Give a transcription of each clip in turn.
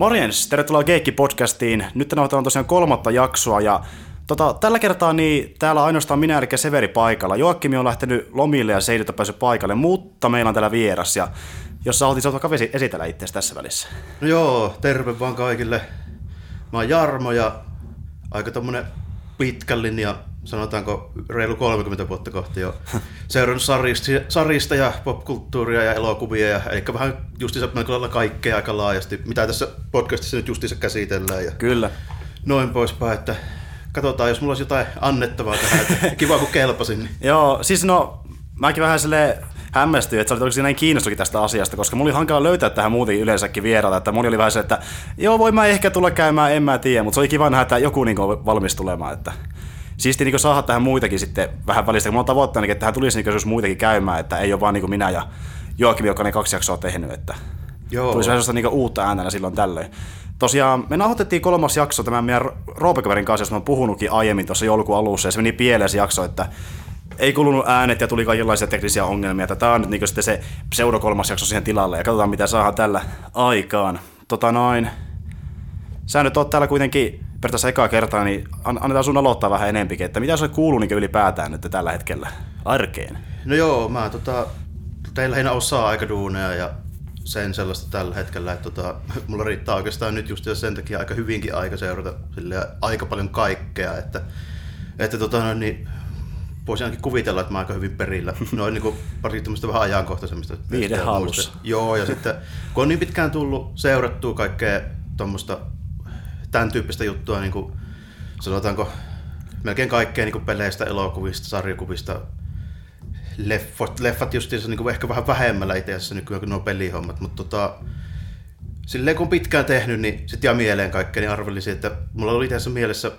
Morjens, tervetuloa Geekki-podcastiin. Nyt nauhoitetaan tosiaan kolmatta jaksoa ja tota, tällä kertaa niin täällä ainoastaan minä eli Severi paikalla. Joakkimi on lähtenyt lomille ja Seidit on päässyt paikalle, mutta meillä on täällä vieras ja jos sä haluat, vaikka esitellä itseäsi tässä välissä. No joo, terve vaan kaikille. Mä oon Jarmo ja aika tommonen pitkän linja, sanotaanko reilu 30 vuotta kohti jo seurannut sarista, sarista ja popkulttuuria ja elokuvia, ja, eli vähän justiinsa melko kaikkea aika laajasti, mitä tässä podcastissa nyt justiinsa käsitellään. Ja Kyllä. Noin poispäin, että katsotaan, jos mulla olisi jotain annettavaa tähän, että kiva kun kelpasin. Niin. Joo, siis no, mäkin vähän silleen hämmästyin, että sä olit oikeasti näin kiinnostunut tästä asiasta, koska mulla oli hankala löytää tähän muuten yleensäkin vieraita, että mulla oli vähän se, että joo, voi mä ehkä tulla käymään, en mä tiedä, mutta se oli kiva nähdä, että joku niin on valmis tulemaan, että siisti niin saada tähän muitakin sitten vähän välistä, kun mulla on tavoitteena, että tähän tulisi niin muitakin käymään, että ei ole vaan niin minä ja Joakim, joka ne kaksi jaksoa tehnyt, että Joo. tulisi vähän niin uutta ääntä silloin tällöin. Tosiaan me nauhoitettiin kolmas jakso tämän meidän Roopekaverin kanssa, josta mä oon puhunutkin aiemmin tuossa joulukuun alussa, ja se meni pieleen se jakso, että ei kulunut äänet ja tuli kaikenlaisia teknisiä ongelmia. Tämä on nyt niin sitten se pseudo kolmas jakso siihen tilalle ja katsotaan mitä saadaan tällä aikaan. Tota noin. Sä nyt oot täällä kuitenkin periaatteessa ekaa kertaa, niin annetaan sun aloittaa vähän enempikin, että mitä se kuuluu niin ylipäätään nyt tällä hetkellä arkeen? No joo, mä tota, teillä lähinnä osaa aika duuneja ja sen sellaista tällä hetkellä, että tota, mulla riittää oikeastaan nyt just sen takia aika hyvinkin aika seurata aika paljon kaikkea, että, että tota, no, niin, voisin ainakin kuvitella, että mä aika hyvin perillä. Noin niin pari tämmöistä vähän ajankohtaisemmista. Viiden halussa. Joo, ja sitten kun on niin pitkään tullut seurattua kaikkea tuommoista tämän tyyppistä juttua, niin kuin, sanotaanko melkein kaikkea niin kuin peleistä, elokuvista, sarjakuvista, leffat, leffat justiinsa niin kuin ehkä vähän vähemmällä itse asiassa nykyään kuin nuo pelihommat, mutta tota, silleen kun pitkään tehnyt, niin sitten jää mieleen kaikkea, niin arvelisin, että mulla oli itse mielessä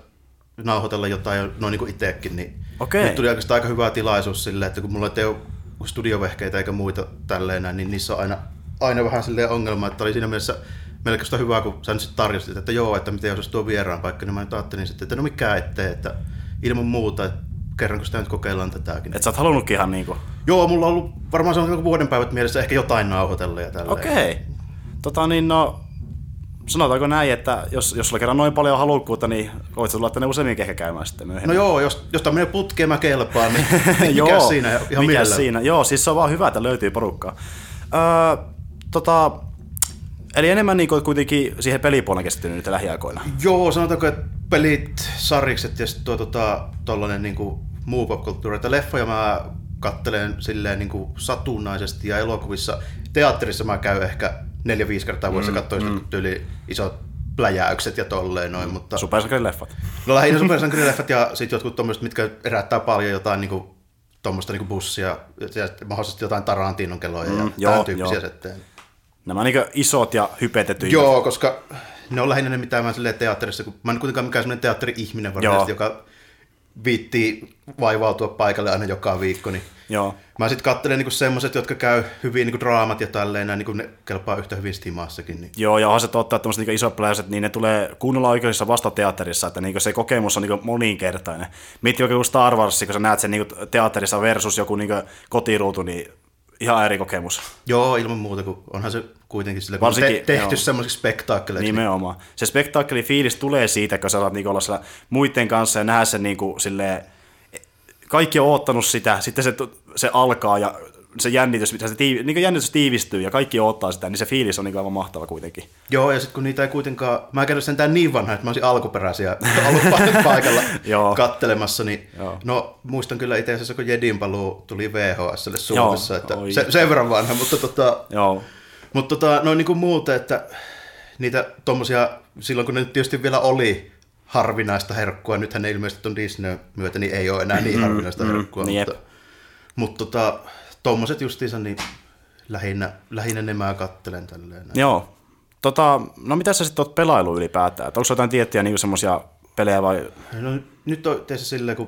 nauhoitella jotain noin niin kuin itsekin, niin Okei. nyt tuli oikeastaan aika hyvä tilaisuus silleen, että kun mulla ei ole studiovehkeitä eikä muita tälleen, niin niissä on aina, aina vähän silleen ongelma, että oli siinä mielessä melkein hyvä, kun sä nyt sitten tarjostit, että joo, että miten jos tuo vieraan paikka, niin mä nyt ajattelin sitten, että no mikä ettei, että ilman muuta, että kerranko sitä nyt kokeillaan tätäkin. Et sä oot halunnutkin ihan niinku... Joo, mulla on ollut varmaan se on vuoden päivät mielessä ehkä jotain nauhoitella ja tällä. Okei. Okay. Tota niin, no, sanotaanko näin, että jos, jos sulla kerran noin paljon halukkuutta, niin voit tulla tänne useammin ehkä käymään sitten myöhemmin. No joo, jos, jos tämmöinen putkeen mä kelpaan, niin mikä joo, siinä ihan mikä siinä? Joo, siis se on vaan hyvä, että löytyy porukkaa. Öö, tota, Eli enemmän niin kuin kuitenkin siihen pelipuolen keskittynyt nyt lähiaikoina. Joo, sanotaanko, että pelit, sarikset ja sitten tuo tota, tollanen niin kuin muu popkulttuuri. Että leffoja mä kattelen silleen niin kuin satunnaisesti ja elokuvissa. Teatterissa mä käyn ehkä neljä-viisi kertaa vuodessa mm, katsoin mm. tyyli isot pläjäykset ja tolleen noin. Mutta... Supersankarileffat. No lähinnä supersankarileffat ja sitten jotkut tommoset, mitkä herättää paljon jotain niin kuin, tuommoista niin bussia ja mahdollisesti jotain Tarantinon keloja mm, ja joo, tämän tyyppisiä joo. settejä. Nämä niin isot ja hypetetty. Joo, koska ne on lähinnä ne, mitä mä teatterissa, kun mä en kuitenkaan mikään sellainen teatteri-ihminen varmasti, joka viittii vaivautua paikalle aina joka viikko, niin Joo. mä sitten katselen niinku semmoiset, jotka käy hyvin niinku draamat ja tälleen, näin, niinku ne kelpaa yhtä hyvin Steamassakin. Niin. Joo, ja onhan se totta, että niinku isot pläjäiset, niin ne tulee kuunnella oikeudessa vasta teatterissa, että niinku se kokemus on niinku moninkertainen. Mieti oikein Star Wars, kun sä näet sen niinku teatterissa versus joku niinku kotiruutu, niin ihan eri kokemus. Joo, ilman muuta, kun onhan se kuitenkin sille, Varsinkin, te- tehty semmoisiksi spektaakkeleiksi. Nimenomaan. Se spektaakkeli fiilis tulee siitä, kun sä saat niinku olla siellä muiden kanssa ja nähdä sen niinku silleen, kaikki on oottanut sitä, sitten se, se alkaa ja se jännitys, se tiivi, niin jännitys tiivistyy ja kaikki odottaa sitä, niin se fiilis on niin aivan mahtava kuitenkin. Joo, ja sitten kun niitä ei kuitenkaan, mä en sentään niin vanha, että mä olisin alkuperäisiä ollut paikalla kattelemassa, niin Joo. no muistan kyllä itse asiassa, kun Jedin paluu tuli VHSlle Suomessa, että se, sen verran vanha, mutta tota, Joo. mutta tota, noin niin kuin muuten, että niitä tommosia, silloin kun ne tietysti vielä oli harvinaista herkkua, nythän ne ilmeisesti on Disney myötä, niin ei ole enää niin harvinaista mm, herkkua, mm, mutta, mutta tota, tuommoiset justiinsa, niin lähinnä, lähinnä ne mä kattelen tälleen. Joo. Tota, no mitä sä sitten oot pelailu ylipäätään? Onko jotain tiettyjä niin semmoisia pelejä vai? No nyt on tietysti silleen, kun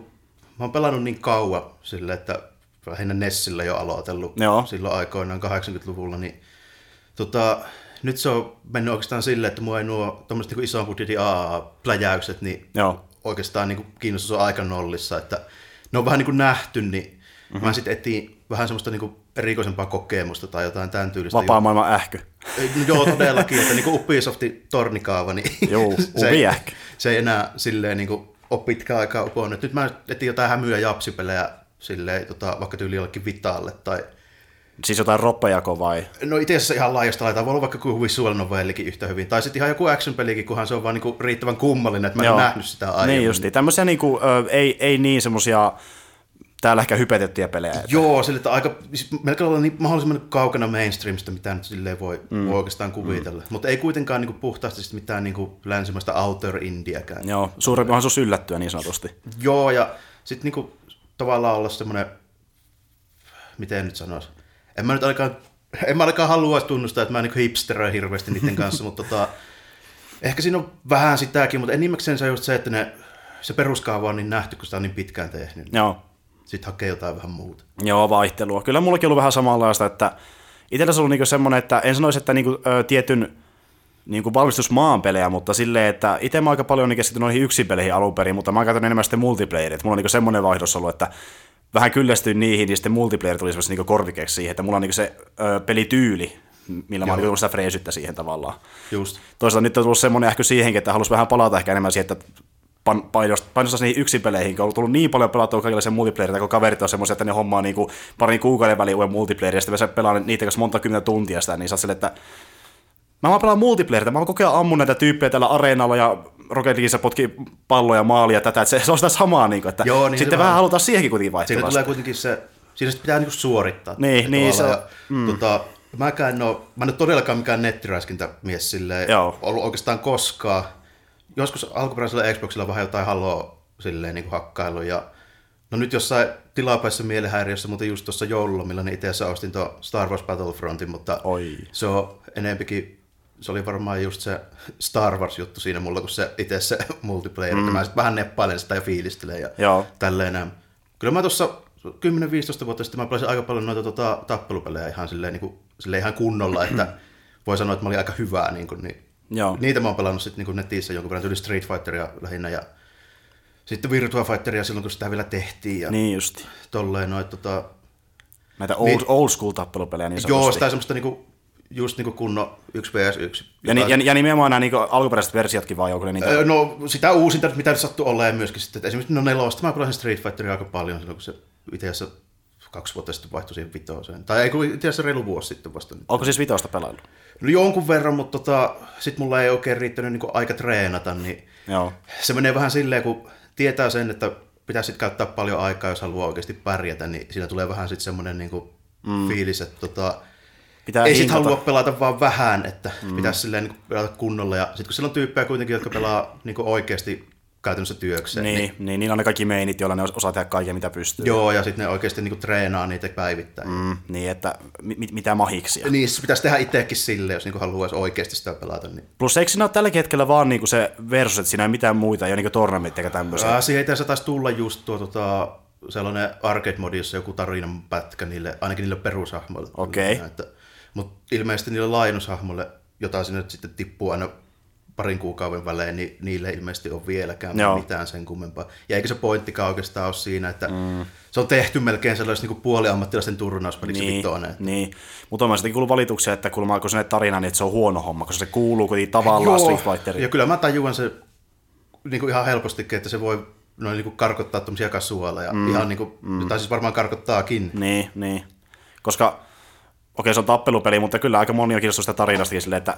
mä oon pelannut niin kauan silleen, että lähinnä Nessillä jo aloitellut Joo. silloin aikoinaan 80-luvulla, niin tota, nyt se on mennyt oikeastaan silleen, että mua ei nuo tuommoiset niin ison budjetin AA-pläjäykset, niin Joo. oikeastaan niin kiinnostus on aika nollissa, että ne on vähän niin kuin nähty, niin mm-hmm. mä sitten etin vähän semmoista niin erikoisempaa kokemusta tai jotain tämän tyylistä. Vapaa maailman no Joo, todellakin, että niin Ubisoftin tornikaava, niin Joo, se, ei, se ei enää silleen niin kuin, ole pitkään aikaa uponnut. Nyt mä etin jotain hämyä japsipelejä silleen, tota, vaikka tyyli jollekin Vitalle tai Siis jotain roppejako vai? No itse asiassa ihan laajasta laitaa, voi olla vaikka kuin visual novellikin yhtä hyvin. Tai sitten ihan joku action-pelikin, kunhan se on vaan niinku riittävän kummallinen, että mä en Joo. nähnyt sitä aiemmin. Niin justi. Tämmöisiä niinku, ö, ei, ei niin semmosia täällä ehkä hypetettyjä pelejä. että- Joo, sille, että aika, siis melkein olla niin mahdollisimman kaukana mainstreamista, mitä nyt silleen voi, mm. voi oikeastaan kuvitella. Mm. Mutta ei kuitenkaan niin puhtaasti sit mitään niin länsimaista outer indiäkään. Joo, suurempi mahdollisuus yllättyä niin sanotusti. Joo, ja sitten niin tavallaan olla semmoinen, miten nyt sanoisi, en mä nyt ainakaan, en mä ainakaan haluaisi tunnustaa, että mä niin hipsteröin hirveästi niiden kanssa, mutta tota, ehkä siinä on vähän sitäkin, mutta enimmäkseen se on just se, että ne, se peruskaava on niin nähty, kun sitä on niin pitkään tehnyt. Joo. Sitten hakee jotain vähän muuta. Joo, vaihtelua. Kyllä mullakin on ollut vähän samanlaista, että itsellä se on niinku semmoinen, että en sanoisi, että niinku, ö, tietyn niinku valmistusmaan pelejä, mutta silleen, että itse mä aika paljon niin keskityn noihin yksinpeleihin alun perin, mutta mä käytän enemmän sitten multiplayerit. Mulla on niinku semmoinen vaihdos ollut, että vähän kyllästyin niihin, niin sitten multiplayer tuli semmoista niinku korvikeksi siihen, että mulla on niinku se ö, pelityyli, millä mä oon niinku sitä freesyttä siihen tavallaan. Just. Toisaalta nyt on tullut semmoinen ehkä siihenkin, että halusi vähän palata ehkä enemmän siihen, että pan- painost- painostaa niihin yksinpeleihin, kun on tullut niin paljon pelattua kaikille sen multiplayeria, kun kaverit on semmoisia, että ne hommaa niinku parin kuukauden väliin uuden multiplayeria, ja sitten sä pelaa niitä kanssa monta kymmentä tuntia sitä, niin sä oot silleen, että mä vaan pelaan multiplayerita, mä vaan koko ajan ammun näitä tyyppejä tällä areenalla ja Rocket Leagueissä potkii palloja maalia tätä, että se, se on sitä samaa, niin kuin, että Joo, niin sitten vähän- vähän halutaan siihenkin kuitenkin Siinä vaihtelua. tulee kuitenkin se, siinä sit pitää niinku suorittaa. Niin, niin, se- ja, tota, mäkään en oo, mä en ole todellakaan mikään nettiräiskintämies silleen, Joo. ollut oikeastaan koskaan. Joskus alkuperäisellä Xboxilla vähän jotain haloa silleen niin hakkailu ja No nyt jossain tilapäisessä mielenhäiriössä, mutta just tuossa joululomilla, niin itse asiassa ostin tuon Star Wars Battlefrontin, mutta Oi. se on enempikin, se oli varmaan just se Star Wars-juttu siinä mulla, kun se itse se multiplayer, mm. mä sitten vähän neppailen sitä ja fiilistelen ja Joo. tälleen näin. Kyllä mä tuossa 10-15 vuotta sitten mä pelasin aika paljon noita tota, tappelupelejä ihan silleen, niin kuin, silleen ihan kunnolla, että voi sanoa, että mä olin aika hyvää. Niin kuin, niin Joo. Niitä mä oon pelannut sitten niin netissä jonkun verran, tyyli Street Fighteria lähinnä ja sitten Virtua Fighteria silloin, kun sitä vielä tehtiin ja niin. Niin justi. tolleen noit tota, Näitä old, old school tappelupelejä niin Joo, sanotusti. sitä semmoista niinku, just niinku kunnon 1 vs 1. Ja, ni, ja, ja nimenomaan nämä niin alkuperäiset versiotkin vaan joku niitä. Öö, No sitä uusinta, mitä nyt sattuu olemaan myöskin sitten. että Esimerkiksi no nelosta mä pelasin Street Fighteria aika paljon silloin, kun se itse asiassa kaksi vuotta sitten vaihtui siihen vitoseen. Tai ei kun itse asiassa reilu vuosi sitten vasta. Onko siis vitosta pelailu? No jonkun verran, mutta tota, sit mulla ei oikein riittänyt niinku aika treenata, niin Joo. se menee vähän silleen, kun tietää sen, että pitäisi sit käyttää paljon aikaa, jos haluaa oikeasti pärjätä, niin siinä tulee vähän sitten semmoinen niinku mm. fiilis, että tota, Pitää ei sit hinkata. halua pelata vaan vähän, että mm. pitäisi silleen niin pelata kunnolla. Ja sitten kun siellä on tyyppejä kuitenkin, jotka pelaa niin oikeasti käytännössä työkseen. Niin, niin, niin, niin on ne kaikki meinit, joilla ne osaa tehdä kaiken, mitä pystyy. Joo, ja sitten ne oikeasti niin treenaa niitä päivittäin. Mm. Niin, että mit, mitä mahiksia. Niin, se pitäisi tehdä itsekin silleen, jos niin haluaisi oikeasti sitä pelata. Niin. Plus eikö siinä ole tälläkin hetkellä vaan niinku se versus, että siinä ei mitään muita, ei ole niinku tornamitteja tämmöisiä. Ää, siihen taisi tulla just tuo tota, sellainen arcade-modi, jossa joku tarinan pätkä niille, ainakin niille perushahmoille. Okei. Mutta ilmeisesti niille laajennushahmoille, jota sinne sitten tippuu aina parin kuukauden välein, niin niille ei ilmeisesti ole vieläkään Joo. mitään sen kummempaa. Ja eikä se pointtikaan oikeastaan ole siinä, että mm. se on tehty melkein sellaisen niin puoliammattilaisten turnauspeliksi Niin, vitonen. niin. Mutta on mä sitten kuullut valituksia, että kuulemma kun se tarina, niin että se on huono homma, koska se kuuluu kuitenkin tavallaan Street Fighteriin. ja kyllä mä tajuan se niin kuin ihan helpostikin, että se voi noin niin kuin karkottaa tuommoisia kasuaaleja. Mm. Ihan niin kuin, mm. tai siis varmaan karkottaakin. Niin, niin. Koska, okei se on tappelupeli, mutta kyllä aika moni on kiinnostunut sitä tarinastakin silleen, että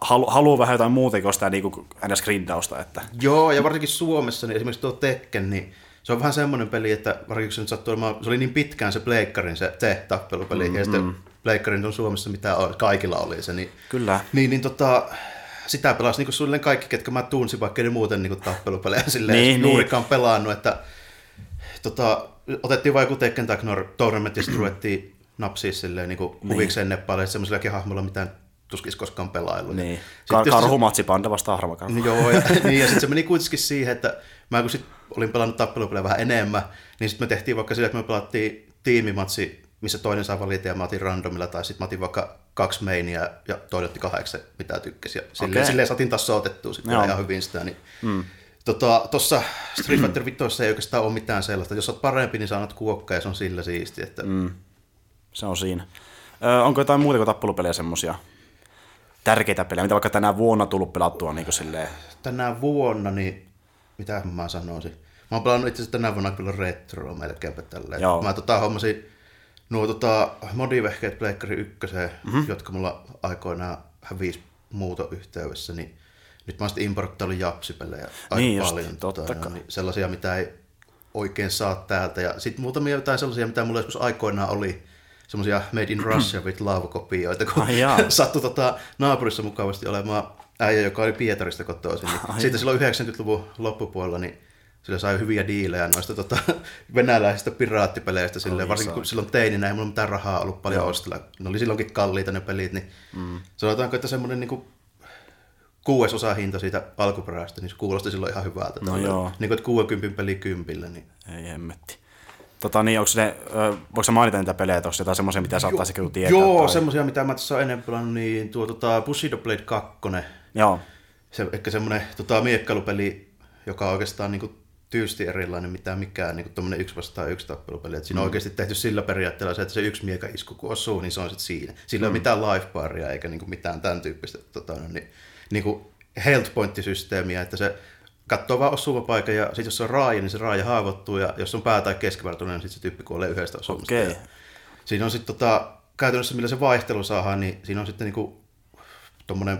halu, haluaa vähän jotain muuta kuin sitä niin kuin ns. grindausta. Että. Joo, ja varsinkin Suomessa, niin esimerkiksi tuo Tekken, niin se on vähän semmoinen peli, että varsinkin se nyt sattuu olemaan, se oli niin pitkään se Pleikkarin se te tappelupeli, mm, ja sitten Pleikkarin on Suomessa mitä on, kaikilla oli se, niin, Kyllä. niin, niin tota, sitä pelasi niin suunnilleen kaikki, ketkä mä tunsin, vaikka ne muuten niin tappelupelejä silleen Niin, niin, niin. juurikaan pelannut, että tota, otettiin vain joku Tekken tai Tournament, ja sitten ruvettiin napsia silleen niin huvikseen neppailemaan semmoisillakin hahmoilla, mitä tuskis koskaan pelaillut. Niin. Kar- karhumatsi panda vastaan harmakarhu. No Joo, ja, niin, ja sitten se meni kuitenkin siihen, että mä kun sit olin pelannut tappelupelejä vähän enemmän, niin sitten me tehtiin vaikka sillä, että me pelattiin tiimimatsi, missä toinen saa valita ja mä otin randomilla, tai sitten mä otin vaikka kaksi meinia ja toinen otti kahdeksan, mitä tykkäsi. Ja silleen, Okei. silleen saatiin taas otettua sitten Joo. ihan hyvin sitä. Niin, mm. Tuossa tota, Street Fighter 5 ei oikeastaan ole mitään sellaista. Jos olet parempi, niin saanut kuokka ja se on sillä siisti. Että, mm. Se on siinä. Ö, onko jotain muuta kuin tappelupelejä semmosia tärkeitä pelejä, mitä vaikka tänä vuonna tullut pelattua niin silleen? Tänä vuonna, niin mitä mä sanoisin? Mä oon pelannut itse asiassa tänä vuonna kyllä retroa melkeinpä tälleen. Joo. Mä tota, hommasin nuo tota, modivehkeet Pleikkari 1, mm-hmm. jotka mulla aikoinaan hävisi muutoyhteydessä, niin nyt mä oon sitten importtaillut japsipelejä aika Niin just, paljon. totta tota, kai. niin sellaisia, mitä ei oikein saa täältä. Ja sitten muutamia jotain sellaisia, mitä mulla joskus aikoinaan oli, semmoisia Made in Russia with Love-kopioita, kun Ai jaa. sattui tota, naapurissa mukavasti olemaan äijä, joka oli Pietarista kotoisin. Niin siitä silloin 90-luvun loppupuolella, niin sillä sai hyviä diilejä noista tota, venäläisistä piraattipeleistä, silleen, Oi, varsinkin kun silloin teininä ei mulla mitään rahaa ollut paljon ostella. Ne oli silloinkin kalliita ne pelit, niin mm. sanotaanko, että semmoinen niin kuudesosa hinta siitä alkuperäistä, niin se kuulosti silloin ihan hyvältä. No joo. Niin kuin, että 60 peli kympillä. Niin. Ei hemmetti. Tota niin, onko ne, voiko sä mainita niitä pelejä, onko jotain semmoisia, mitä saattaisi kyllä tietää? Joo, tai... semmoisia, mitä mä tässä olen ennen pelannut, niin tuo tota, Bushido Blade 2, Joo, se, ehkä semmoinen tota, miekkailupeli, joka on oikeastaan niin kuin, tyysti erilainen mitä mikään niin tuommoinen yksi vastaan yksi tappelupeli. Et siinä on oikeasti tehty sillä periaatteella se, että se yksi miekaisku kun osuu, niin se on sitten siinä. Sillä ei ole mitään life eikä niin kuin, mitään tämän tyyppistä tota, no, niin, niin kuin health point-systeemiä, että se katsoo vaan osuva paikan ja sitten jos se on raaja, niin se raaja haavoittuu ja jos on pää- tai keskivartaloinen, niin sitten se tyyppi kuolee yhdestä osumasta. Ja Siinä on sitten tota, käytännössä millä se vaihtelu saadaan, niin siinä on sitten niinku tuommoinen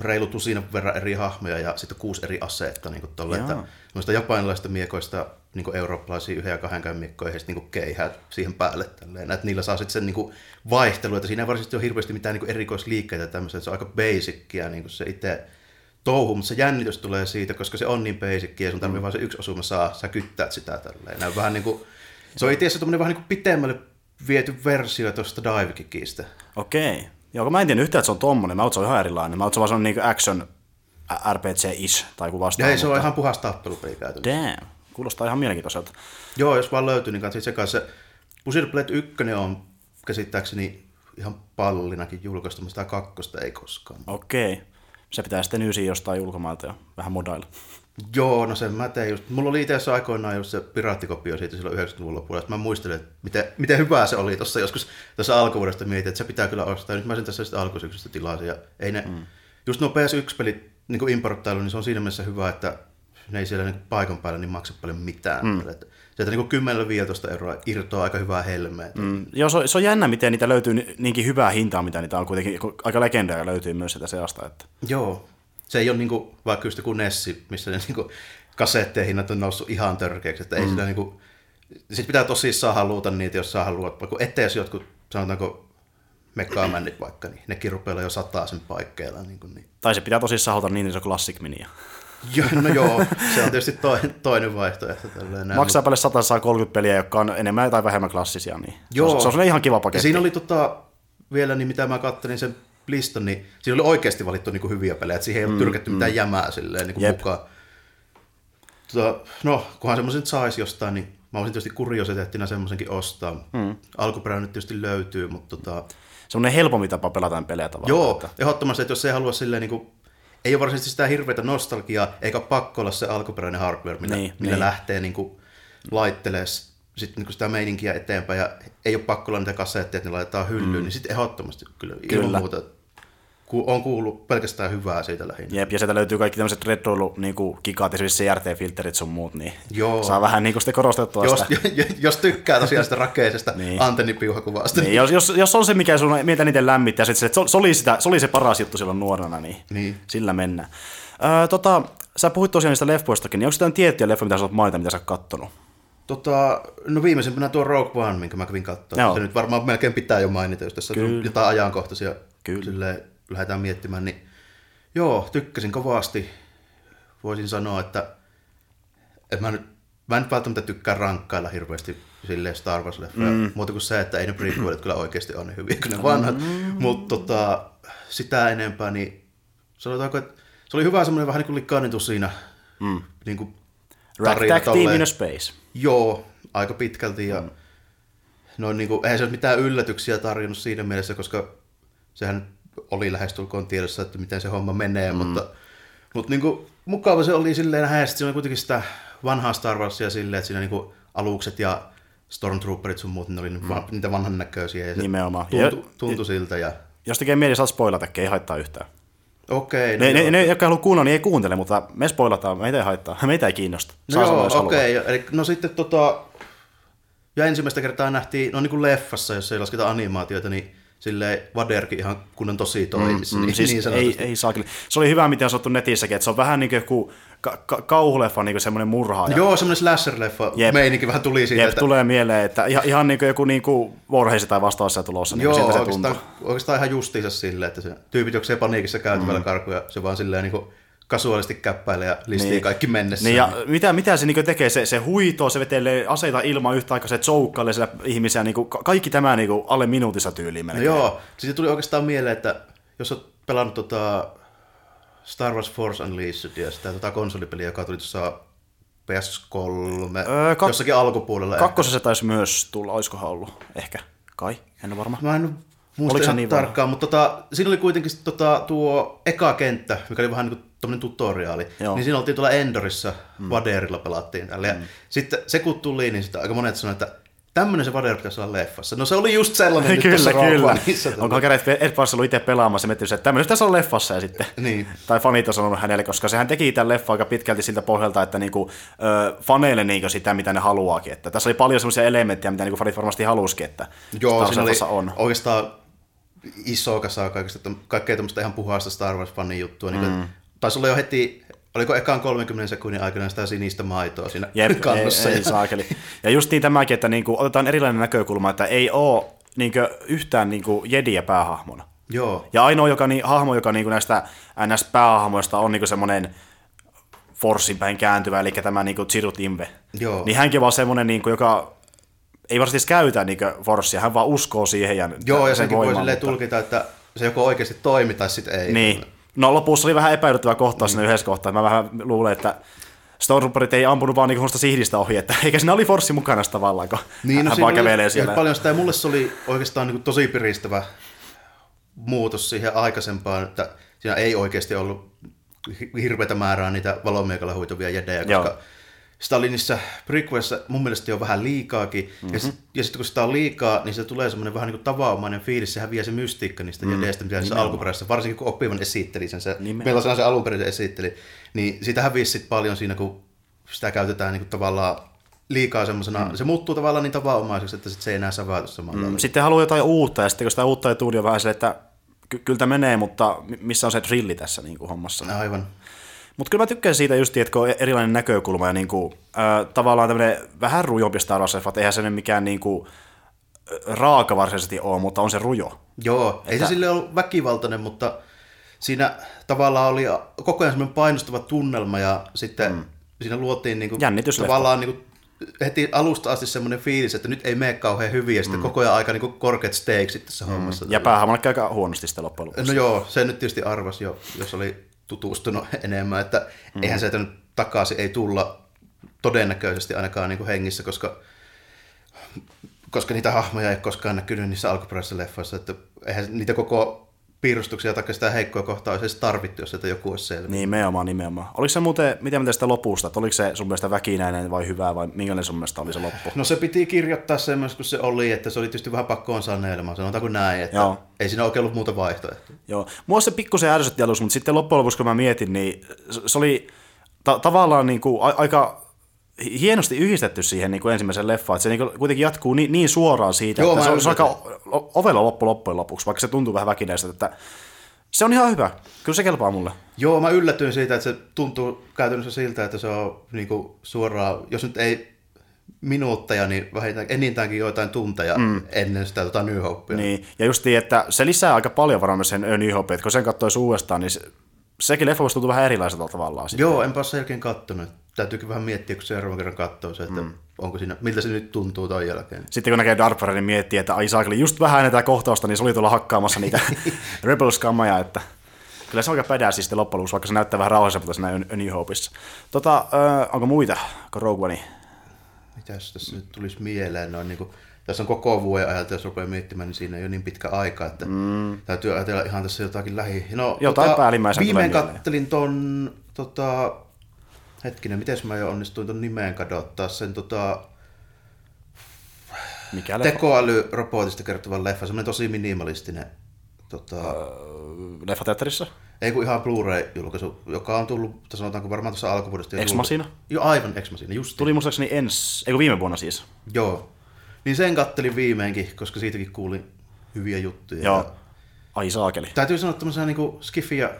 reilu tusinan verran eri hahmoja ja sitten kuusi eri asetta. Niin tolle, että Jaa. noista japanilaisista miekoista niin eurooppalaisia yhden ja kahden käyn miekkoja ja sitten niin keihät siihen päälle. Tälleen. Että niillä saa sitten sen niin vaihtelu, että siinä ei varsinaisesti ole hirveästi mitään niin erikoisliikkeitä tämmöistä, että se on aika basickia niin se itse touhu, mutta se jännitys tulee siitä, koska se on niin basic ja sun tarvii mm. vaan se yksi osuma saa, sä kyttäät sitä tälleen. Näin vähän niin kuin, se on itse asiassa vähän niin kuin pitemmälle viety versio tuosta Dive-Kickistä. okei. Joo, kun mä en tiedä yhtään, että se on tommonen. Mä oon, että se on ihan erilainen. Mä oon, että se vaan semmonen niinku action RPG-ish tai kuin vastaan. ei, se on ihan puhas tappelupeli käytännössä. Damn, kuulostaa ihan mielenkiintoiselta. Joo, jos vaan löytyy, niin kannattaa se kanssa. Se Bushido Blade 1 on käsittääkseni ihan pallinakin julkaistu, mutta sitä kakkosta ei koskaan. Okei. Se pitää sitten yysiä jostain ulkomailta ja vähän modailla. Joo, no sen mä tein just. Mulla oli itse asiassa aikoinaan just se piraattikopio siitä silloin 90-luvun lopulla. Mä muistelin, että miten, miten hyvää se oli tuossa joskus tuossa alkuvuodesta mietin, että se pitää kyllä ostaa. Nyt mä sen tässä sitten alkusyksystä tilasin. Ja ei ne, mm. just nuo PS1-pelit, niin importtailu, niin se on siinä mielessä hyvä, että ne ei siellä niin paikan päällä niin maksa paljon mitään. Mm. Että sieltä niin 10-15 euroa irtoaa aika hyvää helmeä. Mm. Joo, se on, se on jännä, miten niitä löytyy ni- niinkin hyvää hintaa, mitä niitä on kuitenkin. Aika legendaria löytyy myös sitä seasta. Että... Joo. Se ei ole niin kuin, vaikka just joku Nessi, missä ne niin kuin, kasettien hinnat on noussut ihan törkeäksi. Että ei mm. sitä niin kuin, sit pitää tosissaan haluta niitä, jos saa haluat. Kun etees jotkut, sanotaanko mekaamännit vaikka, niin nekin rupeaa jo sataa sen paikkeilla. Niin kuin, niin. Tai se pitää tosissaan haluta niin, että se on Classic Minia. Joo, no joo, se on tietysti toinen, toinen vaihtoehto. Tälleen, näin, Maksaa päälle 100 saa 30 peliä, jotka on enemmän tai vähemmän klassisia. Niin Joo. Se, on, se on ihan kiva Ja paketti. siinä oli tota, vielä, niin mitä mä kattelin sen listan, niin siinä oli oikeasti valittu niin kuin hyviä pelejä, että siihen ei ole tyrkätty mitään jämää silleen niin kuin Jep. mukaan. Tota, no, kunhan semmoisen nyt saisi jostain, niin mä voisin tietysti kuriositeettina semmoisenkin ostaa. Mm. Alkuperäinen nyt tietysti löytyy, mutta tota, Semmoinen helpompi tapa pelata pelejä tavallaan. joo, Että, ehdottomasti, että jos ei halua silleen niin kuin, ei ole varsinaisesti sitä hirveätä nostalgiaa, eikä pakko olla se alkuperäinen hardware, millä, Niin, millä niin. lähtee niin kuin, laittelemaan sit, niin kuin sitä meininkiä eteenpäin, ja ei ole pakko olla niitä kasetteja, että ne laitetaan hyllyyn, mm. niin sitten ehdottomasti kyllä, ilman Kyllä. muuta ku, on kuullut pelkästään hyvää siitä lähinnä. Jep, ja sieltä löytyy kaikki tämmöiset retroilu niinku, gigat, esimerkiksi CRT-filterit sun muut, niin Joo. saa vähän niinku sitten korostettua Jos, sitä. jos tykkää tosiaan sitä rakeisesta Niin. antennipiuhakuvasta, Niin, jos, jos, jos, on se, mikä sun mieltä niiden lämmittää, sit se, se, se, oli sitä, se oli se paras juttu silloin nuorena, niin, Niin. sillä mennään. Öö, tota, sä puhuit tosiaan niistä leffoistakin, niin onko jotain tiettyjä leffoja, mitä sä oot mainita, mitä sä oot kattonut? Tota, no viimeisimpänä tuo Rogue One, minkä mä kävin Joo. katsomaan. Se nyt varmaan melkein pitää jo mainita, jos tässä Kyllä. on jotain ajankohtaisia Kyllä. silleen, lähdetään miettimään. Niin, joo, tykkäsin kovasti. Voisin sanoa, että, että mä, nyt, mä en nyt välttämättä tykkää rankkailla hirveästi silleen Star Wars-leffoja. Mm. Muuta kuin se, että ei ne prequelit kyllä oikeasti ole niin hyviä kuin ne vanhat. Mm. Mutta tota, sitä enempää, niin sanotaanko, että se oli hyvä semmoinen vähän niin kuin siinä. Mm. Niin kuin tarina Team in Space. Joo, aika pitkälti. Ja mm. no, niin kuin, eihän se ole mitään yllätyksiä tarjonnut siinä mielessä, koska sehän oli lähestulkoon tiedossa, että miten se homma menee, mm. mutta, mutta niin kuin, mukava se oli silleen nähdä, että siinä oli kuitenkin sitä vanhaa Star Warsia silleen, että siinä niin kuin, alukset ja Stormtrooperit sun muut, ne oli mm. niitä vanhan näköisiä ja se Nimenomaan. tuntui, Ja- tuntui siltä. Ja... Jos tekee mieli, saat spoilata, ei haittaa yhtään. Okei, Ne, no, ne, ne, jotka haluaa kuunnella, niin ei kuuntele, mutta me spoilataan, meitä ei haittaa, meitä ei kiinnosta. no Saa sanoa, joo, okei. Okay. Eli, no sitten tota, ja ensimmäistä kertaa nähtiin, no niin kuin leffassa, jos ei lasketa animaatioita, niin silleen Vaderkin ihan kunnon tosi toimisi. Mm, niin, siis niin ei, sanotusti. ei saa kyllä. Se oli hyvä, mitä on sanottu netissäkin, että se on vähän niin kuin joku ka- ka- kauhuleffa, niin kuin semmoinen murhaaja. Joo, semmoinen slasher-leffa Jep. meininki vähän tuli siitä, Jep, että tulee mieleen, että ihan, ihan niin kuin joku niin kuin Warheisi tai vastaavassa tulossa, niin Joo, siltä se oikeastaan, tuntuu. oikeastaan ihan justiinsa silleen, että se tyypit juoksee paniikissa käytävällä mm. karkuun ja se vaan silleen niin kuin kasuaalisti käppäilee ja listii Niin. kaikki mennessä. Niin ja mitä, mitä se niin tekee, se, se huitoo, se vetelee aseita ilman yhtä aikaa, se tsoukkaile siellä ihmisiä, niin kuin, kaikki tämä niin kuin, alle minuutissa tyyliin no melkein. joo, siitä tuli oikeastaan mieleen, että jos olet pelannut tota Star Wars Force Unleashed ja sitä tota konsolipeliä, joka tuli tuossa PS3, Öö, kak- jossakin alkupuolella. Kakkosessa taisi myös tulla, olisikohan ollut, ehkä, kai, en ole varma. Mä en muista niin niin tarkkaan, mutta tota, siinä oli kuitenkin tota, tuo eka kenttä, mikä oli vähän niin kuin tuommoinen tutoriaali. Joo. Niin siinä oltiin tuolla Endorissa, mm. Vaderilla pelattiin tällä. Mm. sitten se kun tuli, niin sitten aika monet sanoivat, että tämmöinen se Vader pitäisi olla leffassa. No se oli just sellainen nyt kyllä, kyllä. Onko Gareth Edwards ollut itse pelaamassa miettinyt, että tämmöinen pitäisi olla leffassa ja sitten. Niin. Tai fanit on sanonut hänelle, koska sehän teki tämän leffa aika pitkälti siltä pohjalta, että niinku, ö, faneille niinku sitä, mitä ne haluaakin. Että tässä oli paljon semmoisia elementtejä, mitä niinku fanit varmasti halusikin, että Joo, siinä oli on. oikeastaan iso kasa kaikesta, että kaikkea tämmöistä ihan puhasta Star Wars-fanin juttua. Niin Taisi olla jo heti, oliko ekaan 30 sekunnin aikana sitä sinistä maitoa siinä Jep, kannossa. ei, ei ja- saakeli. Ja justiin tämäkin, että niinku, otetaan erilainen näkökulma, että ei ole niinku, yhtään niinku, jediä päähahmona. Joo, Ja ainoa joka, niin, hahmo, joka niin näistä NS-päähahmoista on niin semmoinen Forssin päin kääntyvä, eli tämä niin Chirrut Imve. Joo. Niin hänkin vaan semmoinen, niin kuin, joka ei varsinaisesti käytä niin Forssia, hän vaan uskoo siihen. Ja Joo, ja sen senkin voi mutta- tulkita, että se joko oikeasti toimi tai sitten ei. Niin. No lopussa oli vähän epäilyttävä kohtaus mm. yhdessä kohtaa. Mä vähän luulen, että Stormtrooperit ei ampunut vaan niinku sihdistä ohi, että eikä siinä oli Forssi mukana tavallaan, kun Niin, no hän siinä vaan kävelee siellä. paljon sitä, ja mulle se oli oikeastaan niin tosi piristävä muutos siihen aikaisempaan, että siinä ei oikeasti ollut hi- hirveätä määrää niitä valomiekalla huituvia jedejä, koska Joo. Sitä oli niissä prequelissa mun mielestä jo vähän liikaakin, mm-hmm. ja, sit, ja sitten kun sitä on liikaa, niin se tulee semmoinen vähän niin kuin tavanomainen fiilis, se häviää se mystiikka niistä mm, jedeistä, mitä niissä alkuperäisessä, varsinkin kun oppivan esitteli sen, se, millaisena se alun perin se esitteli, niin sitä hävisi sit paljon siinä, kun sitä käytetään niin kuin tavallaan liikaa semmoisena, mm. se muuttuu tavallaan niin tavanomaiseksi, että sit se ei enää säväytä samalla mm. Sitten haluaa jotain uutta, ja sitten kun sitä uutta ei tule, niin on vähän silleen, että ky- kyllä tämä menee, mutta mi- missä on se drilli tässä niin kuin hommassa. Aivan. Mutta kyllä mä tykkään siitä just, että kun on erilainen näkökulma ja niin kuin, äh, tavallaan tämmöinen vähän rujompi Star Wars että eihän se nyt mikään niin kuin, raaka varsinaisesti ole, mutta on se rujo. Joo, ei se sille ollut väkivaltainen, mutta siinä tavallaan oli koko ajan semmoinen painostava tunnelma ja sitten mm. siinä luotiin niinku, tavallaan niinku, heti alusta asti semmoinen fiilis, että nyt ei mene kauhean hyvin ja sitten mm. koko ajan aika niinku korkeat stakesit tässä mm. hommassa. Ja päähahmolle aika huonosti sitten loppujen lopuksi. No joo, se nyt tietysti arvasi jo, jos oli tutustunut enemmän, että mm. eihän se nyt takaisin ei tulla todennäköisesti ainakaan niin kuin hengissä, koska, koska niitä hahmoja ei koskaan näkynyt niissä alkuperäisissä leffoissa, että eihän niitä koko piirustuksia tai sitä heikkoa kohtaa olisi edes tarvittu, jos sieltä joku olisi selvä. Nimenomaan, nimenomaan. Oliko se muuten, mitä mieltä sitä lopusta, että oliko se sun mielestä väkinäinen vai hyvä vai minkälainen sun mielestä oli se loppu? No se piti kirjoittaa semmoista, kun se oli, että se oli tietysti vähän pakkoon sanelma, sanotaanko näin, että Joo. ei siinä oikein ollut muuta vaihtoehtoa. Joo. Mua se pikkusen ärsytti alussa, mutta sitten loppujen lopuksi, kun mä mietin, niin se- se oli ta- tavallaan niin kuin a- aika hienosti yhdistetty siihen niin kuin ensimmäisen leffaan, että se niin kuin kuitenkin jatkuu niin, niin suoraan siitä, Joo, että se on, se on ymmärrän. aika ovella loppu loppujen lopuksi, vaikka se tuntuu vähän väkinäistä, että se on ihan hyvä. Kyllä se kelpaa mulle. Joo, mä yllätyin siitä, että se tuntuu käytännössä siltä, että se on niin kuin suoraan, jos nyt ei minuutteja, niin vähintään enintäänkin joitain tunteja mm. ennen sitä tota New Hopea. Niin, ja just niin, että se lisää aika paljon varmaan sen New Hope, että kun sen katsoisi uudestaan, niin se, sekin leffa tuntua vähän erilaiselta tavallaan. Sitten. Joo, enpä ole sen jälkeen kattonut. Täytyykin vähän miettiä, kun seuraavan kerran katsoo se, että mm. onko siinä, miltä se nyt tuntuu ton jälkeen. Sitten kun näkee Darth Vaderin, niin miettii, että ai saakeli, just vähän ennen tätä kohtausta, niin se oli tuolla hakkaamassa niitä Rebels-kammoja, että kyllä se on aika pädää siis sitten loppujen lopuksi, vaikka se näyttää vähän rauhalliselta siinä A New Hopeissa. Tota, äh, onko muita kuin Rogue One? Mitäs tässä nyt tulisi mieleen? Noin, niin kuin, tässä on koko vuoden ajalta, jos rupeaa miettimään, niin siinä ei ole niin pitkä aika, että mm. täytyy ajatella ihan tässä jotakin lähi. No, Jotain päällimmäisenä Viimein tulee mieleen. kattelin ton, tota, hetkinen, miten mä jo onnistuin ton nimeen kadottaa sen, tota, Mikä leffa? tekoälyrobotista kertova leffa, semmoinen tosi minimalistinen. Tota, Leffateatterissa? Ei kun ihan Blu-ray-julkaisu, joka on tullut, sanotaanko varmaan tuossa alkuvuodesta. jo Ex Machina? Joo, aivan Ex Machina, just. Tuli muistaakseni ens, eikö viime vuonna siis? Joo. Niin sen kattelin viimeinkin, koska siitäkin kuulin hyviä juttuja. Joo. Ja Ai saakeli. Täytyy sanoa tämmöisenä niin Skifi- ja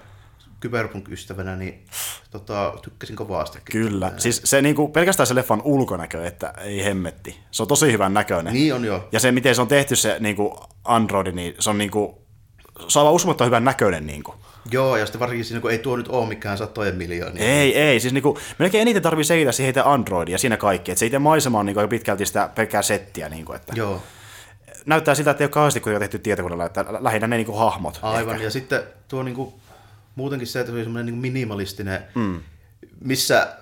Cyberpunk-ystävänä, niin tota, tykkäsin kovasti. Kyllä. Siis se niinku, pelkästään se leffan ulkonäkö, että ei hemmetti. Se on tosi hyvän näköinen. Niin on joo. Ja se, miten se on tehty se niinku Android, niin se on niinku, aivan uskomattoman hyvän näköinen. Niinku. Joo, ja sitten varsinkin siinä, kun ei tuo nyt ole mikään satojen miljoonia. Ei, ei. Siis niinku, melkein eniten tarvii seitä siihen itse Androidia ja siinä kaikki. Et se itse maisema on niinku aika pitkälti sitä pelkkää settiä. Niinku, että Joo, näyttää siltä, että ei ole kauheasti kuitenkaan tehty tietokoneella, että lä- lähinnä ne niinku hahmot. aivan. ehkä. Ja sitten tuo niinku, muutenkin se, että se oli semmoinen niinku minimalistinen, mm. missä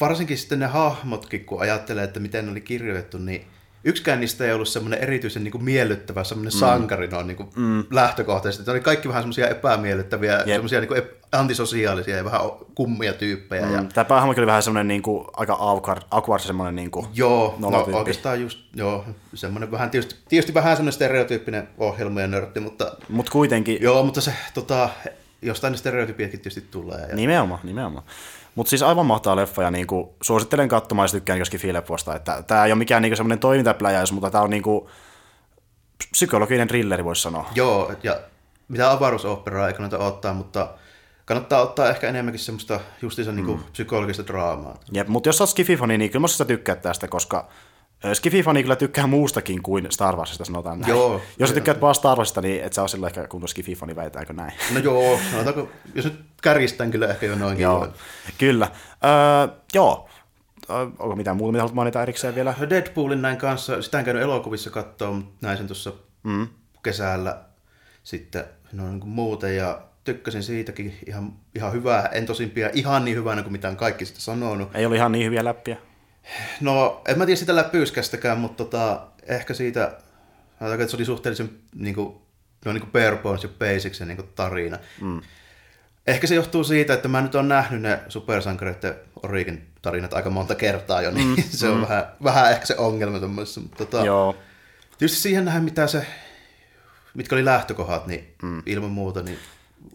varsinkin sitten ne hahmotkin, kun ajattelee, että miten ne oli kirjoitettu, niin yksikään niistä ei ollut semmoinen erityisen niin kuin miellyttävä, semmoinen mm. sankari noin niin kuin mm. lähtökohtaisesti. Ne oli kaikki vähän semmoisia epämiellyttäviä, Jep. semmoisia niin kuin antisosiaalisia ja vähän kummia tyyppejä. Mm. Ja, Tämä päähahmokin oli vähän semmoinen niinku, aika awkward, awkward semmoinen niinku, joo, no nolatyyppi. oikeastaan just, joo, semmoinen vähän, tietysti, tietysti vähän semmoinen stereotyyppinen ohjelma ja nörtti, mutta Mutta kuitenkin, joo, mutta se tota, jostain ne stereotypiakin tietysti tulee. Ja, nimenomaan, nimenomaan. Mutta siis aivan mahtava leffa ja niinku, suosittelen katsomaan, jos tykkään joskin Fileposta. Että tämä ei ole mikään niinku semmoinen toimintapläjäys, mutta tämä on niinku psykologinen thrilleri, voisi sanoa. Joo, ja mitä avaruusoperaa ei kannata ottaa, mutta kannattaa ottaa ehkä enemmänkin semmoista justiinsa mm. niinku psykologista draamaa. Jep, mutta jos olet Skififani, niin kyllä mä sitä tykkää tästä, koska Skififani kyllä tykkää muustakin kuin Star Warsista, sanotaan näin. Joo. Jos sä tykkäät vaan Star Warsista, niin et sä ole silloin ehkä kunnon Skififani, väitäänkö näin? No joo, sanotaanko, jos nyt kärjistän kyllä ehkä jo noinkin. Joo, kyllä. Öö, joo. Onko mitään muuta, mitä haluat mainita erikseen vielä? Deadpoolin näin kanssa, sitä en käynyt elokuvissa katsoa, mutta näin sen tuossa mm. kesällä sitten no, niin kuin muuten ja tykkäsin siitäkin ihan, ihan hyvää, en tosin pidä ihan niin hyvänä kuin mitä on kaikki sitä sanonut. Ei ole ihan niin hyviä läppiä. No, en mä tiedä sitä läpyyskästäkään, mutta tota, ehkä siitä, että se oli suhteellisen niin kuin, no, niin kuin bare bones ja basic se niin kuin tarina. Mm. Ehkä se johtuu siitä, että mä nyt oon nähnyt ne supersankareiden origin tarinat aika monta kertaa jo, niin mm, se on mm. vähän, vähän ehkä se ongelma tuommoisessa. Mutta tota, Joo. tietysti siihen nähdään, mitä se, mitkä oli lähtökohdat, niin mm. ilman muuta, niin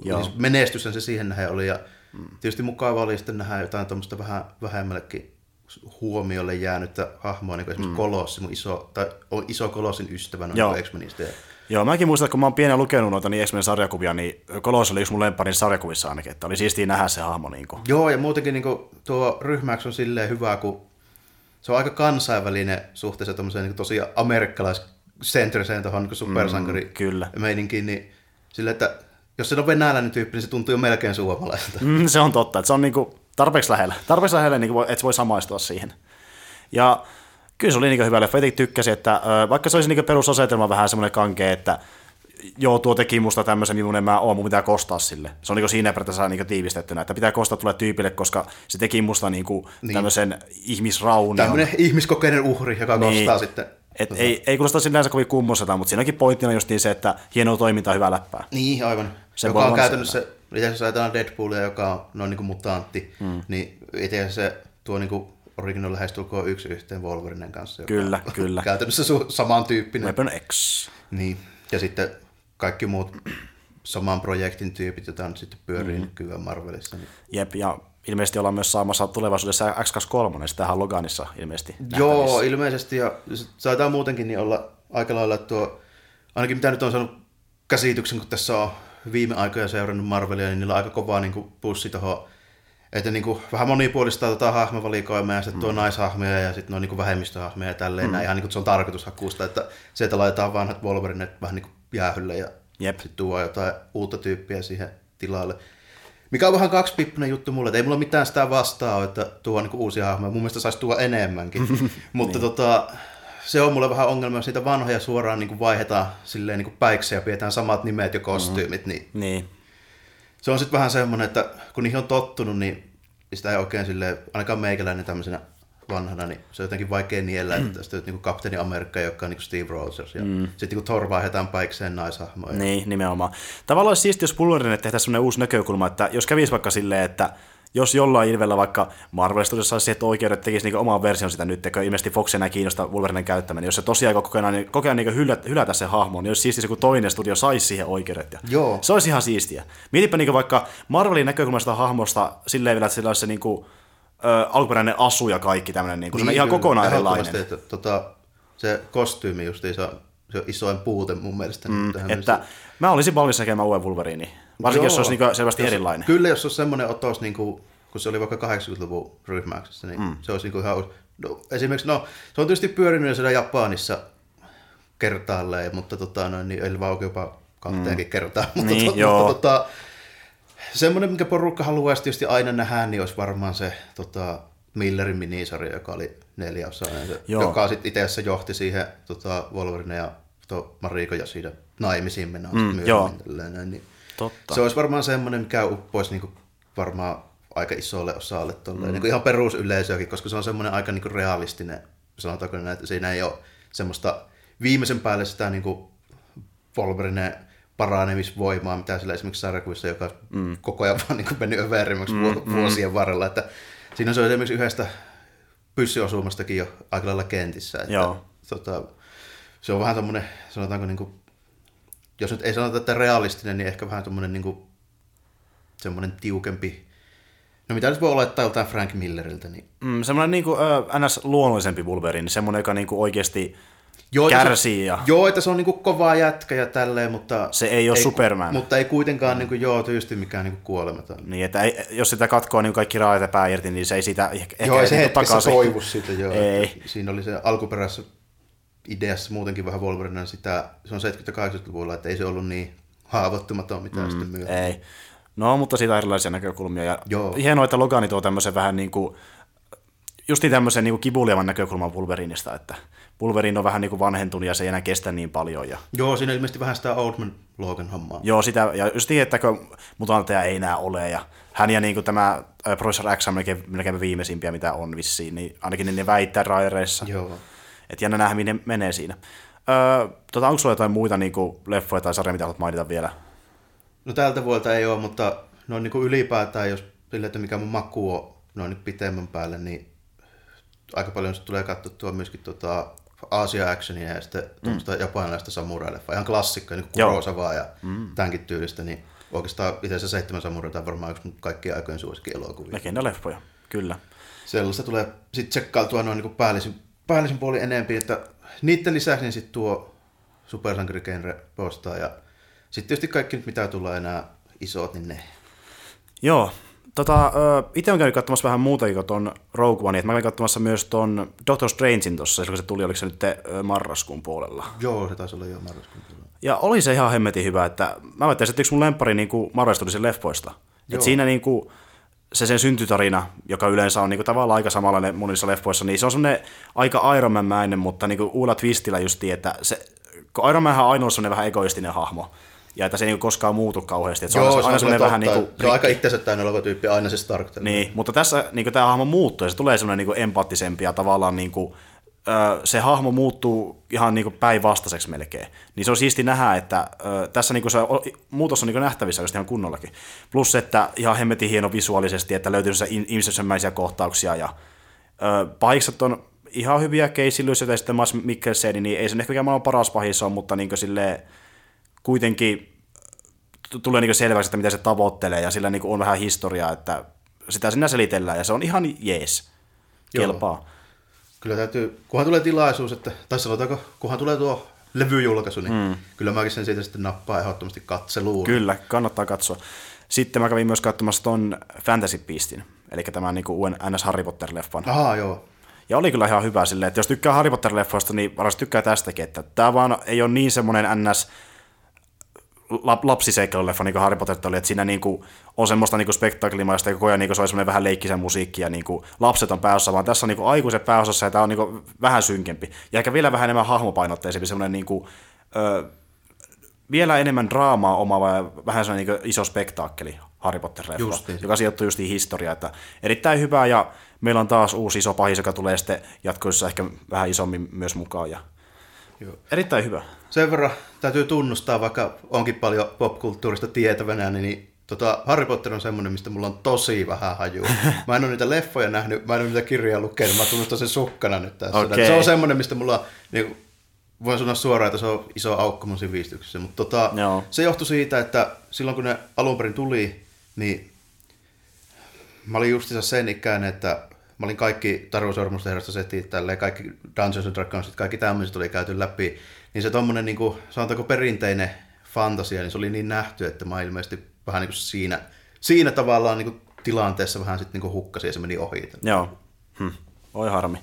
Joo. siis menestyshän se siihen nähden oli. Ja mm. tietysti mukava oli sitten nähdä jotain tuommoista vähän vähemmällekin huomiolle jäänyttä hahmoa, niin kuin esimerkiksi mm. Kolossi, mun iso, tai on iso Kolossin ystävä noin X-Menistä. Ja, Joo, mäkin muistan, että kun mä oon pienen lukenut noita niin X-Men sarjakuvia, niin Kolos oli yksi mun lempparin sarjakuvissa ainakin, että oli siistiä nähdä se hahmo. Niin kuin. Joo, ja muutenkin niin kuin, tuo ryhmäksi on silleen hyvä, kun se on aika kansainvälinen suhteessa tommoseen niin tosi amerikkalaiscentriseen tuohon niin supersankari Mm, kyllä. meininkiin, niin sille, että jos se on venäläinen tyyppi, niin se tuntuu jo melkein suomalaiselta. Mm, se on totta, että se on niinku tarpeeksi lähellä. Tarpeeksi lähellä, niin että voi samaistua siihen. Ja kyllä se oli niin hyvä leffa. Itse tykkäsin, että vaikka se olisi niin perusasetelma vähän semmoinen kankea, että joo, tuo teki musta tämmöisen, millainen mä oon, mun pitää kostaa sille. Se on niin siinä periaatteessa niin tiivistettynä, että pitää kostaa tulee tyypille, koska se teki musta niin niin. tämmöisen ihmisraunion. Tämmöinen ihmiskokeinen uhri, joka niin. kostaa sitten. Et ei, ei kuulosta sinänsä kovin kummoseta, mutta siinäkin pointtina just niin se, että hienoa toimintaa, hyvää läppää. Niin, aivan. Se joka on käytännössä, itse asiassa ajatellaan Deadpoolia, joka on noin niin kuin mutantti, mm. niin itse asiassa se tuo niin kuin original lähestulkoon yksi yhteen Wolverinen kanssa. Joka Kyllä, on kyllä. Käytännössä su- samantyyppinen. Weapon X. Niin, ja sitten kaikki muut saman projektin tyypit, joita nyt sitten pyörii mm. nykyään Marvelissa. Niin. Jep, ja ilmeisesti ollaan myös saamassa tulevaisuudessa X23, sitähän on Loganissa ilmeisesti. Joo, nähtävissä. ilmeisesti, ja taitaa muutenkin niin olla aika lailla tuo, ainakin mitä nyt on saanut käsityksen, kun tässä on viime aikoina seurannut Marvelia, niin niillä on aika kova niin kuin pussi tuohon, että niin kuin vähän monipuolistaa tota hahmovalikoimaa ja sitten tuo naishahmoja ja sitten on niin kuin vähemmistöhahmoja ja tälleen, mm. ihan niin kuin se on tarkoitushakuusta, että sieltä laitetaan vanhat Wolverinet vähän niin kuin jäähylle ja Jep. sitten tuo jotain uutta tyyppiä siihen tilalle. Mikä on vähän kaksipippinen juttu mulle, että ei mulla mitään sitä vastaa, että tuo niinku uusia hahmoja. Mun mielestä saisi tuoda enemmänkin. Mutta niin. tota, se on mulle vähän ongelma, jos niitä vanhoja suoraan niin vaihdetaan silleen niin päiksi ja pidetään samat nimet ja kostyymit, mm-hmm. niin Niin, se on sitten vähän semmoinen, että kun niihin on tottunut, niin sitä ei oikein silleen, ainakaan meikäläinen tämmöisenä vanhana, niin se on jotenkin vaikea niellä, että tästä niin Kapteeni Amerikka, joka on niin Steve Rogers, ja mm. sitten niin Thor vaihdetaan päikseen naishahmoja. niin, nimenomaan. Tavallaan olisi siistiä, jos Pulverille tehtäisiin sellainen uusi näkökulma, että jos kävisi vaikka silleen, että jos jollain ilvellä vaikka Marvel Studios saisi siihen oikeudet, tekisi niinku oman version sitä nyt, tekö ilmeisesti Fox enää kiinnosta Wolverinen käyttämään, niin jos se tosiaan kokonaan, kokonaan niinku hylätä, hylätä se hahmo, niin olisi siistiä, kun toinen studio saisi siihen oikeudet. Ja Joo. Se olisi ihan siistiä. Mietipä niinku vaikka Marvelin näkökulmasta hahmosta silleen vielä, että sillä olisi se niinku, ö, alkuperäinen asu ja kaikki tämmöinen, niinku, niin, ihan kokonaan erilainen. Että, tota, se kostyymi justiinsa, se on isoin puute mun mielestä. Mm, Että mä olisin valmis näkemään uuden Wolverine. Varsinkin, jos se olisi niinku selvästi jos, erilainen. Kyllä, jos se olisi semmoinen otos, niin kuin, kun se oli vaikka 80-luvun ryhmäyksessä, niin mm. se olisi niin kuin ihan. No, esimerkiksi, no, se on tietysti pyörinyt siellä Japanissa kertaalleen, mutta tota, noin, niin eli vaan jopa kahteenkin mm. kertaan. Mutta, Niin, tota, joo. mutta tota, semmoinen, minkä porukka haluaisi tietysti aina nähdä, niin olisi varmaan se tota, Millerin minisarja, joka oli neljäosainen, Joo. joka sitten itse asiassa johti siihen tota, Wolverine ja to, Mariko ja siitä naimisiin mennään mm, myöhemmin. joo. Tälleen, niin Totta. se olisi varmaan semmoinen, mikä uppoisi niinku varmaan aika isolle osalle tolleen, mm. niinku ihan perusyleisöäkin, koska se on semmoinen aika niinku realistinen, sanotaanko näin, että siinä ei ole semmoista viimeisen päälle sitä niinku Wolverine paranemisvoimaa, mitä sillä esimerkiksi sarjakuvissa, joka mm. koko ajan vaan niinku mennyt överimmäksi mm, vuosien varrella, että siinä se on esimerkiksi yhdestä pyssyosumastakin jo aika lailla kentissä, että Joo. Tota, se on vähän semmoinen, sanotaanko niinku jos nyt ei sanota, että realistinen, niin ehkä vähän semmoinen niin semmoinen tiukempi. No mitä nyt voi olettaa joltain Frank Milleriltä, niin Mm, semmoinen niinku, ö, ns. luonnollisempi Wolverine, semmoinen, joka niinku oikeasti Joo, kärsii Se, ja joo, että se on niinku kova jätkä ja tälleen, mutta... Se ei ole Superman. Mutta ei kuitenkaan niinku, joo, tietysti mikään niinku kuolematon. niin, että ei, jos sitä katkoo niin kaikki raajat ja pää irti, niin se ei siitä ehkä joo, ei se niinku hetkessä toivu siitä, joo. Ei. Siinä oli se alkuperäisessä ideassa muutenkin vähän Wolverine sitä, se on 70-80-luvulla, että ei se ollut niin haavoittumaton, mitä mm, sitten myöhemmin. Ei. No, mutta siitä on erilaisia näkökulmia. Ja Joo. hienoa, että Logani tuo tämmöisen vähän niin kuin, justiin tämmöisen niin kuin kivuliavan näkökulman Wolverinesta, että Wolverine on vähän niin kuin vanhentunut ja se ei enää kestä niin paljon. Ja, Joo, siinä ilmeisesti vähän sitä Oldman Logan hommaa. joo, sitä, ja just niin, että kun mutantteja ei enää ole, ja hän ja niin kuin tämä Professor X on melkein, melkein viimeisimpiä, mitä on vissiin, niin ainakin ne väittää raireissa. Joo. Että jännä nähdä, minne menee siinä. Öö, tota, onko sulla jotain muita niin kuin leffoja tai sarjoja, mitä haluat mainita vielä? No tältä vuodelta ei ole, mutta noin niin kuin ylipäätään, jos sille, että mikä mun maku on noin nyt pitemmän päälle, niin aika paljon tulee katsottua myöskin tota Asia Actionia ja sitten tuommoista japanilaista samurai-leffaa. Ihan klassikko, niin. Kurosavaa ja mm. tämänkin tyylistä, niin oikeastaan itse asiassa Seitsemän samuraita on varmaan yksi kaikkien aikojen suosikkielokuvia. Legenda-leffoja, kyllä. Sellaista tulee sitten tsekkailtua noin niin päällisin, päällisin puoli enempi, että niiden lisäksi niin sitten tuo supersankarigenre postaa ja sitten tietysti kaikki nyt mitä tulee enää isot, niin ne. Joo, tota, itse olen käynyt katsomassa vähän muutakin kuin ton Rogue One, että mä kävin katsomassa myös ton Doctor Strangein tuossa, silloin kun se tuli, oliko se nyt marraskuun puolella. Joo, se taisi olla jo marraskuun puolella. Ja oli se ihan hemmetin hyvä, että mä ajattelin, että yksi mun lemppari niin Marvel Studiosin leffoista. Et siinä niin kuin, se sen syntytarina, joka yleensä on niin kuin, tavallaan aika samanlainen monissa leffoissa, niin se on semmoinen aika Iron Man-mäinen, mutta niin kuin uudella twistillä justiin, että se, kun Iron Man on ainoa semmoinen vähän egoistinen hahmo, ja että se ei niin kuin koskaan muutu kauheasti. Että se Joo, on se aina on, semmoinen kyllä vähän niin kuin se on aika itsensä täynnä oleva tyyppi, aina se Stark. niin, mutta tässä niin tämä hahmo muuttuu ja se tulee semmoinen niin empaattisempi ja tavallaan niin kuin, ö, se hahmo muuttuu ihan niin kuin päinvastaiseksi melkein. Niin se on siisti nähdä, että tässä niin kuin se muutos on niin kuin nähtävissä just ihan kunnollakin. Plus, että ihan hemmetin hieno visuaalisesti, että löytyy se ihmisenmäisiä kohtauksia ja pahikset on ihan hyviä Lewis ja sitten Mats Mikkelsen, niin ei se ehkä mikään maailman paras pahis on, mutta niin kuin silleen, kuitenkin tulee niin selväksi, että mitä se tavoittelee, ja sillä niin on vähän historiaa, että sitä sinä selitellään, ja se on ihan jees. Joo. Kyllä täytyy, kunhan tulee tilaisuus, että, tai sanotaanko, kunhan tulee tuo levyjulkaisu, niin mm. kyllä mäkin sen siitä sitten nappaa ehdottomasti katseluun. Kyllä, kannattaa katsoa. Sitten mä kävin myös katsomassa ton Fantasy Beastin, eli tämän niin uuden NS Harry Potter-leffan. Ahaa, joo. Ja oli kyllä ihan hyvä silleen, että jos tykkää Harry Potter-leffoista, niin varmasti tykkää tästäkin, että tämä vaan ei ole niin semmoinen NS lapsiseikkailuleffa, niin kuin Harry Potter oli, että siinä niin kuin on semmoista niin spektaaklimaista, ja koko ajan niin kuin se on semmoinen vähän leikkisen musiikki, ja niin kuin lapset on pääosassa, vaan tässä on niin kuin aikuiset pääosassa, ja tämä on niin kuin vähän synkempi. Ja ehkä vielä vähän enemmän hahmopainotteisempi, semmoinen niin kuin, ö, vielä enemmän draamaa omaava ja vähän semmoinen niin iso spektaakkeli Harry Potter-leffa, joka sijoittuu justiin historiaan. Että erittäin hyvä ja meillä on taas uusi iso pahis, joka tulee sitten jatkoissa ehkä vähän isommin myös mukaan. Ja Joo. erittäin hyvä. Sen verran täytyy tunnustaa, vaikka onkin paljon popkulttuurista tietävänä, niin Tota, Harry Potter on semmoinen, mistä mulla on tosi vähän hajua. Mä en ole niitä leffoja nähnyt, mä en ole niitä kirjoja lukenut, mä tunnustan sen sukkana nyt tässä. Okei. Se on semmoinen, mistä mulla, niin, voin sanoa suoraan, että se on iso aukko mun sivistyksessä. Mutta tota, Joo. se johtui siitä, että silloin kun ne alun perin tuli, niin mä olin justiinsa sen ikäinen, että mä olin kaikki Taru Sormusten setit, tälleen, kaikki Dungeons and Dragonsit, kaikki tämmöiset oli käyty läpi. Niin se tommonen, niin kuin, sanotaanko perinteinen fantasia, niin se oli niin nähty, että mä ilmeisesti vähän niin kuin siinä, siinä tavallaan niin kuin tilanteessa vähän sitten niin hukkasin ja se meni ohi. Joo. Hm. Oi harmi.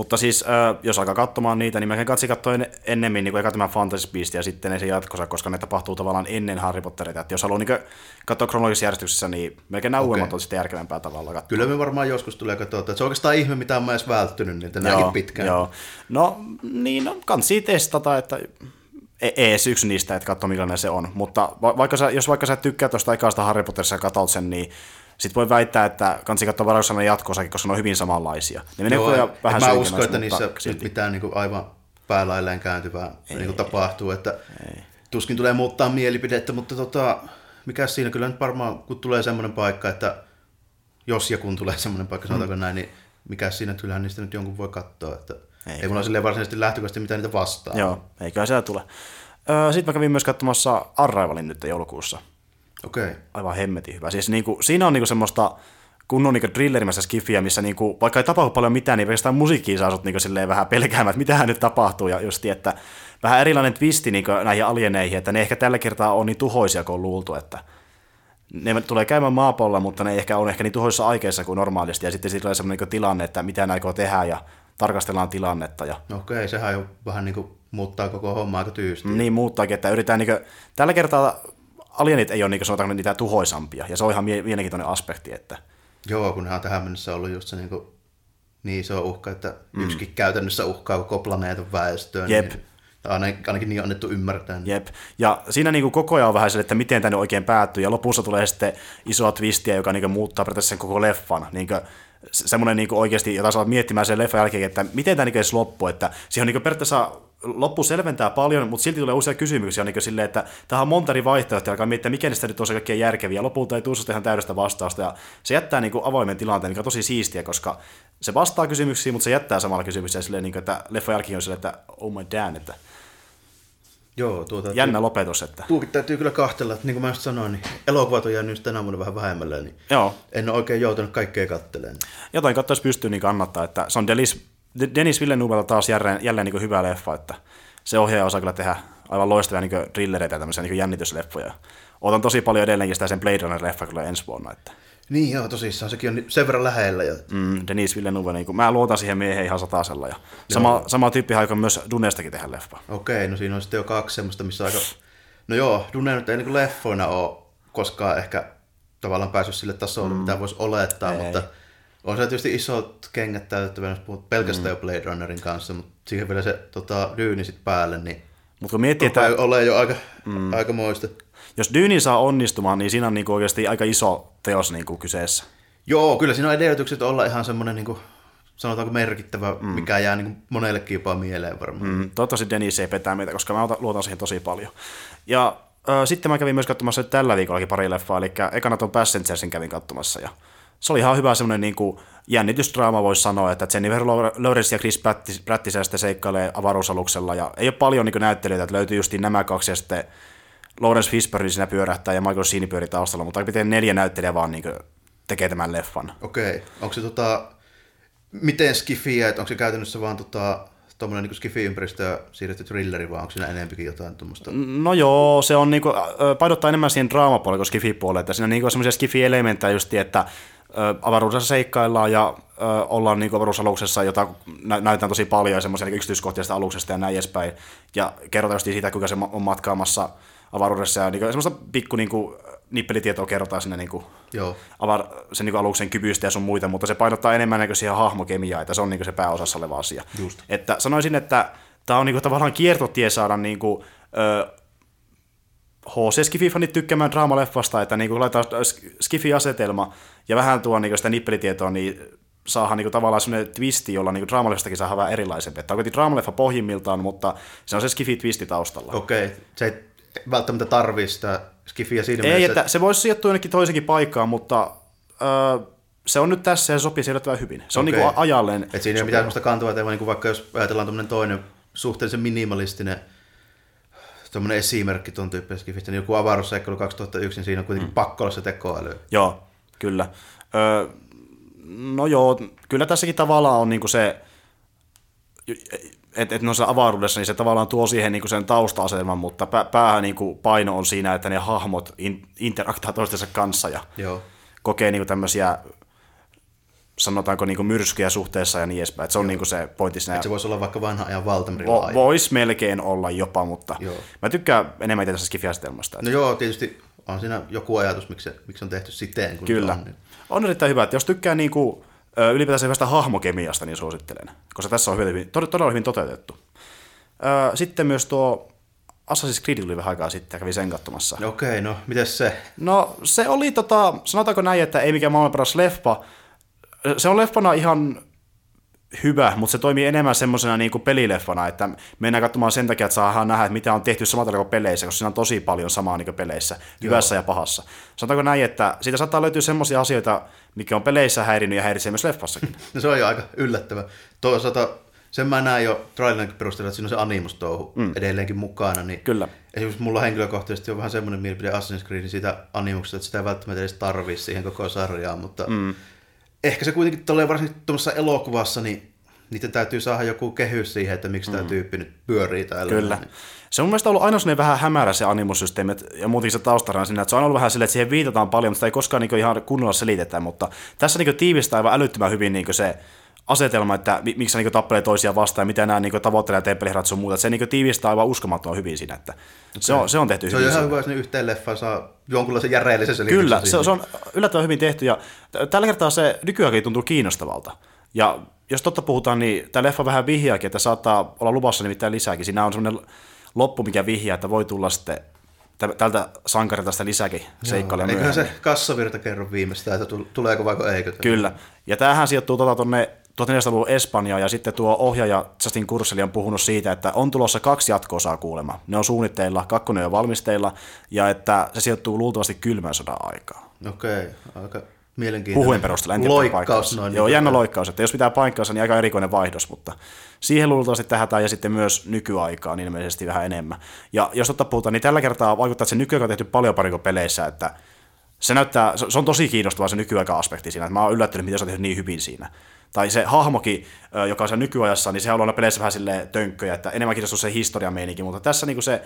Mutta siis, äh, jos alkaa katsomaan niitä, niin melkein katsi katsoa en, ennemmin niin eka tämä Fantasy Beast ja sitten se jatkossa, koska ne tapahtuu tavallaan ennen Harry Potteria. Että jos haluaa niin katsoa kronologisessa järjestyksessä, niin melkein nämä uudemmat on sitten järkevämpää tavalla katsoa. Kyllä me varmaan joskus tulee katsoa, että se on oikeastaan ihme, mitä mä edes välttynyt niitä näinkin pitkään. Joo. No, niin, no, kansi testata, että ei ees yksi niistä, että katso millainen se on. Mutta va- vaikka sä, jos vaikka sä tykkää tuosta ekaista Harry Potterissa ja katot sen, niin sit voi väittää, että kansi katsoa varauksena jatkossakin, koska ne on hyvin samanlaisia. Ne menee Joo, ajan en vähän mä usko, että niissä silti. nyt mitään niin kuin aivan päälailleen kääntyvää niin kuin tapahtuu, että ei. tuskin tulee muuttaa mielipidettä, mutta tota, mikä siinä kyllä nyt varmaan, kun tulee semmoinen paikka, että jos ja kun tulee semmoinen paikka, sanotaanko näin, niin mikä siinä, että kyllähän niistä nyt jonkun voi katsoa, että ei, Ei. ei mulla silleen varsinaisesti lähtökohtaisesti mitään niitä vastaan. Joo, eiköhän siellä tule. Öö, Sitten mä kävin myös katsomassa Arrivalin nyt joulukuussa. Okei. Okay. Aivan hemmetin hyvä. Siis niinku, siinä on niinku semmoista kunnon niinku drillerimäistä skifiä, missä niinku, vaikka ei tapahdu paljon mitään, niin pelkästään musiikkiin saa sut niinku silleen vähän pelkäämään, että mitähän nyt tapahtuu. Ja just, että vähän erilainen twisti niinku näihin alieneihin, että ne ehkä tällä kertaa on niin tuhoisia kuin on luultu, että ne tulee käymään maapallolla, mutta ne ei ehkä on ehkä niin tuhoisissa aikeissa kuin normaalisti. Ja sitten siitä tulee semmoinen niinku tilanne, että mitä ne aikoo tehdä ja tarkastellaan tilannetta. Ja No okei, okay, sehän jo vähän niin kuin muuttaa koko hommaa aika tyysti. niin muuttaakin, että yritetään niinku, tällä kertaa alienit ei ole niinku, sanotaanko niitä tuhoisampia, ja se on ihan mie- mielenkiintoinen aspekti, että Joo, kun on tähän mennessä ollut just se niin, kuin, niin iso uhka, että mm. yksikin käytännössä uhkaa koko planeetan väestöä. Jep. Niin, tai ainakin, ainakin niin annettu ymmärtää. Niin. Jep. Ja siinä niinku koko ajan on vähän sille, että miten tänne oikein päättyy, ja lopussa tulee sitten isoa twistiä, joka niinku muuttaa periaatteessa sen koko leffan. Niinku, se- semmoinen niinku oikeasti, jota sä oot miettimään sen leffan jälkeen, että miten tämä niinku edes loppuu, että siihen on niinku periaatteessa loppu selventää paljon, mutta silti tulee usein kysymyksiä niin silleen, että tähän on monta eri vaihtoehtoa, alkaa miettiä, mikä niistä nyt on se kaikkein järkeviä. Lopulta ei tule susta ihan täydestä vastausta, ja se jättää niin kuin avoimen tilanteen, mikä on tosi siistiä, koska se vastaa kysymyksiin, mutta se jättää samalla kysymyksiä silleen, niin kuin, että leffa jälkeen on silleen, että oh my damn, että Joo, tuota, jännä lopetus, että Tuukin täytyy kyllä kahtella, että niin kuin mä just sanoin, niin elokuvat on jäänyt tänä vuonna vähän vähemmälle, niin joo, en ole oikein joutunut kaikkea kattelemaan. jotain katsoisi pystyy niin kannattaa, että se on Delis, De- Dennis Villeneuvelta taas jälleen, jälleen niin hyvä leffa, että se ohjaaja osaa kyllä tehdä aivan loistavia niin thrillereitä ja tämmöisiä niin jännitysleffoja. Otan tosi paljon edelleenkin sitä sen Blade Runner-leffa kyllä ensi vuonna, että Niin joo, tosissaan, sekin on sen verran lähellä jo. mm, Denis Villeneuve, niin kuin, mä luotan siihen miehen ihan satasella ja sama, sama tyyppi aikoo myös Dunestakin tehdä leffa. Okei, no siinä on sitten jo kaksi semmoista, missä aika... No joo, Dune nyt ei niin leffoina ole koskaan ehkä tavallaan päässyt sille tasolle, mm. mitä voisi olettaa, Ei. mutta on se tietysti isot kengät täytettävä, jos puhut pelkästään mm. jo Blade Runnerin kanssa, mutta siihen vielä se tota, Dune sit päälle, niin Mutta kun miettii, että ole jo aika, mm. aika moista. jos Dyni saa onnistumaan, niin siinä on niin kuin oikeasti aika iso teos niin kuin kyseessä. Joo, kyllä siinä on edellytykset olla ihan semmoinen, niin kuin, sanotaanko merkittävä, mm. mikä jää niin kuin monellekin jopa mieleen varmaan. Mm, toivottavasti Dennis ei petää meitä, koska mä ota- luotan siihen tosi paljon. Ja ö, sitten mä kävin myös katsomassa tällä viikollakin pari leffaa, eli ekana tuon Passengersin kävin katsomassa, ja se oli ihan hyvä semmoinen niin kuin jännitysdraama, voisi sanoa, että Jennifer Lawrence ja Chris Pratt- Pratt sitten seikkailee avaruusaluksella, ja ei ole paljon niin kuin näyttelijöitä, että löytyy justiin nämä kaksi, ja sitten Lawrence Fishburne siinä pyörähtää, ja Michael Sheen pyörii taustalla, mutta miten neljä näyttelijää vaan niin kuin tekee tämän leffan. Okei, onko se tota, miten skifiä, että onko se käytännössä vaan tota, tuommoinen niin skifi-ympäristöä siirretty thrilleri, vai onko siinä enempikin jotain tuommoista? No joo, se on niinku, ö, painottaa enemmän siihen draamapuolelle kuin skifi-puolelle, että siinä on niinku semmoisia skifi-elementtejä just, että avaruudessa seikkaillaan ja ö, ollaan niinku avaruusaluksessa, jota nä- näytetään tosi paljon semmoisia niinku yksityiskohtia sitä aluksesta ja näin edespäin. Ja kerrotaan just siitä, kuinka se on matkaamassa avaruudessa ja niinku, semmoista pikku niinku, nippelitietoa kerrotaan sinne niinku, Joo, avar, sen niin aluksen kyvyistä ja sun muita, mutta se painottaa enemmän niin siihen hahmokemiaa, että se on niin se pääosassa oleva asia. Just. Että sanoisin, että tämä on niin tavallaan kiertotie saada niin kuin, ö, HC Skifi-fanit tykkäämään draamaleffasta, että niin laitetaan Skifi-asetelma ja vähän tuo niin sitä nippelitietoa, niin saadaan niin tavallaan sellainen twisti, jolla niin draamaleffastakin saadaan vähän erilaisempi. Tämä on kuitenkin draamaleffa pohjimmiltaan, mutta se on se Skifi-twisti taustalla. okei. Se ei välttämättä tarvii sitä skifiä siinä Ei, mielessä. että se voisi sijoittua jonnekin toisenkin paikkaan, mutta öö, se on nyt tässä ja se sopii yllättävän hyvin. Se on Okei. niin ajalleen. Et siinä ei ole mitään sellaista kantavaa teemaa, niin vaikka jos ajatellaan toinen suhteellisen minimalistinen tämmöinen esimerkki tuon tyyppisestä skifistä, niin joku avaruusseikkailu 2001, niin siinä on kuitenkin mm. pakko olla se tekoäly. Joo, kyllä. Öö, no joo, kyllä tässäkin tavallaan on niinku se, että et noissa avaruudessa niin se tavallaan tuo siihen niinku sen tausta-asetelman, mutta pä, päähän niinku paino on siinä, että ne hahmot in, interaktaa toistensa kanssa ja Joo. kokee niinku tämmöisiä sanotaanko niinku myrskyjä suhteessa ja niin edespäin. Et se on niinku se pointti siinä. Et se voisi olla vaikka vanha ajan Valtamerilla Vo, Voisi melkein olla jopa, mutta Joo. mä tykkään enemmän tästä skifiastelmasta. No joo, tietysti on siinä joku ajatus, miksi se, miksi on tehty siten, kun Kyllä. on. Niin. On erittäin hyvä, että jos tykkää niinku, ö, ylipäätään hyvästä hahmokemiasta, niin suosittelen, koska tässä on hyvin, tod- todella hyvin toteutettu. Sitten myös tuo Assassin's Creed tuli vähän aikaa sitten ja kävin sen katsomassa. Okei, no mites se? No se oli, tota, sanotaanko näin, että ei mikään maailman paras leffa. Se on leffana ihan hyvä, mutta se toimii enemmän semmoisena niin kuin pelileffana, että mennään katsomaan sen takia, että saadaan nähdä, että mitä on tehty samalla tavalla kuin peleissä, koska siinä on tosi paljon samaa niin kuin peleissä, hyvässä ja pahassa. Sanotaanko näin, että siitä saattaa löytyä semmoisia asioita, mikä on peleissä häirinnyt ja häiritsee myös leffassakin. No se on jo aika yllättävä. Toisaalta sen mä näen jo trailerin perusteella, että siinä on se animustouhu mm. edelleenkin mukana. Niin Kyllä. Esimerkiksi mulla henkilökohtaisesti on vähän semmoinen mielipide Assassin's Creedin siitä animuksesta, että sitä ei välttämättä edes tarvii siihen koko sarjaan, mutta mm. Ehkä se kuitenkin tulee varsinkin tuommoisessa elokuvassa, niin niiden täytyy saada joku kehys siihen, että miksi mm. tämä tyyppi nyt pyörii täällä. Kyllä. Niin. Se on mun mielestä ollut aina sellainen vähän hämärä se animusysteemi ja muutenkin se taustarana siinä, että se on ollut vähän silleen, että siihen viitataan paljon, mutta sitä ei koskaan niin ihan kunnolla selitetä, mutta tässä niin tiivistää aivan älyttömän hyvin niin se asetelma, että mi- miksi se niin tappelee toisia vastaan ja mitä nämä niin tavoittelee temppeliherrat sun muuta. että Se niin tiivistää aivan uskomattoman hyvin siinä, että se, on, se on tehty Se on hyvin. jo ihan siinä. hyvä, jos ne yhteen leffaan saa jonkunlaisen selityksen. Kyllä, se, se on yllättävän hyvin tehty ja t- tällä kertaa se nykyäänkin tuntuu kiinnostavalta. Ja jos totta puhutaan, niin tämä leffa vähän vihjaakin, että saattaa olla luvassa nimittäin lisääkin. Siinä on semmoinen loppu, mikä vihjaa, että voi tulla sitten tä- tältä sankarilta sitä lisääkin seikkailuja Eiköhän myöhemmin. se kassavirta kerro viimeistään, että tul- tuleeko vaiko eikö. Kyllä. Ja tämähän sijoittuu tota tonne 1400-luvun Espanjaan, ja sitten tuo ohjaaja Justin Kursseli on puhunut siitä, että on tulossa kaksi jatko-osaa kuulema. Ne on suunnitteilla, kakkonen on valmisteilla, ja että se sijoittuu luultavasti kylmän sodan aikaan. Okei, aika mielenkiintoinen. Puhuin perusteella, en tiedä Loikkaus noin. Joo, niin jännä loikkaus, että jos pitää paikkaansa, niin aika erikoinen vaihdos, mutta siihen luultavasti tähdätään ja sitten myös nykyaikaan ilmeisesti vähän enemmän. Ja jos totta puhutaan, niin tällä kertaa vaikuttaa, että se nykyaika on tehty paljon paremmin kuin peleissä, että se näyttää, se on tosi kiinnostava se nykyaika-aspekti siinä, että mä oon yllättynyt, miten se on tehty niin hyvin siinä. Tai se hahmokin, joka on siellä nykyajassa, niin se on ollut peleissä vähän silleen tönkköjä, että enemmän kiinnostuu se historiameininki, mutta tässä niin se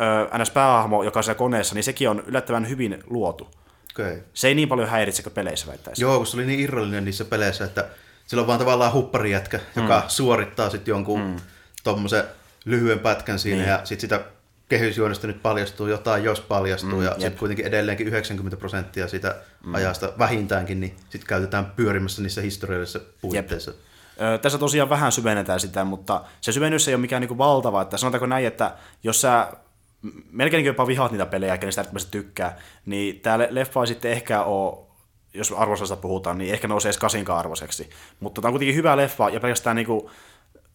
ö, NS-päähahmo, joka on siellä koneessa, niin sekin on yllättävän hyvin luotu. Okei. Se ei niin paljon häiritse kuin peleissä väittäisi. Joo, kun se oli niin irrallinen niissä peleissä, että sillä on vaan tavallaan hupparijätkä, joka suorittaa sitten jonkun mm. tommosen lyhyen pätkän siinä, Niin. ja sitten sitä kehysjuonesta nyt paljastuu jotain, jos paljastuu, mm, ja jep. sitten kuitenkin edelleenkin 90 prosenttia sitä mm. ajasta vähintäänkin, niin sitten käytetään pyörimässä niissä historiallisissa puitteissa. Ö, Tässä tosiaan vähän syvennetään sitä, mutta se syvennys ei ole mikään niin valtava. Että sanotaanko näin, että jos sä melkein jopa vihaat niitä pelejä, eikä niistä äärettömästi tykkää, niin tämä leffa ei sitten ehkä ole, jos arvoisesta puhutaan, niin ehkä nousee edes kasinkaan arvoiseksi. Mutta tämä on kuitenkin hyvä leffa, ja pelkästään niinku,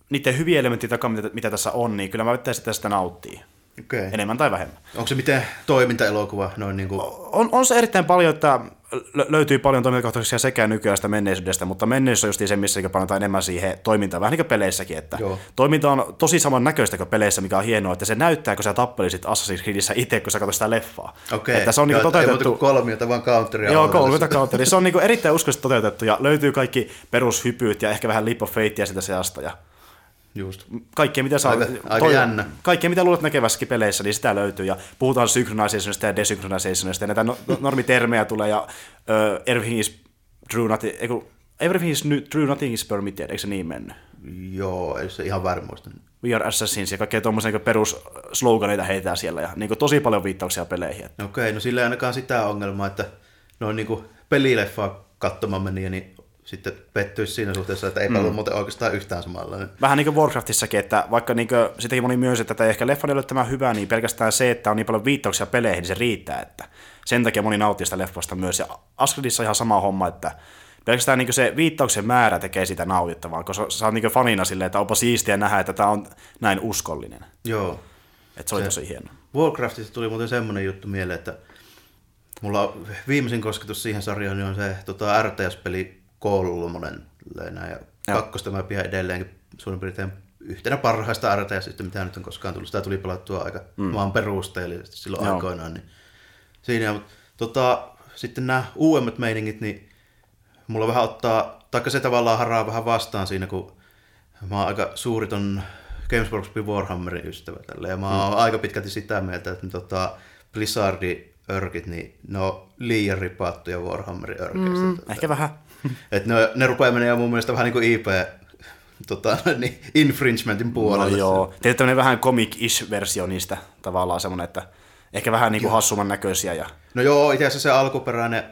niiden hyviä elementtejä takaa, mitä, mitä tässä on, niin kyllä mä väittäisin, että sitä nauttii. Okei. Enemmän tai vähemmän. Onko se miten toimintaelokuva noin niin kuin... On, on se erittäin paljon, että lö- löytyy paljon toimintakohtauksia sekä nykyäästä menneisyydestä, mutta menneisyys on just se, missä panotaan enemmän siihen toimintaan, vähän niin kuin peleissäkin, että Joo. toiminta on tosi saman näköistä kuin peleissä, mikä on hienoa, että se näyttää, kun sä tappelisit Assassin's Creedissä itse, kun sä katsot sitä leffaa. Okei, Että se on niin Joo, ei toteutettu... kuin kolmiota, vaan counteria. Joo, odotellessa. 30 counteri. Se on niin erittäin uskollisesti toteutettu ja löytyy kaikki perushypyt ja ehkä vähän leap of faithia sitä seasta ja Just. kaikkea mitä, saa, Aika- aika jännä. kaikkea, mitä luulet näkevässäkin peleissä, niin sitä löytyy. Ja puhutaan synchronizationista ja desynchronizationista, ja näitä no- normitermejä tulee, ja uh, everything is true, nothing, eiku, everything is new, true, nothing is permitted, eikö se niin mennyt? Joo, ei se ihan väärin muista. We are assassins, ja kaikkea tuommoisia niin perussloganeita heitää siellä, ja niin tosi paljon viittauksia peleihin. Että Okei, no sillä ei ainakaan sitä ongelmaa, että noin niin pelileffaa katsomaan meni, niin sitten pettyisi siinä suhteessa, että ei mm. ollut muuten oikeastaan yhtään samanlainen. Vähän niin kuin Warcraftissakin, että vaikka niin kuin, sitäkin moni myös, että ehkä leffan ei ole tämä hyvä, niin pelkästään se, että on niin paljon viittauksia peleihin, niin se riittää. Että sen takia moni nauttii sitä leffasta myös. Ja Asgardissa ihan sama homma, että pelkästään niin se viittauksen määrä tekee sitä nautittavaa, koska sä oot niin fanina silleen, että onpa siistiä nähdä, että tämä on näin uskollinen. Joo. Että se oli tosi hieno. Warcraftista tuli muuten semmoinen juttu mieleen, että mulla viimeisin kosketus siihen sarjaan niin on se tota, RTS-peli kolmonen. Ja Joo. kakkosta mä pidän edelleenkin suurin piirtein yhtenä parhaista RTSistä, mitä nyt on koskaan tullut. Sitä tuli pelattua aika mm. maan perusteellisesti silloin Joo. aikoinaan. Niin siinä, mutta tota, sitten nämä uudemmat meiningit, niin mulla vähän ottaa, taikka se tavallaan haraa vähän vastaan siinä, kun mä oon aika suuri ton Games Workshopin Warhammerin ystävä tälle, ja mä oon aika pitkälti sitä mieltä, että tota, Blizzardin örkit, niin ne on liian ripaattuja Warhammerin örkeistä. Mm. Ehkä vähän. Et ne, ne rupeaa menemään mun mielestä vähän niin kuin IP tota, niin infringementin No puolelle. joo. Tietysti tämmöinen vähän comic-ish versio niistä tavallaan semmoinen, että ehkä vähän niin kuin hassumman näköisiä. Ja... No joo, itse asiassa se alkuperäinen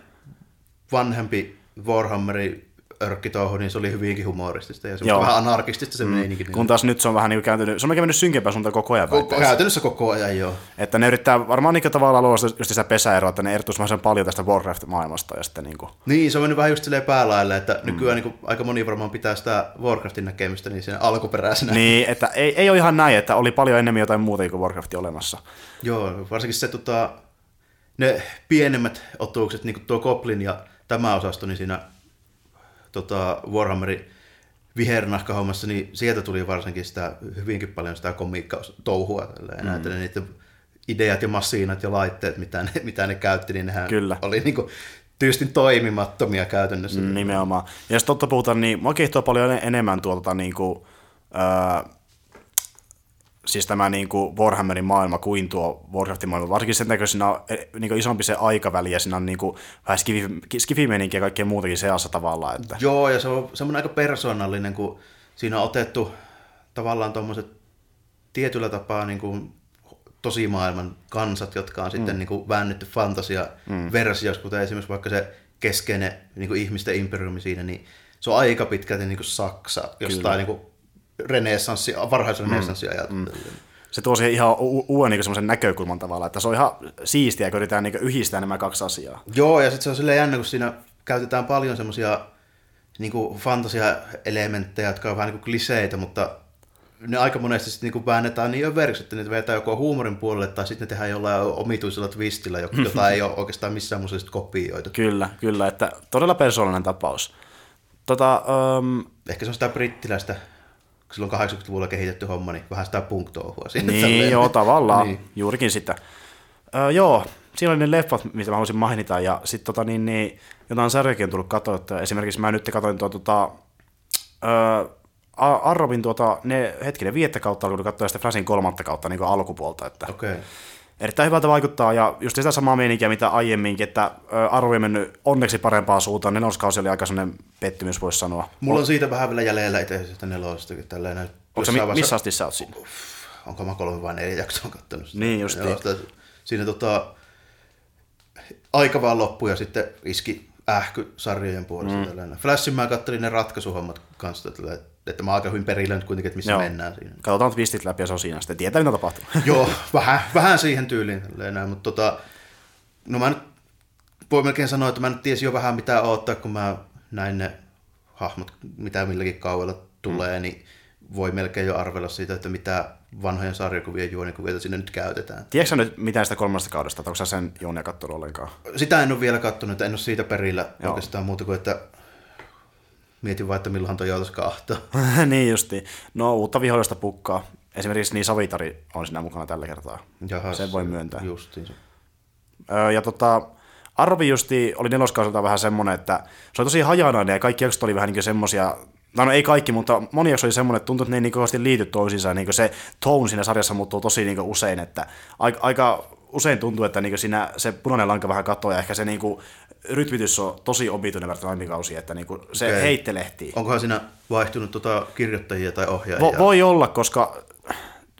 vanhempi Warhammerin örkkitouhu, niin se oli hyvinkin humoristista ja se Joo. vähän anarkistista se mm. meininki. Niin Kun taas nyt se on vähän niin kääntynyt, se on käynyt synkempää suuntaan koko ajan. Koko, käytännössä koko ajan joo. Että ne yrittää varmaan niin tavallaan luoda just sitä pesäeroa, että ne erottuisi mahdollisimman paljon tästä Warcraft-maailmasta. Ja sitten niin kuin, Niin, se on mennyt vähän just silleen päälaille, että mm. nykyään niin kuin, aika moni varmaan pitää sitä Warcraftin näkemistä niin siinä alkuperäisenä. niin, että ei, ei ole ihan näin, että oli paljon enemmän jotain muuta kuin Warcraftia olemassa. Joo, varsinkin se tota, ne pienemmät otukset, niin kuin tuo Goblin ja tämä osasto, niin siinä tota, Warhammerin vihernahkahommassa, niin sieltä tuli varsinkin sitä hyvinkin paljon sitä komiikka-touhua. Tälleen, mm. ne niiden ideat ja masiinat ja laitteet, mitä ne, mitä ne käytti, niin nehän Kyllä. oli niin kuin, tyystin toimimattomia käytännössä. Nimenomaan. Ja jos totta puhutaan, niin mua kiehtoo paljon en- enemmän tuota niin kuin, öö, siis tämä niin kuin Warhammerin maailma kuin tuo Warcraftin maailma. Varsinkin sen takia, kun siinä on eh, niin kuin isompi se aikaväli ja siinä on niin kuin, vähän skifi- skifimeininkiä ja kaikkea muutakin seassa tavallaan. Että, Joo, ja se on semmoinen aika persoonallinen, kun siinä on otettu tavallaan tuommoiset tietyllä tapaa niin kuin tosimaailman kansat, jotka on sitten niin kuin väännetty fantasia-versioissa, kuten esimerkiksi vaikka se keskeinen niin kuin ihmisten imperiumi siinä, niin se on aika pitkälti niin kuin Saksa, jostain niin kuin renessanssi, varhaisen renessanssi mm. se tuo siihen ihan u- uuden niin semmoisen näkökulman tavallaan, että se on ihan siistiä, kun yritetään niin yhdistää nämä kaksi asiaa. Joo, ja sitten se on silleen jännä, kun siinä käytetään paljon semmoisia niin fantasia-elementtejä, jotka on vähän niin kuin kliseitä, mutta ne aika monesti sitten niin kuin väännetään niin överiksi, että niitä vetää joko huumorin puolelle tai sitten ne tehdään jollain omituisella twistillä, jota ei ole oikeastaan missään sitten kopioitu. Kyllä, kyllä, että todella persoonallinen tapaus. Tota, um, Ehkä se on sitä brittiläistä, kun silloin 80-luvulla kehitetty homma, niin vähän sitä punktouhua siinä. Niin, tälleen. joo, tavallaan, Niin. juurikin sitä. Öö, joo, siinä oli ne leffat, mitä mä haluaisin mainita, ja sitten tota, niin, niin, jotain sarjakin on tullut katsottua. Esimerkiksi mä nyt katsoin tuo, tota, öö, Arrobin tuota, ne hetkinen viettä kautta alkoi katsoa ja sitten Flashin kolmatta kautta niin alkupuolta. Että Okei. Erittäin hyvältä vaikuttaa, ja just sitä samaa meininkiä, mitä aiemminkin, että Arrobi on mennyt onneksi parempaan suuntaan. Neloskausi oli aika sellainen pettymys, voisi sanoa. Mulla on siitä vähän vielä jäljellä itse nelosestakin tälleen. Onko se, mi- vaiheessa- missä asti sä oot siinä? onko mä kolme vai neljä jaksoa kattonut sitä. Niin justiin. Joo, sitä, siinä tota, aika vaan loppui ja sitten iski ähky sarjojen puolesta. Mm. Tällainen. Flashin mä kattelin ne ratkaisuhommat kanssa, tällä, että mä oon aika hyvin perillä nyt kuitenkin, että missä Joo. mennään siinä. Katsotaan twistit läpi ja se on siinä. Sitten tietää, mitä tapahtuu. Joo, vähän, vähän siihen tyyliin. näin, Mutta tota, no mä nyt voi melkein sanoa, että mä nyt tiesin jo vähän mitä odottaa, kun mä näin ne hahmot, mitä milläkin kaudella tulee, mm. niin voi melkein jo arvella siitä, että mitä vanhojen sarjakuvien juonikuvia siinä nyt käytetään. Tiedätkö nyt mitään sitä kolmannesta kaudesta, että onko sen Joonia katsonut ollenkaan? Sitä en ole vielä katsonut, että en ole siitä perillä Joo. oikeastaan muuta kuin, että mietin vaan, että milloinhan toi joutuisi kahtaa. niin justi. No uutta vihollista pukkaa. Esimerkiksi niin Savitari on siinä mukana tällä kertaa. Jaha, Sen voi myöntää. Justiinsa. Öö, ja tota, Arvi justi oli neloskausilta vähän semmoinen, että se oli tosi hajanainen ja kaikki jaksot oli vähän niin semmoisia, no, no ei kaikki, mutta moni jakso oli semmoinen, että tuntui, että ne ei niin kovasti liity toisiinsa. Niin se tone siinä sarjassa muuttuu tosi niin usein, että aika, aika usein tuntuu, että niin siinä se punainen lanka vähän katoaa ja ehkä se niin rytmitys on tosi omituinen verrattuna aiemmikausiin, että niin se Okei. heittelehtii. Onkohan siinä vaihtunut tota kirjoittajia tai ohjaajia? Vo, voi olla, koska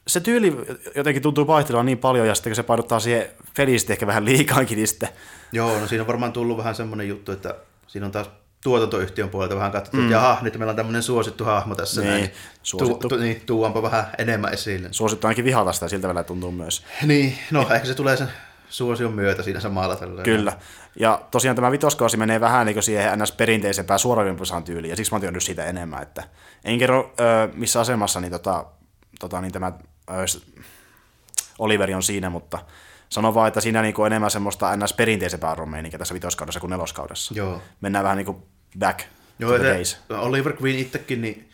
se tyyli jotenkin tuntuu vaihtelevan niin paljon, ja sitten se painottaa siihen pelistä ehkä vähän liikaankin, niin sitten Joo, no siinä on varmaan tullut vähän semmoinen juttu, että siinä on taas tuotantoyhtiön puolelta vähän katsottu, mm. että jaha, nyt meillä on tämmöinen suosittu hahmo tässä Niin, näin. suosittu. Tu, tu, niin, tuuanpa vähän enemmän esille. suosittu ainakin vihata sitä, siltä välillä tuntuu myös. Niin, no ehkä se tulee sen suosion myötä siinä samalla tällä. Kyllä. Ja tosiaan tämä vitoskausi menee vähän niin siihen ns. perinteisempään suoraviivaisaan tyyliin, ja siksi mä oon siitä enemmän. Että en kerro, ö, missä asemassa niin, tota, tota, niin tämä ö, Oliveri on siinä, mutta sanon vaan, että siinä niinku on enemmän semmoista ns. perinteisempää romeininkia tässä vitoskaudessa kuin neloskaudessa. Joo. Mennään vähän niinku back Joo, to the days. Oliver Queen itsekin, niin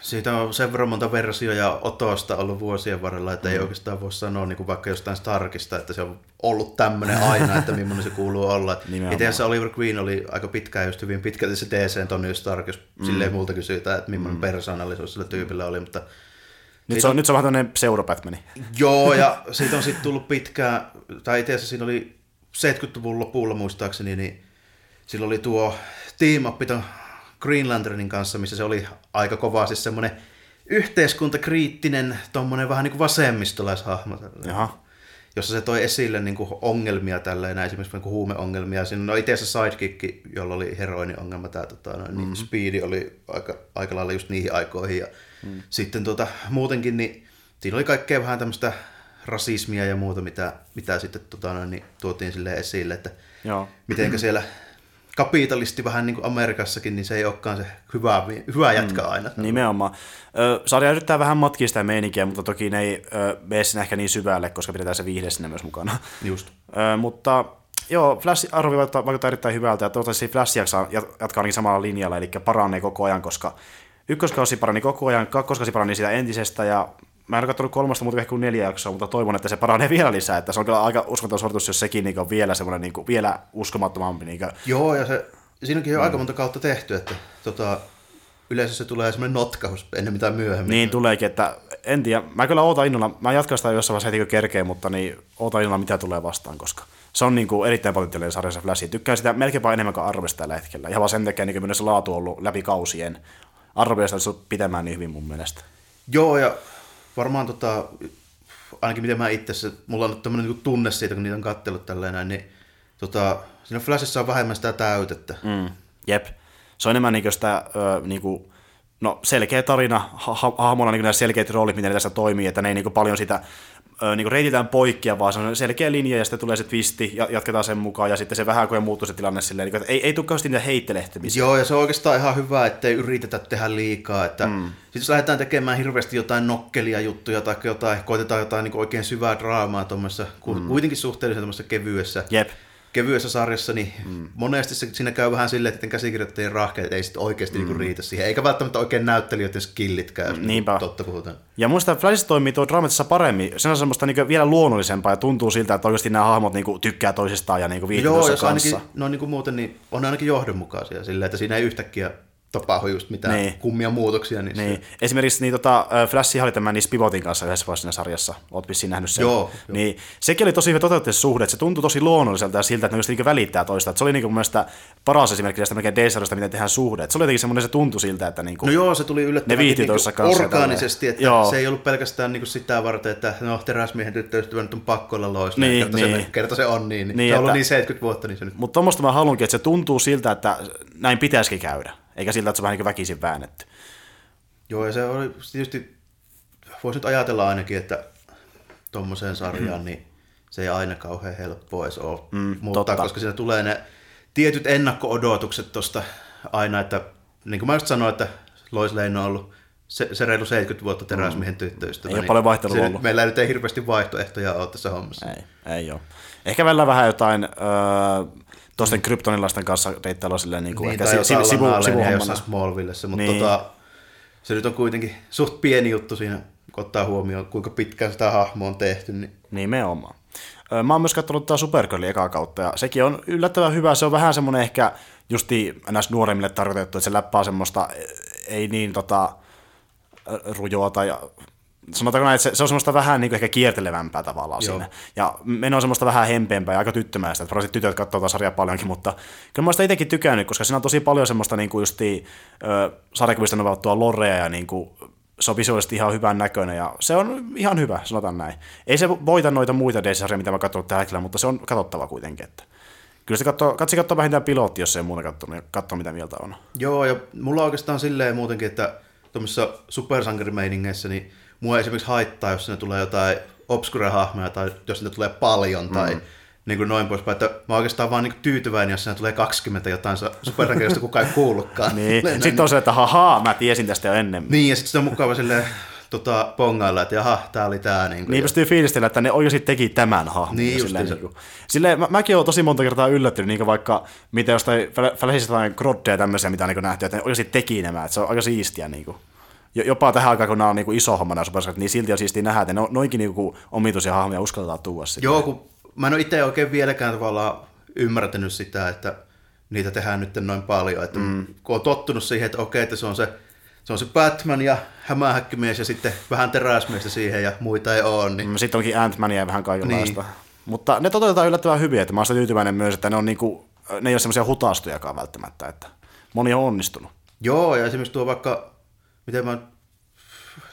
siitä on sen verran monta versioa ja otosta ollut vuosien varrella, että mm. ei oikeastaan voi sanoa niin kuin vaikka jostain Starkista, että se on ollut tämmöinen aina, että millainen se kuuluu olla. Itse asiassa Oliver Queen oli aika pitkään just hyvin pitkälti se DC Tony Stark, jos mm. silleen multa kysytään, että millainen mm. persoonallisuus sillä tyypillä oli, mutta Nyt se, on, nyt se on vähän tämmöinen pseudo-Batmani. Joo, ja siitä on sitten tullut pitkään, tai itse asiassa siinä oli 70-luvun lopulla muistaakseni, niin silloin oli tuo team up Green Lanternin kanssa, missä se oli aika kova siis semmoinen yhteiskuntakriittinen, tommonen vähän niin kuin vasemmistolaishahmo. Jaha. jossa se toi esille niin kuin ongelmia tälleen, näin esimerkiksi niin kuin huumeongelmia. Siinä on itse asiassa sidekick, jolla oli heroiniongelma, tämä tota, no, niin Mhm. mm-hmm. Speedy oli aika, aika lailla just niihin aikoihin. Ja mm. sitten tuota, muutenkin, niin siinä oli kaikkea vähän tämmöistä rasismia ja muuta, mitä, mitä sitten tota, niin tuotiin sille esille, että Joo. mitenkä siellä kapitalisti vähän niin kuin Amerikassakin, niin se ei olekaan se hyvä, hyvä jätkä Mm. aina. Nimenomaan. Ö, sarja yrittää vähän matkia sitä meininkiä, mutta toki ne ei ö, mene sinne ehkä niin syvälle, koska pidetään se viihde sinne myös mukana. Just. Ö, mutta joo, Flash arvi vaikuttaa, vaikuttaa erittäin hyvältä ja toivottavasti Flash jaksaa jatkaa ainakin samalla linjalla, eli paranee koko ajan, koska ykköskausi parani koko ajan, kakkoskausi parani sitä entisestä ja mä en ole katsonut kolmasta muuta ehkä kuin neljä jaksoa, mutta toivon, että se paranee vielä lisää, että se on kyllä aika uskomaton suoritus, jos sekin niin on vielä semmoinen niin kuin, vielä uskomattomampi. Niin kuin, Joo, ja se, siinäkin on mm. aika monta kautta tehty, että tota, yleensä se tulee semmoinen notkaus ennen mitä myöhemmin. Niin tuleekin, että en tiedä. Mä kyllä ootan innolla, mä jatkan sitä jossain vaiheessa heti kun kerkee, mutta niin ootan innolla mitä tulee vastaan, koska se on niin kuin erittäin potentiaalinen sarja se Flash. Tykkään sitä melkeinpä enemmän kuin arvesta tällä hetkellä. Ihan vaan sen takia, niin se laatu on ollut läpi kausien. Arvioista olisi pitämään niin hyvin mun mielestä. Joo, ja varmaan tota, ainakin miten mä itse, se- mulla on nyt tämmöinen niin tunne siitä, kun niitä on kattellut tälleen näin, niin tota, siinä Flashissa on vähemmän sitä täytettä. Mm. Jep. Se on enemmän niin sitä ö, niin kuin, no, selkeä tarina, ha- ha- hahmolla niin selkeät roolit, miten ne tässä toimii, että ne ei niin kuin paljon sitä niin kuin reititään poikkia, vaan se on selkeä linja ja sitten tulee se twisti ja jatketaan sen mukaan ja sitten se vähän kun muuttuu se tilanne silleen, niin kuin, että ei, ei tule kauheasti niitä heittelehtimisiä. Joo, ja se on oikeastaan ihan hyvä, ettei yritetä tehdä liikaa. Että mm. Sitten jos lähdetään tekemään hirveästi jotain nokkelia juttuja tai jotain, koitetaan jotain niin oikein syvää draamaa tuommoisessa, mm. kuitenkin suhteellisen tuommoisessa kevyessä, Jep. Kevyessä sarjassa, niin mm. monesti se, siinä käy vähän silleen, että käsikirjoittajien rahkeet ei sitten oikeasti mm. niin riitä siihen, eikä välttämättä oikein näyttelijöiden skillitkään, jos Niinpä. totta puhutaan. Ja muista Flashissa toimii tuo draamatissa paremmin. Se on semmoista niin vielä luonnollisempaa ja tuntuu siltä, että oikeasti nämä hahmot niin kuin, tykkää toisistaan ja niin viihtyy Joo, jos kanssa. ainakin, no niin kuin muuten, niin on ainakin johdonmukaisia silleen, että siinä ei yhtäkkiä tapahdu just mitään Niin. niin. kummia muutoksia. Niin, Niin. Esimerkiksi niin, tota, Flash oli tämän niin Pivotin kanssa yhdessä vaiheessa siinä sarjassa. Oot vissiin nähnyt sen. Joo, joo. Niin, sekin oli tosi hyvä toteuttaa se suhde. että Se tuntui tosi luonnolliselta ja siltä, että ne just niin välittää toista. Että se oli niin mun mielestä paras esimerkki tästä melkein D-sarjasta, miten tehdään suhde. Että se oli jotenkin semmoinen, se tuntui siltä, että niin kuin, No joo, se tuli yllättävän Ne toissa kanssa orgaanisesti, että. Joo. se ei ollut pelkästään niinku sitä varten, että no teräsmiehen tyttöystävä nyt on pakko olla loisna, Niin, kerta, niin. Se, kerta se on niin. niin, Niin, se on ollut että- niin 70 vuotta, niin se nyt... Mutta tuommoista mä haluankin, että se tuntuu siltä, että näin pitäisikin käydä. Eikä siltä, että se on vähän niin väkisin väännetty. Joo, ja se oli tietysti, voisi nyt ajatella ainakin, että tuommoiseen sarjaan, niin se ei aina kauhean helppoa edes ole Mm, muuttaa, totta. koska siinä tulee ne tietyt ennakko-odotukset tuosta aina, että niin kuin mä just sanoin, että Lois Lane on ollut se, se reilu 70 vuotta teräsmiehen tyttöystävä. Mm. Ei ole paljon vaihtelua se- ollut. Meillä ei nyt ei hirveästi vaihtoehtoja ole tässä hommassa. Ei, ei ole. Ehkä välillä vähän jotain öö, tuosten kryptonilaisten kanssa deittailua silleen niin kuin Niin, ehkä si- sivu, sivuhommana. Smallvillessä, mutta Niin. tota, se nyt on kuitenkin suht pieni juttu siinä, kun ottaa huomioon, kuinka pitkään sitä hahmoa on tehty. Niin Nimenomaan. Mä oon myös katsonut tätä Supergirlin ekaa kautta, ja sekin on yllättävän hyvä. Se on vähän semmoinen ehkä justi näissä nuoremmille tarkoitettu, että se läppää semmoista e, ei niin tota, rujoa tai sanotaanko näin, että se, se on semmoista vähän niin kuin ehkä kiertelevämpää tavallaan Joo. siinä. Ja meno on semmoista vähän hempeämpää ja aika tyttömäistä, että varmasti tytöt katsoo tätä sarjaa paljonkin, mutta kyllä mä sitä itsekin tykännyt, koska siinä on tosi paljon semmoista niin kuin justiin, sarjakuvista novattua lorea ja niin kuin, se on visuaalisesti ihan hyvän näköinen ja se on ihan hyvä, sanotaan näin. Ei se voita noita muita D-sarjoja, mitä mä katson tällä hetkellä, mutta se on katsottava kuitenkin. Että. Kyllä se katsoo, katsi katsoa vähintään pilotti, jos ei muuta katsonut, ja katsoa mitä mieltä on. Joo, ja mulla on oikeastaan silleen muutenkin, että tuommoisissa supersankarimeiningeissä, niin mua ei esimerkiksi haittaa, jos sinne tulee jotain obscure-hahmoja, tai jos niitä tulee paljon, tai Mm. niin kuin noin poispäin. Että mä oikeastaan vaan niin tyytyväinen, jos sinne tulee 20 jotain supersankarista, kukaan ei kuullutkaan. Niin. Näin, Sitten on se, että hahaa, mä tiesin tästä jo ennen. Niin, ja sitten se on mukava silleen tota, pongailla, että jaha, tää oli tää. Niin, niin pystyy fiilistellä, että ne oikeasti teki tämän hahmon. Niin silleen, niin kuin, silleen, mä, mäkin olen tosi monta kertaa yllättynyt, niin vaikka mitä jostain Flashista tai Groddeja ja tämmöisiä, mitä on niin nähty, että ne oikeasti teki nämä, että se on aika siistiä. Niin kuin. Jopa tähän aikaan, kun nämä on niin kuin iso homma nämä niin silti on siistiä nähdä, että ne on noinkin niin kuin omituisia hahmoja uskalletaan tuoda sitten. Joo, kun mä en ole itse oikein vieläkään tavallaan ymmärtänyt sitä, että niitä tehdään nyt noin paljon. Että mm. Kun on tottunut siihen, että okei, että se on se, se, on se Batman ja hämähäkkimies ja sitten vähän teräsmiestä siihen ja muita ei ole. Niin... Mm, sitten onkin ant ja vähän kaikenlaista. Niin. Mutta ne toteutetaan yllättävän hyvin, että mä olen tyytyväinen myös, että ne, on niinku, ne ei ole semmoisia hutaastujakaan välttämättä, että moni on onnistunut. Joo, ja esimerkiksi tuo vaikka, miten mä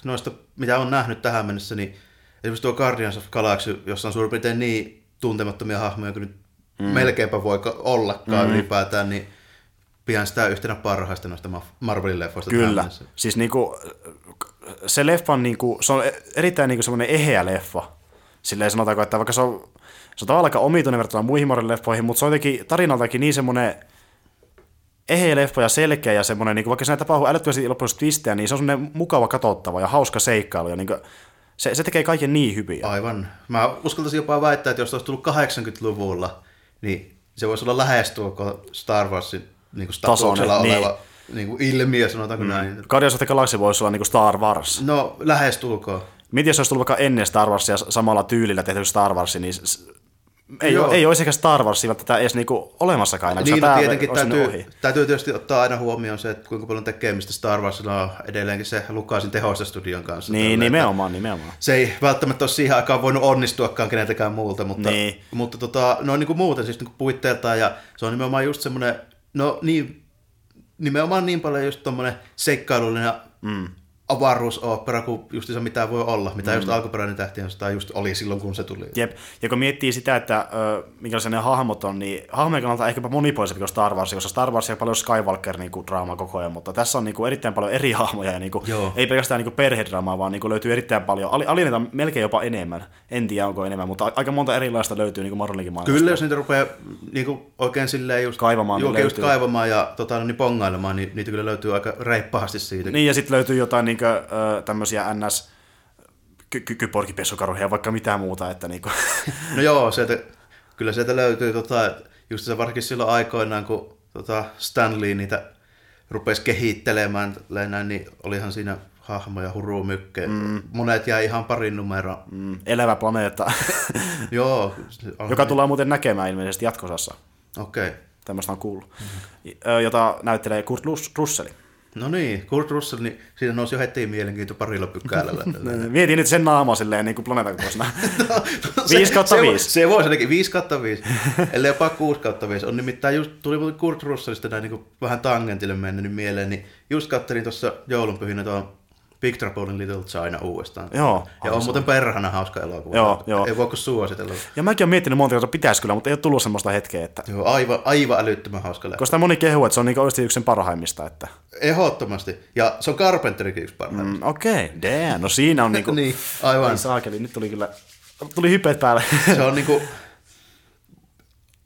noista, mitä on nähnyt tähän mennessä, niin esimerkiksi tuo Guardians of Galaxy, jossa on suurin piirtein niin tuntemattomia hahmoja kuin nyt mm. melkeinpä voi ollakaan mm. ylipäätään, niin pian sitä yhtenä parhaista noista Marvelin leffoista. Kyllä, siis niinku, se leffa on, niinku, se on erittäin niinku semmoinen eheä leffa. Silleen sanotaanko, että vaikka se on, se on tavallaan aika omituinen verrattuna muihin Marvelin leffoihin, mutta se on jotenkin tarinaltakin niin semmoinen eheä leffa ja selkeä ja semmoinen, niin vaikka se tapahtuu älyttömästi loppujen twistejä, niin se on semmoinen mukava katsottava ja hauska seikkailu. Ja niin kuin, se, se tekee kaiken niin hyvin. Aivan. Mä uskaltaisin jopa väittää, että jos olisi tullut 80-luvulla, niin se voisi olla lähestulkoon Star Warsin niin kuin statuksella niin. oleva niin kuin ilmiö, sanotaanko mm. näin. Guardians of the Galaxy voisi olla niin kuin Star Wars. No, lähestulkoon. Miten jos olisi tullut vaikka ennen Star Warsia samalla tyylillä tehty Star Wars, niin ei, ole, ei olisi ehkä Star Warsia tätä edes niinku olemassakaan enää, niin, no, tietenkin täytyy, täytyy tietysti ottaa aina huomioon se, että kuinka paljon tekemistä Star Warsilla on edelleenkin se Lukasin tehostestudion kanssa. Niin, tällä, nimenomaan, nimenomaan. Se ei välttämättä ole siihen aikaan voinut onnistuakaan keneltäkään muulta, mutta, niin. mutta tota, no niin kuin muuten siis niin kuin puitteeltaan ja se on nimenomaan just semmoinen, no niin, nimenomaan niin paljon just tommoinen seikkailullinen mm avaruusopera kuin just se mitä voi olla, mitä mm. just alkuperäinen tähti tai just oli silloin, kun se tuli. Jep, ja kun miettii sitä, että ö, minkälaisia ne hahmot on, niin hahmojen kannalta ehkäpä monipuolisempi kuin Star Wars, koska Star Wars on paljon Skywalker niin kuin, draamaa koko ajan, mutta tässä on niin kuin, erittäin paljon eri hahmoja, ja niin kuin, ei pelkästään niin kuin, perhedraamaa, vaan niin kuin, löytyy erittäin paljon, alineita melkein jopa enemmän, en tiedä onko enemmän, mutta aika monta erilaista löytyy niin Marvelinkin maailmasta. Kyllä, jos niitä rupeaa niin kuin, oikein silleen just kaivamaan, niin just kaivamaan ja tota, niin pongailemaan, niin niitä kyllä löytyy aika reippaasti siitä. Niin, ja sitten löytyy jotain niin kuin, tämmöisiä ns kykyporkipesukaruja, vaikka mitään muuta. Että niinku. No joo, sieltä, kyllä sieltä löytyy tota, just se varsinkin silloin aikoinaan, kun tota Stanley niitä rupesi kehittelemään, näin, niin olihan siinä hahmoja, hurumykke. Mm. Monet jäi ihan parin numeroon. Mm. Elävä planeetta. Joo. On Joka tullaan muuten näkemään ilmeisesti jatkosassa. Okei. Okay. Tämmöistä on kuullut. Mm-hmm. Jota näyttelee Kurt Russell. No niin, Kurt Russell, niin siinä nousi jo heti mielenkiinto parilla pykälällä. Mietin nyt sen naama silleen niin kuin planeetan kokoisena. no, 5 kautta 5. Se, se voisi ainakin 5 kautta 5, ellei jopa 6 kautta 5. On nimittäin just, tuli Kurt Russellista näin niin kuin vähän tangentille mennyt mieleen, niin just kattelin tuossa joulunpyhinä tuon Big Trouble in Little China uudestaan. Joo. Ja on muuten perhana hauska elokuva. Joo, joo. Ei voi kuin suositella. Ja mäkin olen miettinyt monta kertaa, pitäisi kyllä, mutta ei ole tullut semmoista hetkeä. Että... Joo, aivan, aivan älyttömän hauska leffa. Koska moni kehuu, että se on niin oikeasti yksi sen parhaimmista. Että... Ehdottomasti. Ja se on Carpenterikin yksi parhaimmista. Mm, Okei, okay. damn. No siinä on niinku... niin, aivan. Ei saakeli, nyt tuli kyllä... Tuli hypeet päälle. se on niinku...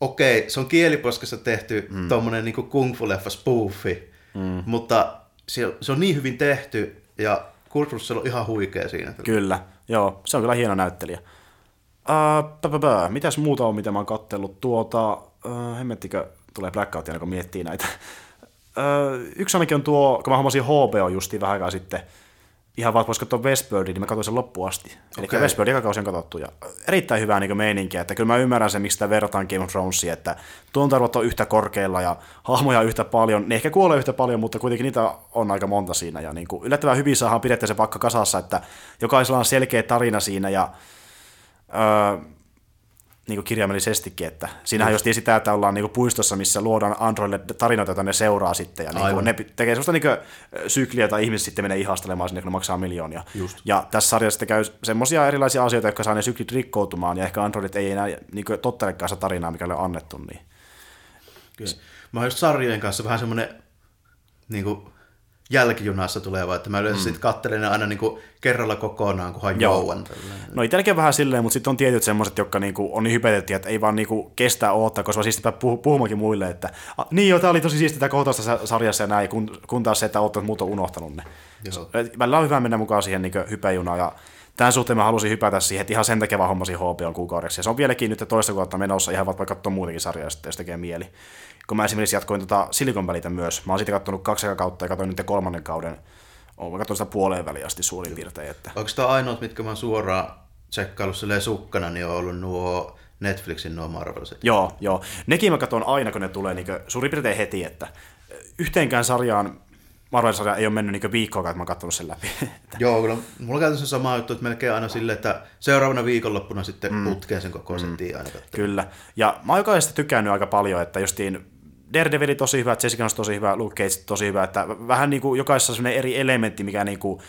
Okei, okay, se on kieliposkessa tehty mm. tommonen niinku kung fu-leffa spoofi, mm. mutta se, se on niin hyvin tehty ja Kurt Russell on ihan huikea siinä. Kyllä, joo, se on kyllä hieno näyttelijä. Uh, Mitäs muuta on, mitä mä oon kattellut? Tuota, uh, hemmettikö tulee Blackoutia, kun miettii näitä. Uh, yksi ainakin on tuo, kun mä hommasin HBO justi vähän aikaa sitten, ihan vaan voisi katsoa Westworldin, niin mä katsoin sen loppuun asti. Okay. Eli Westworldin joka kausi on katsottu. Ja erittäin hyvää niin meininkiä, että kyllä mä ymmärrän sen, miksi sitä verrataan Game of Thronesia, että tuontarvot on yhtä korkealla ja hahmoja yhtä paljon. Ne ehkä kuolee yhtä paljon, mutta kuitenkin niitä on aika monta siinä. Ja niin kuin yllättävän hyvin saadaan pidettyä se vaikka kasassa, että jokaisella on selkeä tarina siinä ja öö, niin kirjaimellisestikin, että siinähän just sitä, että ollaan niin puistossa, missä luodaan Androille tarinoita, joita ne seuraa sitten, ja niin ne tekee sellaista niin sykliä, tai ihmiset sitten menee ihastelemaan sinne, kun ne maksaa miljoonia. Just. Ja tässä sarjassa sitten käy semmoisia erilaisia asioita, jotka saa ne syklit rikkoutumaan, ja ehkä Androidit ei enää niin tottelekaan sitä tarinaa, mikä on annettu. Niin. Kyllä. Mä oon just sarjojen kanssa vähän semmoinen niin kuin jälkijunassa tuleva, että mä yleensä mm. sitten kattelen ne aina niin kuin kerralla kokonaan, kunhan Joo. jouan. No itselläkin on vähän silleen, mutta sitten on tietyt semmoiset, jotka niinku on niin hypetetty, että ei vaan niinku kestää odottaa, koska siistipä puh- puhumakin muille, että "A, niin joo, tämä oli tosi siistiä kohtaista sa- sarjassa ja näin, kun, kun taas se, että oottaa, että muut on unohtanut ne. Joo. Välillä on hyvä mennä mukaan siihen niin hypäjunaan ja tämän suhteen mä halusin hypätä siihen, että ihan sen takia vaan hommasin HBO kuukaudeksi. Ja se on vieläkin nyt toista kautta menossa, ihan vaikka katsoa muutenkin sarjaa, jos tekee mieli. Kun mä esimerkiksi jatkoin tota Silicon Valleytä myös. Mä oon siitä katsonut kaksi kautta ja katsoin nyt kolmannen kauden. Oon katsoin sitä puoleen väliin asti suurin piirtein. Että... Oikeastaan ainoat, mitkä mä oon suoraan tsekkaillut silleen sukkana, niin on ollut nuo Netflixin nuo Marvelsit. Joo, joo. Nekin mä katson aina, kun ne tulee niin suurin piirtein heti, että yhteenkään sarjaan, Marvel-sarja ei ole mennyt niin viikkoakaan, että mä oon katsonut sen läpi. Joo, kyllä mulla on käytännössä sama juttu, että melkein aina silleen, että seuraavana viikonloppuna sitten mm. putkeen sen koko settiin aina katsoa. Kyllä. Ja mä oon jokaisesta tykännyt aika paljon, että justiin Daredevil tosi hyvä, Jessica Jones tosi hyvä, Luke Cage tosi hyvä, että vähän niin kuin jokaisessa on sellainen eri elementti, mikä niin kuin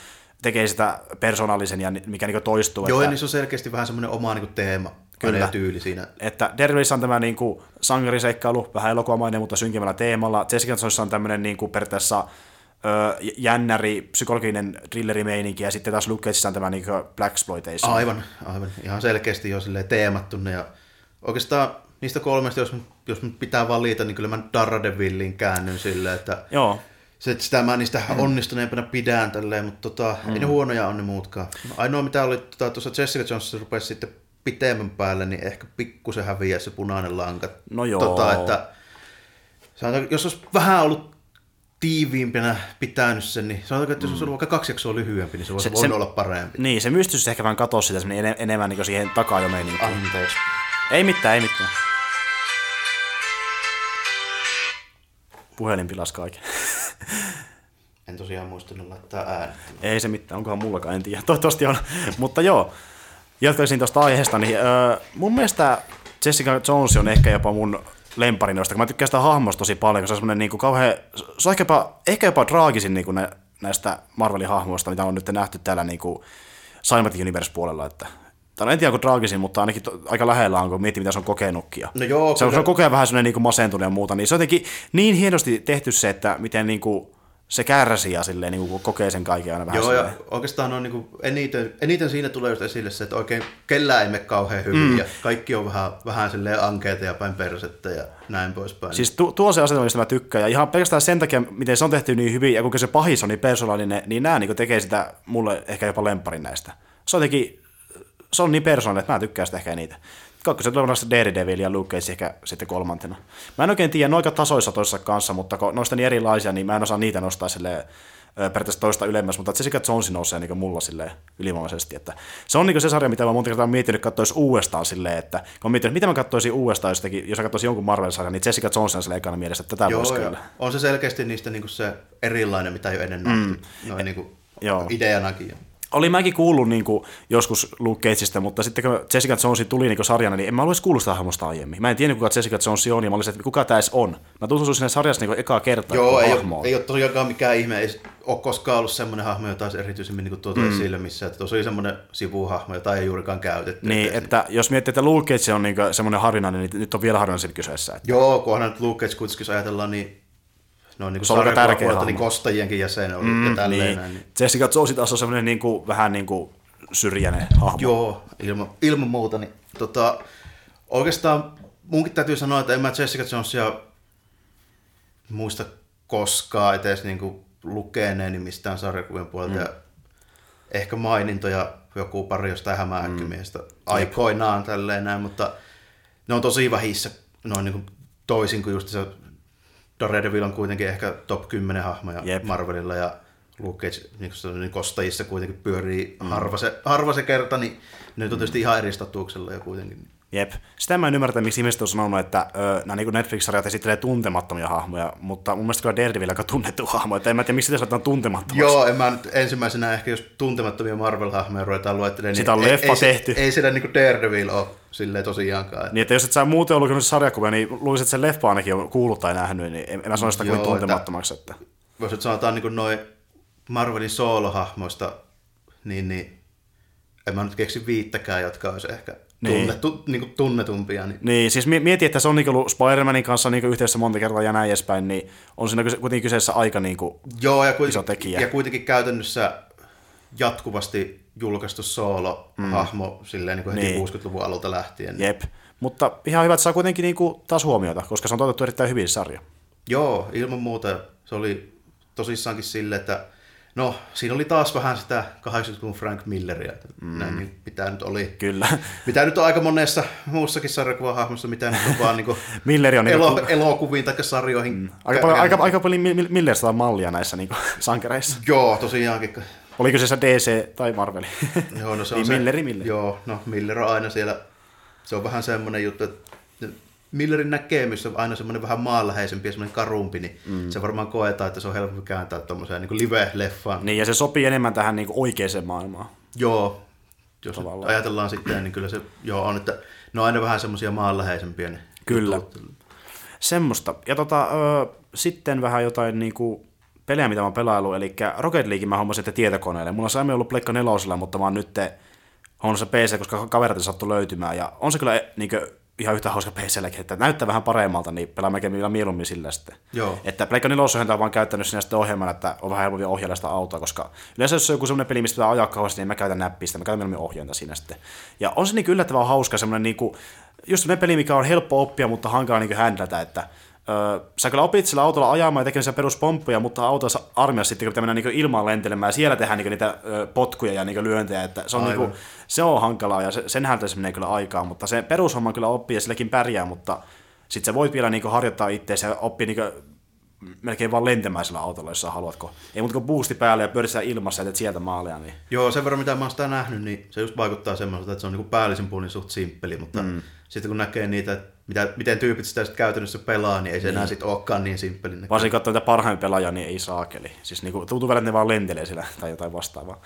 tekee sitä persoonallisen ja mikä niin kuin toistuu. Joo, että, niissä on selkeästi vähän semmoinen oma niin kuin teema Kyllä. Tyyli siinä. että Daredevilissä on tämä niin kuin sankariseikkailu, vähän elokuvamainen, mutta synkemmällä teemalla. Jessica Jones on tämmöinen niin kuin periaatteessa ö, jännäri, psykologinen thrillerimeininki, ja sitten taas Luke Cageissa on tämä niin Black Exploitation. Aivan, aivan. Ihan selkeästi jo silleen teemattu ne. Ja oikeastaan niistä kolmesta, jos, jos pitää valita, niin kyllä mä Daredevillin käännyn silleen, että Joo, se, että sitä mä niistä onnistuneempana pidän tälleen, mutta tota, mm. ei ne huonoja on ne muutkaan. Ainoa mitä oli tota, tuossa Jessica Jonesissa rupesi sitten pitemmän päälle, niin ehkä pikkusen häviää se punainen lanka. No joo. Tota, että, sanotaan, jos olisi vähän ollut tiiviimpänä pitänyt sen, niin sanotaanko, että jos olisi ollut vaikka kaksi jaksoa lyhyempi, niin se voisi Se- voinut se- olla parempi. niin, se mystys ehkä vähän katosi sitä se meni enemmän niin siihen takajomeininkiin. Anteeksi. Ei mitään, ei mitään. Puhelin pilas kaiken. En tosiaan muistanut laittaa ääni. ei se mitään, onkohan mullakaan, en tiedä. Toivottavasti on. Mutta joo, jatkaisin tuosta aiheesta, niin öö, mun mielestä Jessica Jones on ehkä jopa mun lempari noista, kun mä tykkään sitä hahmosta tosi paljon, kun se on semmoinen niin kauhean, se on ehkä jopa, ehkä jopa traagisin niin nä, näistä Marvelin hahmoista, mitä on nyt nähty täällä niin kuin Cinematic Universe-puolella, että tai no en tiedä, onko traagisin, mutta ainakin to, aika lähellä on, kun miettii, mitä se on kokenutkin. Ja No joo, se, on, se on koko ajan vähän sellainen niin kuin masentunut ja muuta, niin se on jotenkin niin hienosti tehty se, että miten niin kuin se kärsii ja silleen, niin kuin kokee sen kaiken aina vähän Joo, ja silleen. oikeastaan on niinku eniten, eniten siinä tulee just esille se, että oikein kellään ei mene kauhean hyvin, mm. ja kaikki on vähän, vähän silleen ankeita ja päin persettä ja näin poispäin. Siis tu, tuo se asetelma, mistä mä tykkään. Ja ihan pelkästään sen takia, miten se on tehty niin hyvin, ja kuinka se pahis on niin persoonallinen, niin nämä niin tekee sitä mulle ehkä jopa lemparin näistä. Se on jotenkin, se on niin persoonallinen, että mä tykkään sitä ehkä eniten. Kakkosen tulee Daredevil ja Luke Cage ehkä sitten kolmantena. Mä en oikein tiedä, ne aika tasoissa toisessa kanssa, mutta kun noista niin erilaisia, niin mä en osaa niitä nostaa silleen, ö, periaatteessa toista ylemmäs, mutta Jessica Jones nousee niin mulla silleen ylivoimaisesti. Että se on niin se sarja, mitä mä monta kertaa miettinyt katsoisi uudestaan silleen, että kun mä miettinyt, mitä mä katsoisin uudestaan jostakin, jos mä katsoisin jonkun Marvel-sarjan, niin Jessica Jones on silleen ekana mielessä, että tätä voisi kyllä. on se selkeästi niistä niinku se erilainen, mitä ei ole ennen nähty. Mm. Noin niinku Joo. ideanakin. Oli mäkin kuullut niin kuin, joskus Luke Cageista, mutta sitten kun Jessica Jones tuli niin sarjana, niin en mä olisi kuullut sitä hahmosta aiemmin. Mä en tiennyt, kuka Jessica Jones on, ja mä olisin, että kuka tämä edes on. Mä tutustuin sinne sarjassa niin ekaa kertaa. Joo, ei hahmoon. ole, ei ole tosiaankaan mikään ihme, ei ole koskaan ollut semmoinen hahmo, jota olisi erityisemmin niin tuotu mm. esille missä, että tuossa oli semmoinen sivuhahmo, jota ei juurikaan käytetty. Niin, Että- että jos miettii, että Luke Cage on niin semmoinen harvinainen, niin nyt on vielä harvinaisen kyseessä. Että Joo, kun onhan nyt Luke Cage kuitenkin, ajatellaan, niin ne on niin Se on aika tärkeä niin hahmo. kostajienkin jäsen oli mm, ja tälleen niin, näin. Niin. Jessica Jones taas on semmoinen niin kuin, vähän niin kuin syrjäinen hahmo. Joo, ilman, ilman muuta. Niin, tota, oikeastaan munkin täytyy sanoa, että en mä Jessica Jonesia muista koskaan edes niin lukeneeni mistään sarjakuvien puolelta. Mm. Ja ehkä mainintoja joku pari jostain hämähäkkimiestä mm. aikoinaan tälleen näin, mutta ne on tosi vähissä noin niin toisin kuin just se Daredevil on kuitenkin ehkä top 10 hahmoja Jep. Marvelilla ja Luke Cage niin on, niin kostajissa kuitenkin pyörii mm. harva, se, harva se kerta, niin ne nyt on tietysti ihan eri statuksella ja kuitenkin. Jep. Sitä mä en ymmärrä, miksi ihmiset on sanonut, että ö, nämä niin Netflix-sarjat esittelee tuntemattomia hahmoja, mutta mun mielestä kyllä Daredevil aika tunnettu hahmo, että en mä tiedä, miksi sitä sanotaan tuntemattomaksi. Joo, en mä nyt ensimmäisenä ehkä, jos tuntemattomia Marvel-hahmoja ruvetaan luettelemaan, Sitä on ei, leffa ei, tehty. Ei, ei siellä niin Daredevil ole silleen tosiaankaan. Niin, että jos et sä muuten ollut lukenut sarjakuvia, niin luulisit, että se leffa ainakin on kuullut tai nähnyt, niin en, en mä sano sitä kuin tuntemattomaksi. Että... jos nyt sanotaan niin noin Marvelin soolohahmoista, niin, niin en mä nyt keksi viittäkään, jotka olisi ehkä Niin. tunnettu, niin kuin tunnetumpia. Niin. Niin, siis mie- mieti, että se on niinku ollut Spider-Manin kanssa niinku yhteydessä monta kertaa ja näin edespäin, niin on siinä kuitenkin kyseessä aika niinku, Joo, ja kuitenkin, Iso tekijä. ja kuitenkin käytännössä jatkuvasti julkaistu soolo-hahmo silleen niin kuin heti Niin. 60-luvun alulta lähtien. Niin. jep. Mutta ihan hyvä, että saa kuitenkin niinku taas huomiota, koska se on toteutettu erittäin hyvin sarja. Joo, ilman muuta se oli tosissaankin sille, että no, siinä oli taas vähän sitä 80-luvun Frank Milleria, mm. näin, niin mitä nyt oli. Kyllä. Mitä nyt on aika monessa muussakin sarjakuvahahmossa, mitä nyt on vaan niin kuin Milleri on niinku, elo, elokuviin tai sarjoihin. Mm. aika, paljon, aika, aika paljon Mi- Mi- Milleristä on mallia näissä niinku, sankareissa. Joo, tosiaankin. Oli kyseessä DC tai Marveli. Joo, no se on Niin se, Milleri, Milleri. Joo, no Miller on aina siellä, se on vähän semmoinen juttu, että Millerin näkemys on aina semmoinen vähän maanläheisempi ja semmoinen karumpi, niin mm. se varmaan koetaan, että se on helpompi kääntää tuommoiseen niin live-leffaan. niin, ja se sopii enemmän tähän niinku oikeaan maailmaan. Joo, jos Tavallaan. ajatellaan sitten, niin kyllä se joo, on, että ne on aina vähän semmoisia maanläheisempiä. Ne Kyllä. jutut. Semmoista. Ja tota, ö, sitten vähän jotain niinku pelejä, mitä mä oon pelaillut, eli Rocket League mä hommasin sitten tietokoneelle. Mulla on ollut Pleikka nelosella, mutta mä oon nyt hommannut se PC, koska kaverit sattu löytymään. Ja on se kyllä niinku, ihan yhtä hauska PClläkin, että näyttää vähän paremmalta, niin pelaa melkein mieluummin sillä sitten. Joo. Että Pleikka nelosella on vaan käyttänyt siinä sitten ohjelmana, että on vähän helpompi ohjailla sitä autoa, koska yleensä jos on joku semmoinen peli, mistä pitää ajaa kauheasti, niin mä käytän näppistä, mä käytän mieluummin ohjainta siinä sitten. Ja on se niin yllättävän hauska semmoinen niinku, just semmoinen peli, mikä on helppo oppia, mutta hankala niin handlata, että Öö, sä kyllä opit sillä autolla ajamaan ja tekemään peruspomppuja, mutta autossa armiassa sitten kun pitää mennä niin ilmaan lentelemään ja siellä tehdään niin niitä ö, potkuja ja niin lyöntejä, että se on, Aivan. niin kuin, se on hankalaa ja se, sen häntä se menee kyllä aikaa, mutta se perushomma kyllä oppii ja silläkin pärjää, mutta sitten sä voit vielä niin harjoittaa itseäsi ja oppia niin melkein vaan lentämään sillä autolla, jos sä haluatko. Ei muuta kuin boosti päälle ja pyöristää ilmassa ja teet sieltä maalia. Niin. Joo, sen verran mitä mä oon sitä nähnyt, niin se just vaikuttaa semmoiselta, että se on niin päällisin puolin suht simppeli, mutta mm. sitten kun näkee niitä, että mitä, miten tyypit sitä sitten käytännössä pelaa, niin ei se enää sitten olekaan niin simppeli. Varsinkin katsoa niitä parhaimmin pelaajia, niin ei saakeli. Siis niinku, tuntuu välillä, että ne vaan lentelee siellä tai jotain vastaavaa.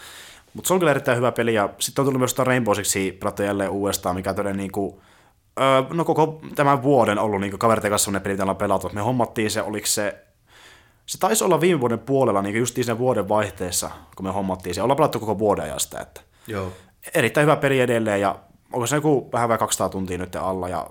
Mutta se on kyllä erittäin hyvä peli, ja sitten on tullut myös Rainbow Sixia pelattu jälleen uudestaan, mikä todella niinku, öö, no koko tämän vuoden ollut niinku kaveritten kanssa sellainen peli, mitä ollaan pelattu. Me hommattiin se, oliko se, se taisi olla viime vuoden puolella, niin justiin siinä vuoden vaihteessa, kun me hommattiin se. Ollaan pelattu koko vuoden ajasta, että Joo. erittäin hyvä peli edelleen, ja onko se joku vähän vai 200 tuntia nyt alla, ja